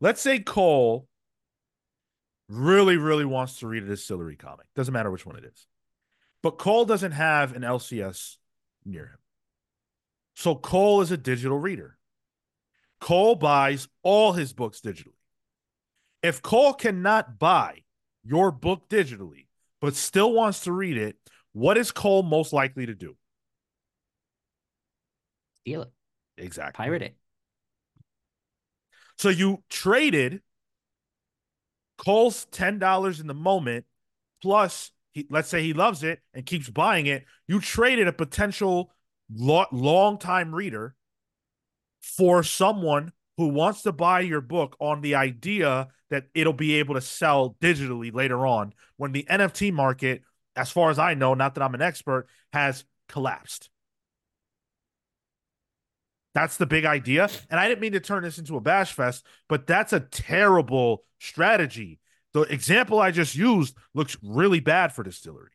Let's say Cole really, really wants to read a DSTLRY comic. Doesn't matter which one it is. But Cole doesn't have an LCS near him. So Cole is a digital reader. Cole buys all his books digitally. If Cole cannot buy your book digitally, but still wants to read it, what is Cole most likely to do? Steal it, Exactly. pirate it. So you traded Cole's ten dollars in the moment, plus he, let's say he loves it and keeps buying it. You traded a potential lo- long time reader for someone who wants to buy your book on the idea that it'll be able to sell digitally later on when the NFT market, as far as I know, not that I'm an expert, has collapsed. That's the big idea. And I didn't mean to turn this into a bash fest, but that's a terrible strategy. The example I just used looks really bad for DSTLRY.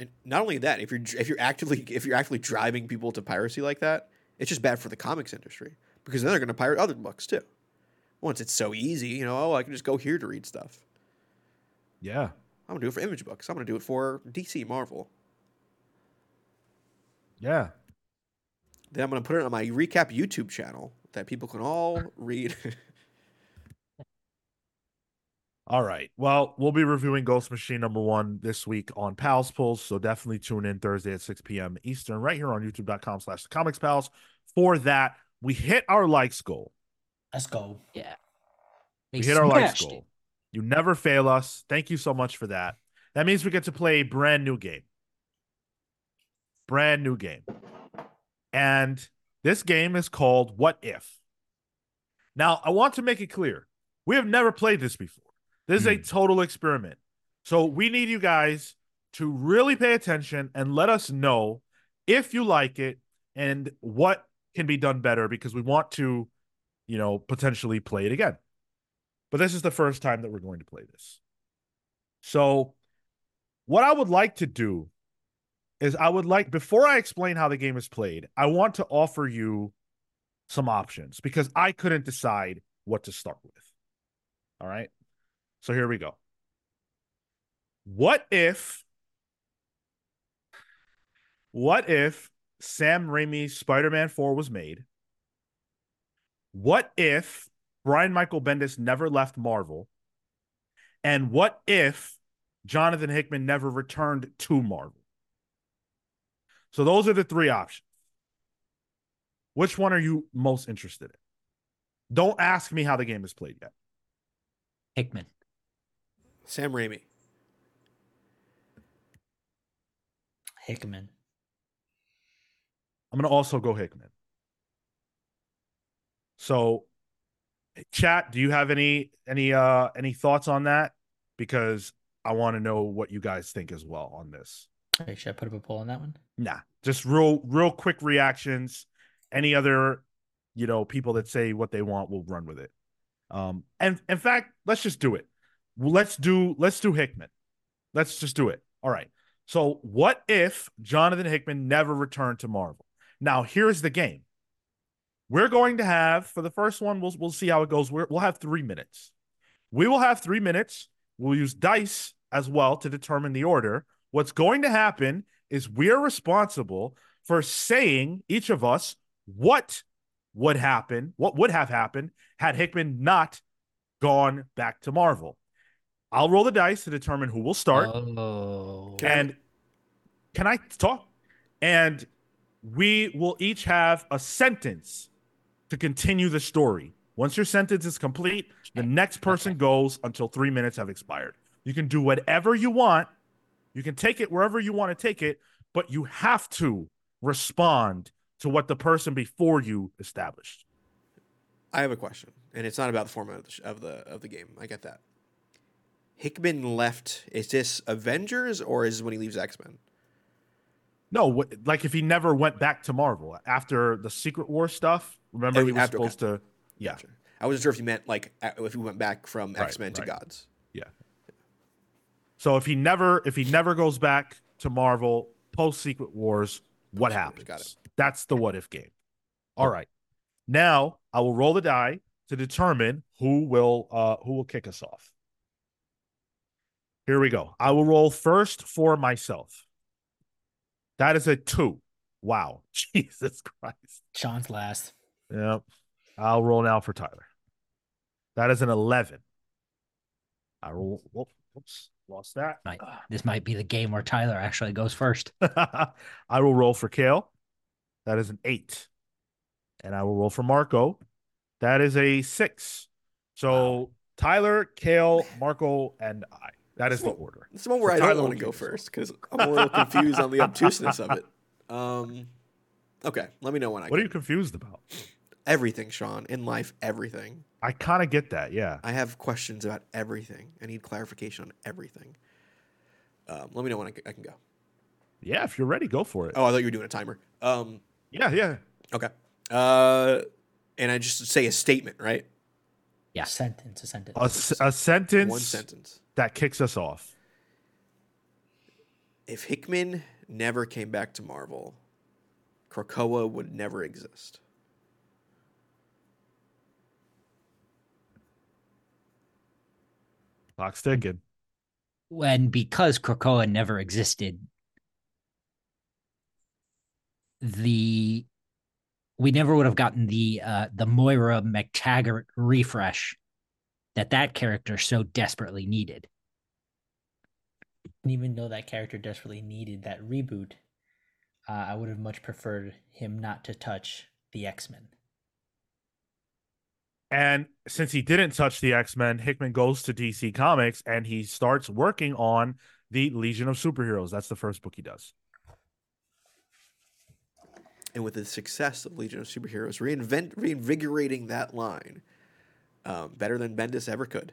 And not only that, if you're if you're actively if you're actively driving people to piracy like that, it's just bad for the comics industry because then they're going to pirate other books too. Once it's so easy, you know, oh, I can just go here to read stuff. Yeah. I'm gonna do it for image books. I'm gonna do it for DC Marvel. Yeah. Then I'm gonna put it on my recap YouTube channel that people can all read. All right. Well, we'll be reviewing Ghost Machine number one this week on Pals Pulls. So definitely tune in Thursday at 6 p.m. Eastern, right here on youtube.com slash the comics pals. For that, we hit our likes goal. Let's go. Yeah. We They hit our likes goal. it. You never fail us. Thank you so much for that. That means we get to play a brand new game. Brand new game. And this game is called What If? Now, I want to make it clear we have never played this before. This is a hmm. total experiment. So we need you guys to really pay attention and let us know if you like it and what can be done better because we want to, you know, potentially play it again. But this is the first time that we're going to play this. So, what I would like to do is I would like, before I explain how the game is played, I want to offer you some options because I couldn't decide what to start with. All right. So, here we go. What if, what if Sam Raimi's Spider Man 4 was made? What if Brian Michael Bendis never left Marvel? And what if Jonathan Hickman never returned to Marvel? So those are the three options. Which one are you most interested in? Don't ask me how the game is played yet. Hickman. Sam Raimi. Hickman. I'm going to also go Hickman. So chat, do you have any any uh any thoughts on that? Because I want to know what you guys think as well on this. Wait, should I put up a poll on that one? Nah, just real real quick reactions. Any other, you know, people that say what they want, will run with it. Um, and in fact, let's just do it. Let's do let's do Hickman. Let's just do it. All right. So, what if Jonathan Hickman never returned to Marvel? Now, here's the game. We're going to have for the first one. We'll we'll see how it goes. We're, we'll have three minutes. We will have three minutes. We'll use dice as well to determine the order. What's going to happen is we're responsible for saying each of us what would happen, what would have happened had Hickman not gone back to Marvel. I'll roll the dice to determine who will start. Oh. And can I talk? And we will each have a sentence to continue the story. Once your sentence is complete, the next person goes until three minutes have expired. You can do whatever you want. You can take it wherever you want to take it, but you have to respond to what the person before you established. I have a question, and it's not about the format of the, sh- of the of the game. I get that. Hickman left. Is this Avengers or is this when he leaves X Men? No, like if he never went back to Marvel after the Secret War stuff. Remember, he was after- okay. supposed to. Yeah, I wasn't sure if you meant like if he went back from Right, X Men to right. Gods. yeah. So if he never, if he never goes back to Marvel post Secret Wars, what happens? got it. That's the what if game. All right. Now I will roll the die to determine who will uh who will kick us off. Here we go. I will roll first for myself. That is a two. Wow. Jesus Christ. Sean's last. Yep. I'll roll now for Tyler. That is an 11. I roll. Whoop, whoops. Lost that. Might, this might be the game where Tyler actually goes first. I will roll for Kale. That is an eight. And I will roll for Marco. That is a six. So Tyler, Kale, Marco, and I. That is the order. It's the one where So I don't want to go kick us off. first because I'm a little confused on the obtuseness of it. Um, okay, let me know when I. What are you confused about? Everything, Sean, in life, everything. I kind of get that. Yeah. I have questions about everything. I need clarification on everything. Um, let me know when I can, I can go. Yeah. If you're ready, go for it. Oh, I thought you were doing a timer. Um, Yeah. Yeah. okay. Uh, and I just say a statement, right? Yeah. Sentence, a sentence. A, s- a sentence One sentence. That kicks us off. If Hickman never came back to Marvel, Krakoa would never exist. Clock's ticking. when because Krakoa never existed, the we never would have gotten the uh the Moira MacTaggert refresh that that character so desperately needed. And even though that character desperately needed that reboot, uh, I would have much preferred him not to touch the X Men. And since he didn't touch the X Men, Hickman goes to DC Comics and he starts working on the Legion of Superheroes. That's the first book he does. And with the success of Legion of Superheroes, reinvent, reinvigorating that line um, better than Bendis ever could,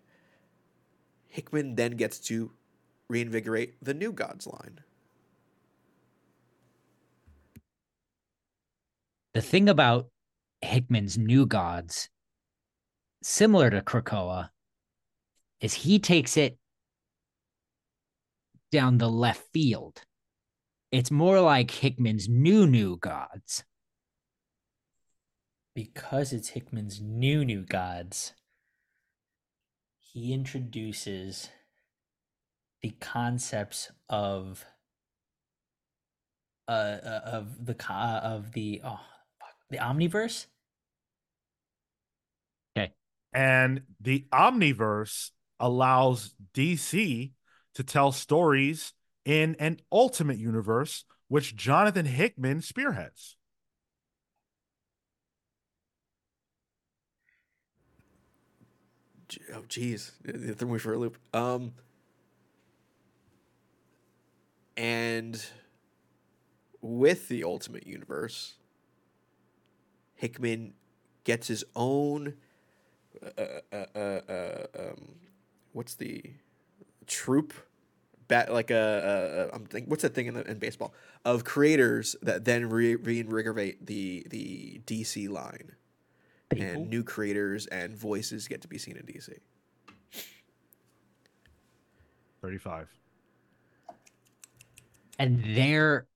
Hickman then gets to reinvigorate the New Gods line. The thing about Hickman's New Gods, similar to Krakoa, is he takes it down the left field. It's more like Hickman's New New Gods. Because it's Hickman's new new gods, he introduces the concepts of uh, uh of the uh, of the oh fuck, the omniverse Okay, And the Omniverse allows DC to tell stories in an ultimate universe, which Jonathan Hickman spearheads. Oh, geez, it threw me for a loop. Um, and with the Ultimate Universe, Hickman gets his own. Uh, uh, uh, uh, um, what's the troop? Bat like a, a, a I'm think, what's that thing in, the, in baseball of creators that then re- reinvigorate the the DC line and new creators and voices get to be seen in DC. 35. and their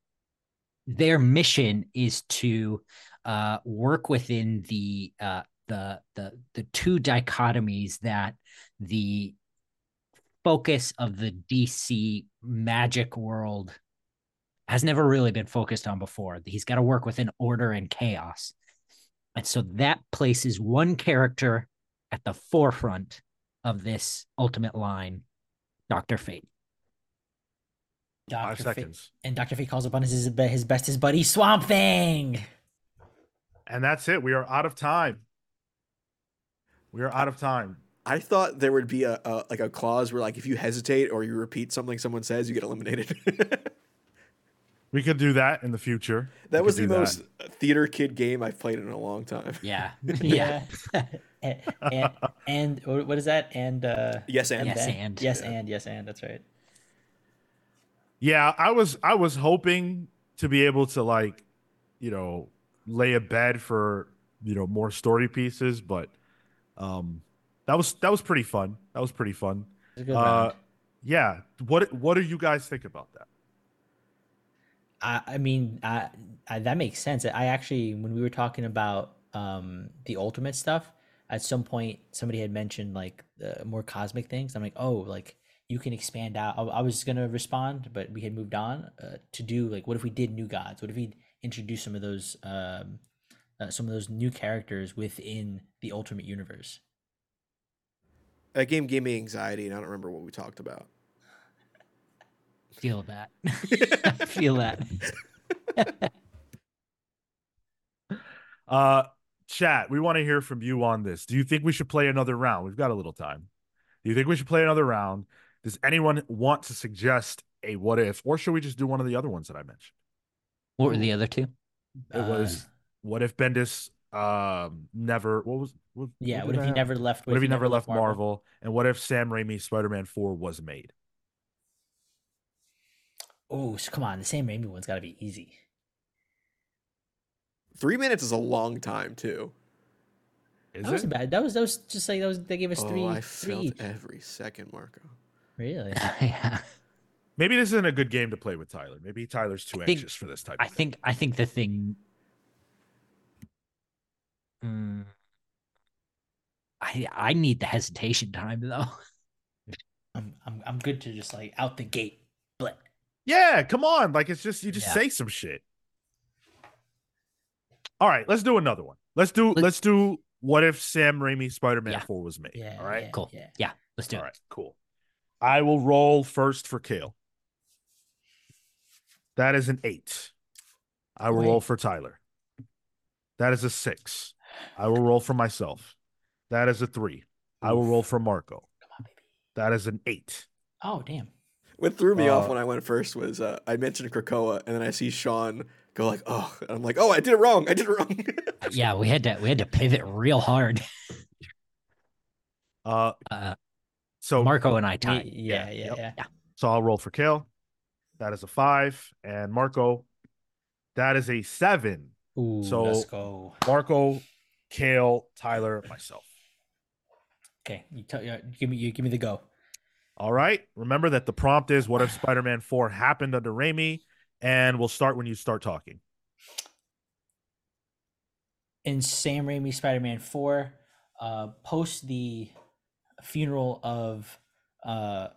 their mission is to uh, work within the uh, the the the two dichotomies that the focus of the DC magic world has never really been focused on before. He's got to work within order and chaos. And so that places one character at the forefront of this ultimate line, Dr. Fate. Five Doctor Fate, seconds. and Doctor Fate calls upon his his his bestest buddy Swamp Thing. And that's it. We are out of time. We are out of time. I thought there would be a, a like a clause where like if you hesitate or you repeat something someone says, you get eliminated. We could do that in the future. that We was the do that. most theater kid game I've played in a long time. Yeah. Yeah. and, and, and what what is that? And uh Yes, and Yes, then? and. yes Yeah. and yes and that's right. Yeah, I was I was hoping to be able to like, you know, lay a bed for, you know, more story pieces, but um that was that was pretty fun. That was pretty fun. It's a good Uh round. yeah. What what do you guys think about that? I, I mean, I, I, that makes sense. I actually, when we were talking about um, the ultimate stuff, at some point somebody had mentioned like more cosmic things. I'm like, oh, like you can expand out. I, I was gonna respond, but we had moved on uh, to do like, what if we did new gods? What if we introduced some of those, um, uh, some of those new characters within the ultimate universe? That game gave me anxiety, and I don't remember what we talked about. Feel that. I Feel that. Uh chat, we want to hear from you on this. Do you think we should play another round? We've got a little time. Do you think we should play another round? Does anyone want to suggest a what if, or should we just do one of the other ones that I mentioned? What were the other two? It was what if Bendis um never what was what, yeah. What did if I he have? never left? what if he never left Marvel? And what if Sam Raimi Spider-Man 4 was made? Oh, so come on, the Sam Raimi one's got to be easy. Three minutes is a long time too. Is that wasn't bad. That was that was just like that was. They gave us three. oh, I felt each. every second, Marco. Really? yeah. Maybe this isn't a good game to play with Tyler. Maybe Tyler's too I think- anxious for this type I of thing. think I think the thing. Mm, I I need the hesitation time though. I'm I'm I'm good to just like out the gate. But Yeah, come on. Like it's just you just Yeah. say some shit. All right, let's do another one. Let's do Let- let's do what if Sam Raimi Spider-Man Yeah. 4 was made. yeah, All right. yeah, Cool. Yeah. Yeah, let's do All it. All right, cool. I will roll first for Kale. That is an eight. I will Wait. roll for Tyler. That is a six. I will roll for myself. That is a three. I will roll for Marco. Come on, baby. That is an eight. Oh damn. What threw me off Uh, when I went first was uh, I mentioned Krakoa, and then I see Sean go like, "Oh," and I'm like, "Oh, I did it wrong. I did it wrong." Yeah, we had to we had to pivot real hard. Uh, Uh, so Marco and I tied. yeah, yeah, yeah, yeah. So I'll roll for Kale. That is a five. And Marco, that is a seven. Ooh, So- let's go. Marco, Kale, Tyler, myself. Okay, you tell you give me you give me the go. All right. Remember that the prompt is what if Spider Man 4 happened under Raimi? And we'll start when you start talking. In Sam Raimi Spider-Man 4, uh post the funeral of uh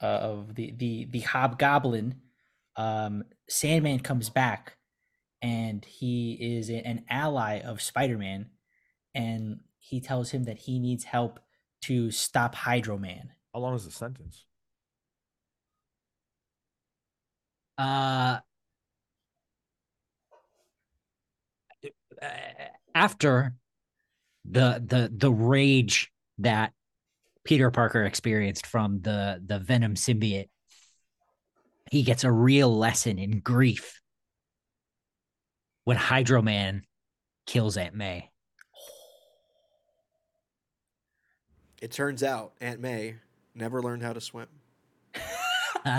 of the the the hobgoblin um Sandman comes back and he is an ally of Spider-Man and he tells him that he needs help to stop Hydro Man. How long is the sentence? Uh, uh, after the the the rage that Peter Parker experienced from the the Venom symbiote, he gets a real lesson in grief when Hydro Man kills Aunt May. it turns out Aunt May never learned how to swim.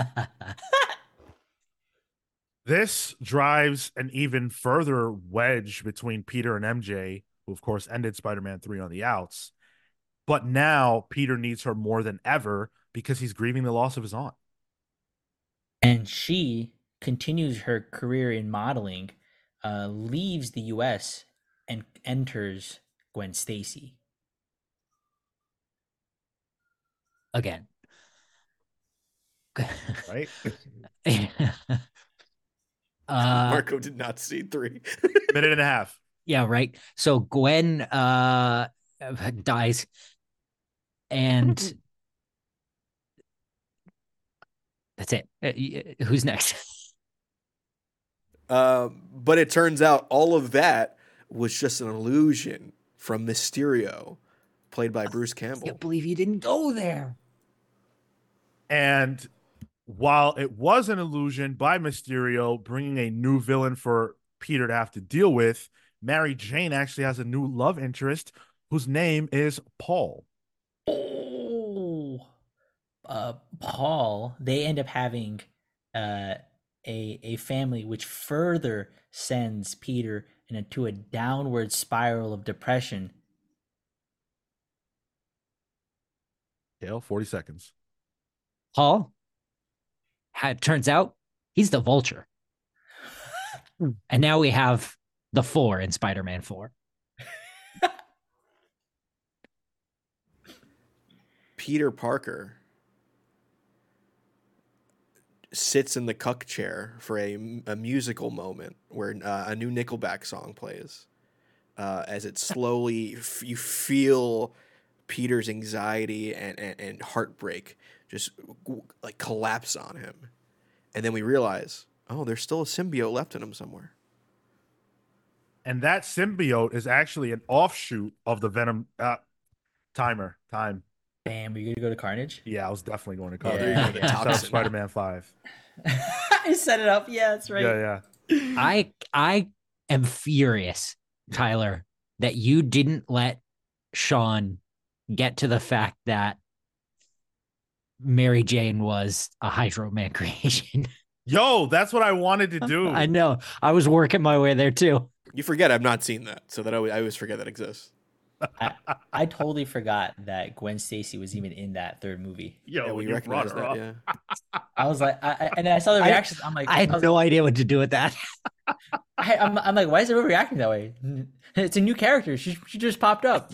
This drives an even further wedge between Peter and MJ, who, of course, ended Spider Man 3 on the outs. But now Peter needs her more than ever because he's grieving the loss of his aunt. and she continues her career in modeling, uh, leaves the U.S. and enters Gwen Stacy. Again. Right? uh, Marco did not see three. Minute and a half. Yeah, right. So Gwen uh dies and That's it. Uh, uh, Who's next? Uh, but it turns out all of that was just an illusion from Mysterio, played by Bruce I Campbell. can't believe you didn't go there. And while it was an illusion by Mysterio bringing a new villain for Peter to have to deal with, Mary Jane actually has a new love interest whose name is Paul. Oh, uh, Paul. They end up having uh, a a family, which further sends Peter into a downward spiral of depression. Dale, 40 seconds. Paul, it turns out he's the vulture. and now we have the four in Spider Man 4. Peter Parker sits in the cuck chair for a, a musical moment where uh, a new Nickelback song plays. Uh, as it slowly, f- you feel Peter's anxiety and, and, and heartbreak just like collapse on him. And then we realize, oh, there's still a symbiote left in him somewhere. And that symbiote is actually an offshoot of the Venom uh, timer time. Damn, are you gonna go to Carnage? Yeah, I was definitely going to Yeah, call there you it. go, the Instead of toxin. Spider-Man 5. I set it up. Yeah, that's right. Yeah, yeah. I I am furious, Tyler, that you didn't let Sean get to the fact that Mary Jane was a Hydro Man creation. Yo, that's what I wanted to do. I know. I was working my way there too. You forget I've not seen that, so that I, always- I always forget that exists. I totally forgot that Gwen Stacy was even in that third movie. Yo, yeah, we you brought recognize her that. up. Yeah. I was like, I, I, and then I saw the I- reactions. I'm like, I had was- no idea what to do with that. I, I'm, I'm like, why is everyone reacting that way? It's a new character. She, she just popped up.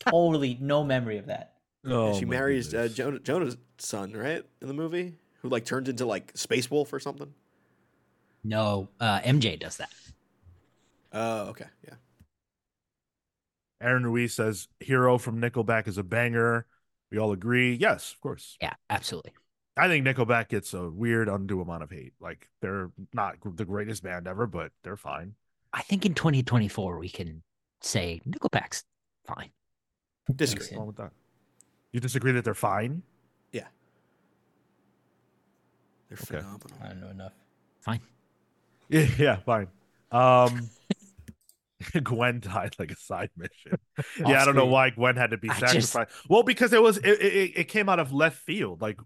Totally no memory of that. Oh, she marries uh. Jonah, Jonah's son, right, in the movie, who like turns into like Space Wolf or something. No, uh, MJ does that. Oh, okay, yeah. Aaron Ruiz says hero from Nickelback is a banger. We all agree. Yes, of course. Yeah, absolutely. I think Nickelback gets a weird, undue amount of hate. Like they're not the greatest band ever, but they're fine. I think in 2024 we can say Nickelback's fine. Disagree. What's wrong with that? You disagree that they're fine? Yeah. They're Okay. phenomenal. I don't know enough. Fine. Yeah, yeah, fine. Um Gwen died like a side mission. yeah, I don't know why Gwen had to be I just- sacrificed. Well, because it was it, it, it came out of left field. Like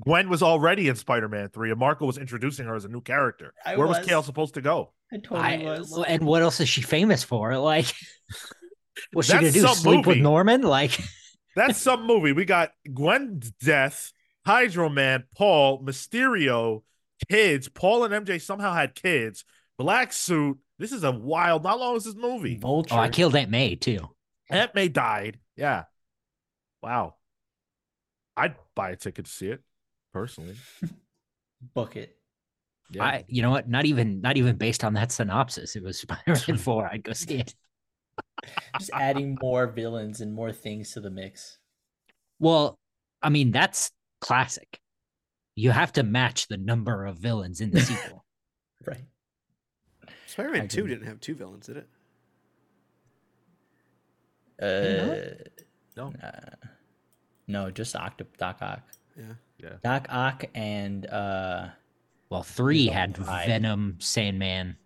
Gwen was already in Spider-Man 3 and Marco was introducing her as a new character. I Where was was. Kale supposed to go? I totally I, was. and what else is she famous for? Like, what's she That's gonna do? some Sleep with. Norman? Like, That's some movie. We got Gwen's death, Hydro Man, Paul, Mysterio, kids. Paul and MJ somehow had kids. Black suit. This is a wild. How long is this movie? Vulture. oh, I killed Aunt May too. Aunt May died. Yeah. Wow. I'd buy a ticket to see it personally. Book it. Yeah. I, you know what? Not even, not even based on that synopsis. It was Spider-Man Four. I'd go see it. Just adding more villains and more things to the mix. Well, I mean, that's classic. You have to match the number of villains in the sequel. Right. Spider-Man Two didn't have two villains, did it? Uh, No. uh, no, just Octo Doc Ock. Yeah. Doc Ock and uh, well, three There's had only five. Venom, Sandman,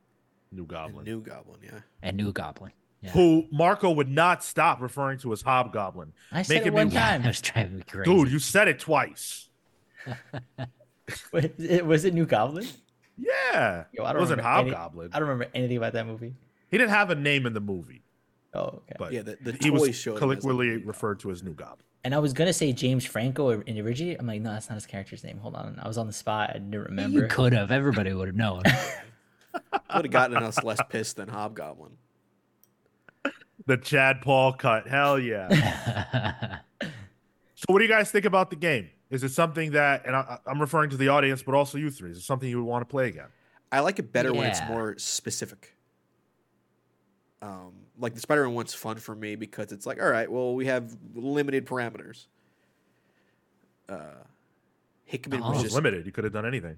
New And Goblin. New Goblin, yeah. and New Goblin. Yeah. Who Marco would not stop referring to as Hobgoblin. I said Making it me one Yeah, time. that was driving me crazy. Dude, you said it twice. Was it, was it New Goblin? Yeah. Yo, I it don't wasn't remember any- Hobgoblin. I don't remember anything about that movie. He didn't have a name in the movie, Oh, okay. but Yeah, the, the he toy was showed him as, like, colloquially referred to as New Goblin. And I was gonna say James Franco in the original. I'm like, no, that's not his character's name. Hold on, I was on the spot. I didn't remember. You could have. Everybody would have known. Would have gotten us less pissed than Hobgoblin. The Chad Paul cut. Hell yeah. So, what do you guys think about the game? Is it something that, and I, I'm referring to the audience, but also you three, is it something you would want to play again? I like it better when it's more specific. Um, like the Spider-Man one's fun for me because it's like, all right, well, we have limited parameters. Uh, Hickman Oh. It was was just limited. You could have done anything.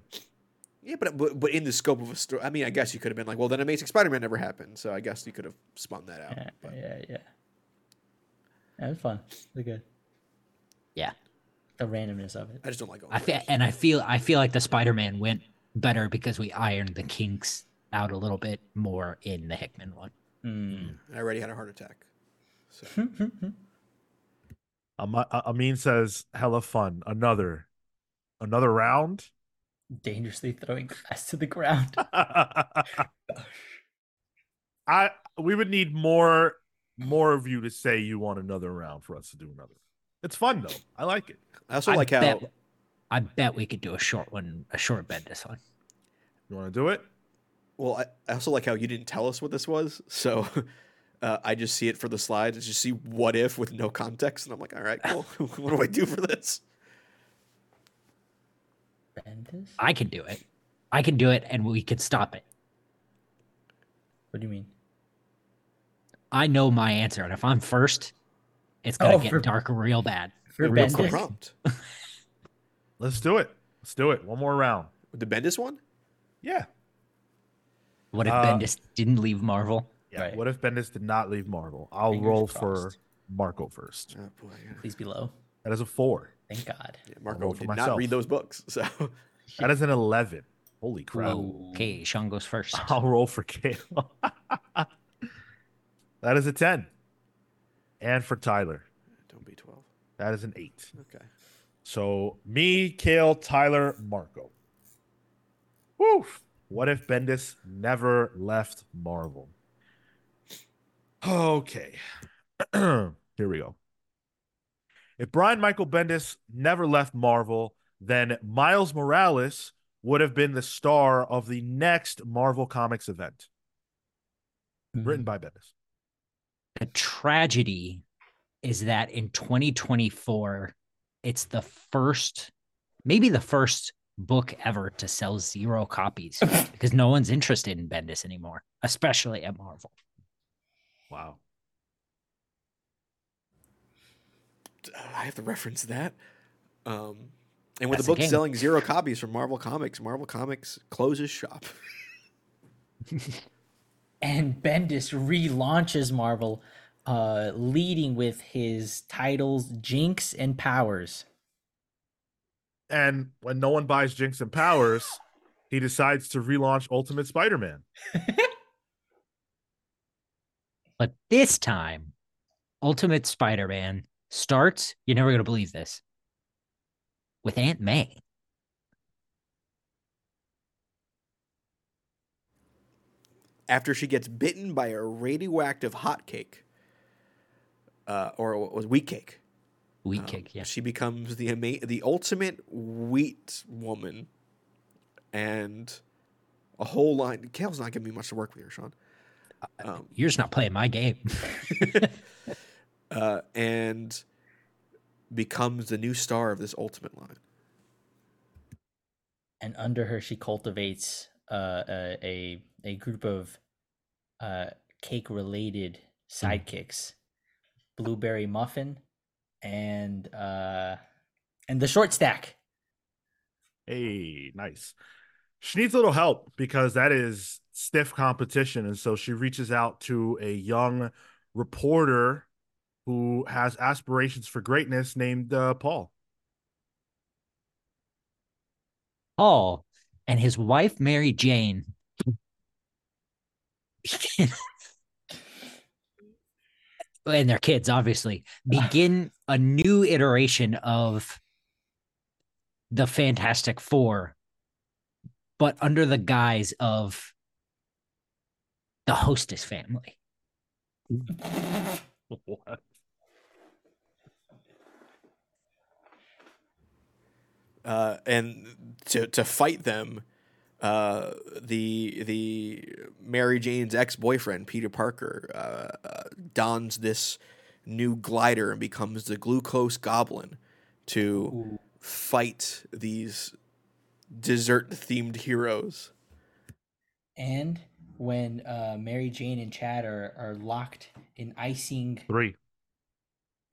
yeah, but, but but in the scope of a story, I mean, I guess you could have been like, well, then Amazing Spider-Man never happened, so I guess you could have spun that out. Yeah, but- yeah, yeah. Yeah, it was fun. It was good. Yeah. The randomness of it. I just don't like. I feel, and I feel I feel like the Spider-Man went better because we ironed the kinks out a little bit more in the Hickman one. Mm. I already had a heart attack. So Am- Amin says, "Hella fun. Another, another round." Dangerously throwing glass to the ground. I we would need more more of you to say you want another round for us to do another. It's fun though. I like it. I also I like how I bet we could do a short one, a short bed this one. You want to do it? Well, I, I also like how you didn't tell us what this was, so uh, I just see it for the slides. I just see what if with no context, and I'm like, all right, cool. what do I do for this? Bendis? I can do it. I can do it, and we can stop it. What do you mean? I know my answer, and if I'm first, it's gonna Oh, get for- dark real bad. For Wait, what's Bendis? prompt? Let's do it. Let's do it. One more round. The Bendis one? Yeah. What if Uh, Bendis didn't leave Marvel? Yeah. Right. What if Bendis did not leave Marvel? I'll Fingers roll for. Marco first. Oh boy, yeah. Please be low. That is a four. Thank God. Yeah, Marco for did myself. not read those books, so That is an eleven. Holy crap! Okay, Sean goes first. I'll roll for Kale. that is a ten. And for Tyler, don't be twelve. that is an eight. Okay. So me, Kale, Tyler, Marco. Woo! What if Bendis never left Marvel? Okay. Here we go. If Brian Michael Bendis never left Marvel, then Miles Morales would have been the star of the next Marvel Comics event, hmm. written by Bendis. the tragedy is that in 2024 it's the first maybe the first book ever to sell zero copies because no one's interested in bendis anymore especially at marvel Wow. I have to reference that. Um, and with That's the the book selling zero copies from Marvel Comics, Marvel Comics closes shop. And Bendis relaunches Marvel, uh, leading with his titles Jinx and Powers. And when no one buys Jinx and Powers, he decides to relaunch Ultimate Spider-Man. but this time ultimate spider-man starts you're never going to believe this with aunt may After she gets bitten by a radioactive hot cake, uh, or it was wheat cake, wheat um, cake yeah she becomes the ama- the ultimate wheat woman, and a whole line. Kale's not giving me much to work with here, Sean. Um, you're just not playing my game uh, and becomes the new star of this ultimate line. and under her she cultivates uh, a, a a group of uh, cake related sidekicks blueberry muffin and uh and the short stack Hey, nice. She needs a little help because that is stiff competition. And so she reaches out to a young reporter who has aspirations for greatness named uh, Paul. Paul and his wife Mary Jane and their kids obviously begin a new iteration of the Fantastic Four, but under the guise of the hostess family. What? uh, and to to fight them, uh, the the Mary Jane's ex boyfriend Peter Parker uh, uh, dons this new glider and becomes the glucose goblin to fight these dessert themed heroes. and when uh mary jane and chad are are locked in icing Three.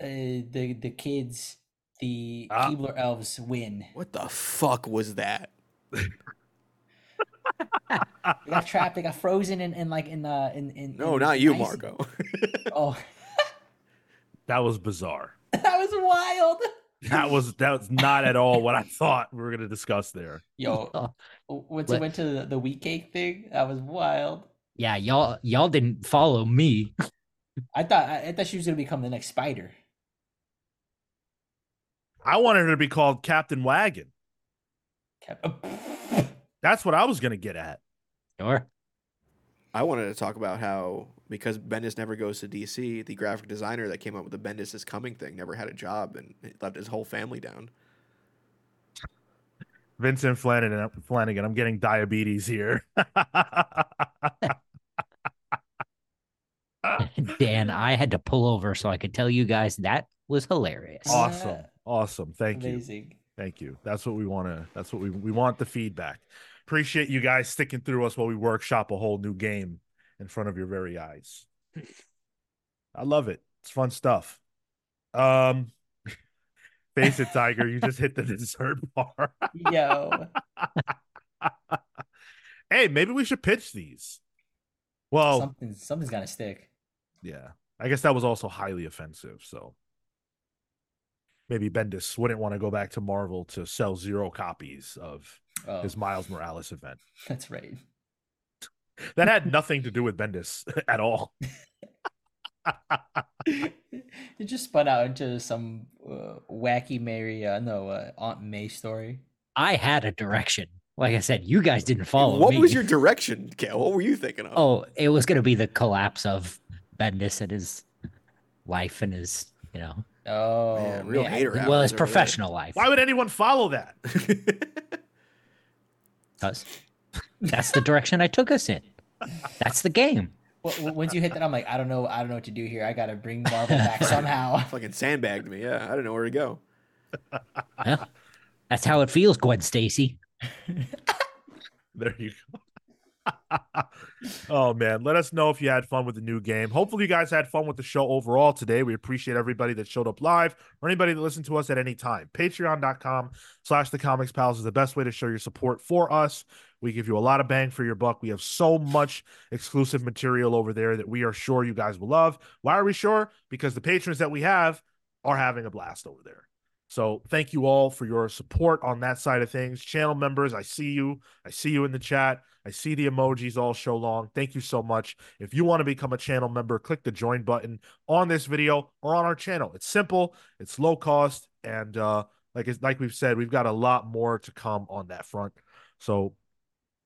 uh, the the kids the Ah. Keebler Elves win. What the fuck was that? They got trapped. They got frozen in, in like in uh in in. No, in not you, ice. Marco. Oh, That was bizarre. that was wild. That was that was not at all what I thought we were going to discuss there. Yo, Oh, once What? it went to the, the wheat cake thing, that was wild. yeah, y'all y'all didn't follow me. I thought I, I thought she was gonna become the next spider. I wanted her to be called Captain Wagon. Kept- That's what I was going to get at. Sure. I wanted to talk about how because Bendis never goes to DC, the graphic designer that came up with the Bendis is coming thing never had a job and he left his whole family down. Vincent Flanagan, Flanagan, I'm getting diabetes here. Dan, I had to pull over so I could tell you guys that was hilarious. awesome. Awesome. Thank you. Thank you. That's what we want to that's what we we want the feedback. Appreciate you guys sticking through us while we workshop a whole new game in front of your very eyes. I love it. It's fun stuff. Um Face it, Tiger. You just hit the dessert bar. Yo, hey, maybe we should pitch these. Well, something something's gotta stick. yeah. I guess that was also highly offensive. So maybe Bendis wouldn't want to go back to Marvel to sell zero copies of Oh, his Miles Morales event. that's right. That had nothing to do with Bendis at all. it just spun out into some uh, wacky Mary, uh, no, uh, Aunt May story. I had a direction. Like I said, you guys didn't follow what me. was your direction, Kel? What were you thinking of? Oh, it was gonna be the collapse of Bendis and his life and his, you know, Oh, Man, real man. hater. well, his over there. professional life. Why would anyone follow that? Because that's the direction I took us in. That's the game. Well, once you hit that, I'm like, I don't know, I don't know what to do here. I gotta bring Marvel back somehow. Fucking sandbagged me. Yeah, I don't know where to go. Yeah. That's how it feels, Gwen Stacy. There you go. oh man, let us know if you had fun with the new game. Hopefully, you guys had fun with the show overall today. We appreciate everybody that showed up live or anybody that listened to us at any time. Patreon.com slash the comics pals is the best way to show your support for us. We give you a lot of bang for your buck. We have so much exclusive material over there that we are sure you guys will love. Why are we sure? Because the patrons that we have are having a blast over there. So thank you all for your support on that side of things. Channel members, I see you. I see you in the chat. I see the emojis all show long. Thank you so much. If you want to become a channel member, click the join button on this video or on our channel. It's simple, it's low cost, and uh, like it's, like we've said, we've got a lot more to come on that front. So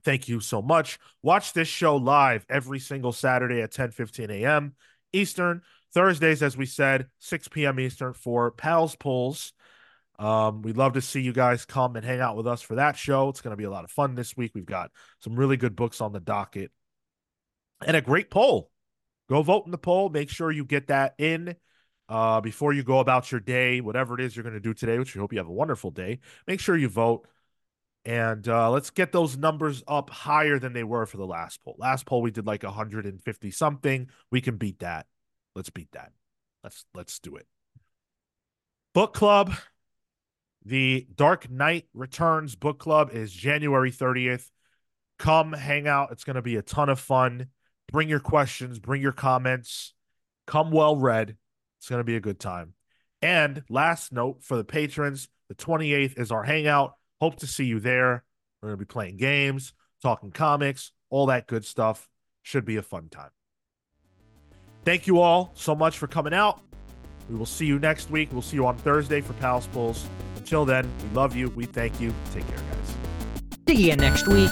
thank you so much. Watch this show live every single Saturday at 10 15 a.m. Eastern. Thursdays, as we said, 6 p.m. Eastern for Pals Pulls. Um, we'd love to see you guys come and hang out with us for that show. It's going to be a lot of fun this week. We've got some really good books on the docket and a great poll. Go vote in the poll. Make sure you get that in uh, before you go about your day, whatever it is you're going to do today, which we hope you have a wonderful day. Make sure you vote. And uh, let's get those numbers up higher than they were for the last poll. Last poll we did like 150 something. We can beat that. Let's beat that. Let's let's do it. Book club. The Dark Knight Returns book club is January 30th. Come hang out. It's going to be a ton of fun. Bring your questions, bring your comments. Come well read. It's going to be a good time. And last note for the patrons, the 28th is our hangout. Hope to see you there. We're going to be playing games, talking comics, all that good stuff. Should be a fun time. Thank you all so much for coming out. We will see you next week. We'll see you on Thursday for Pals Pulls. Until then, we love you. We thank you. Take care, guys. See you next week.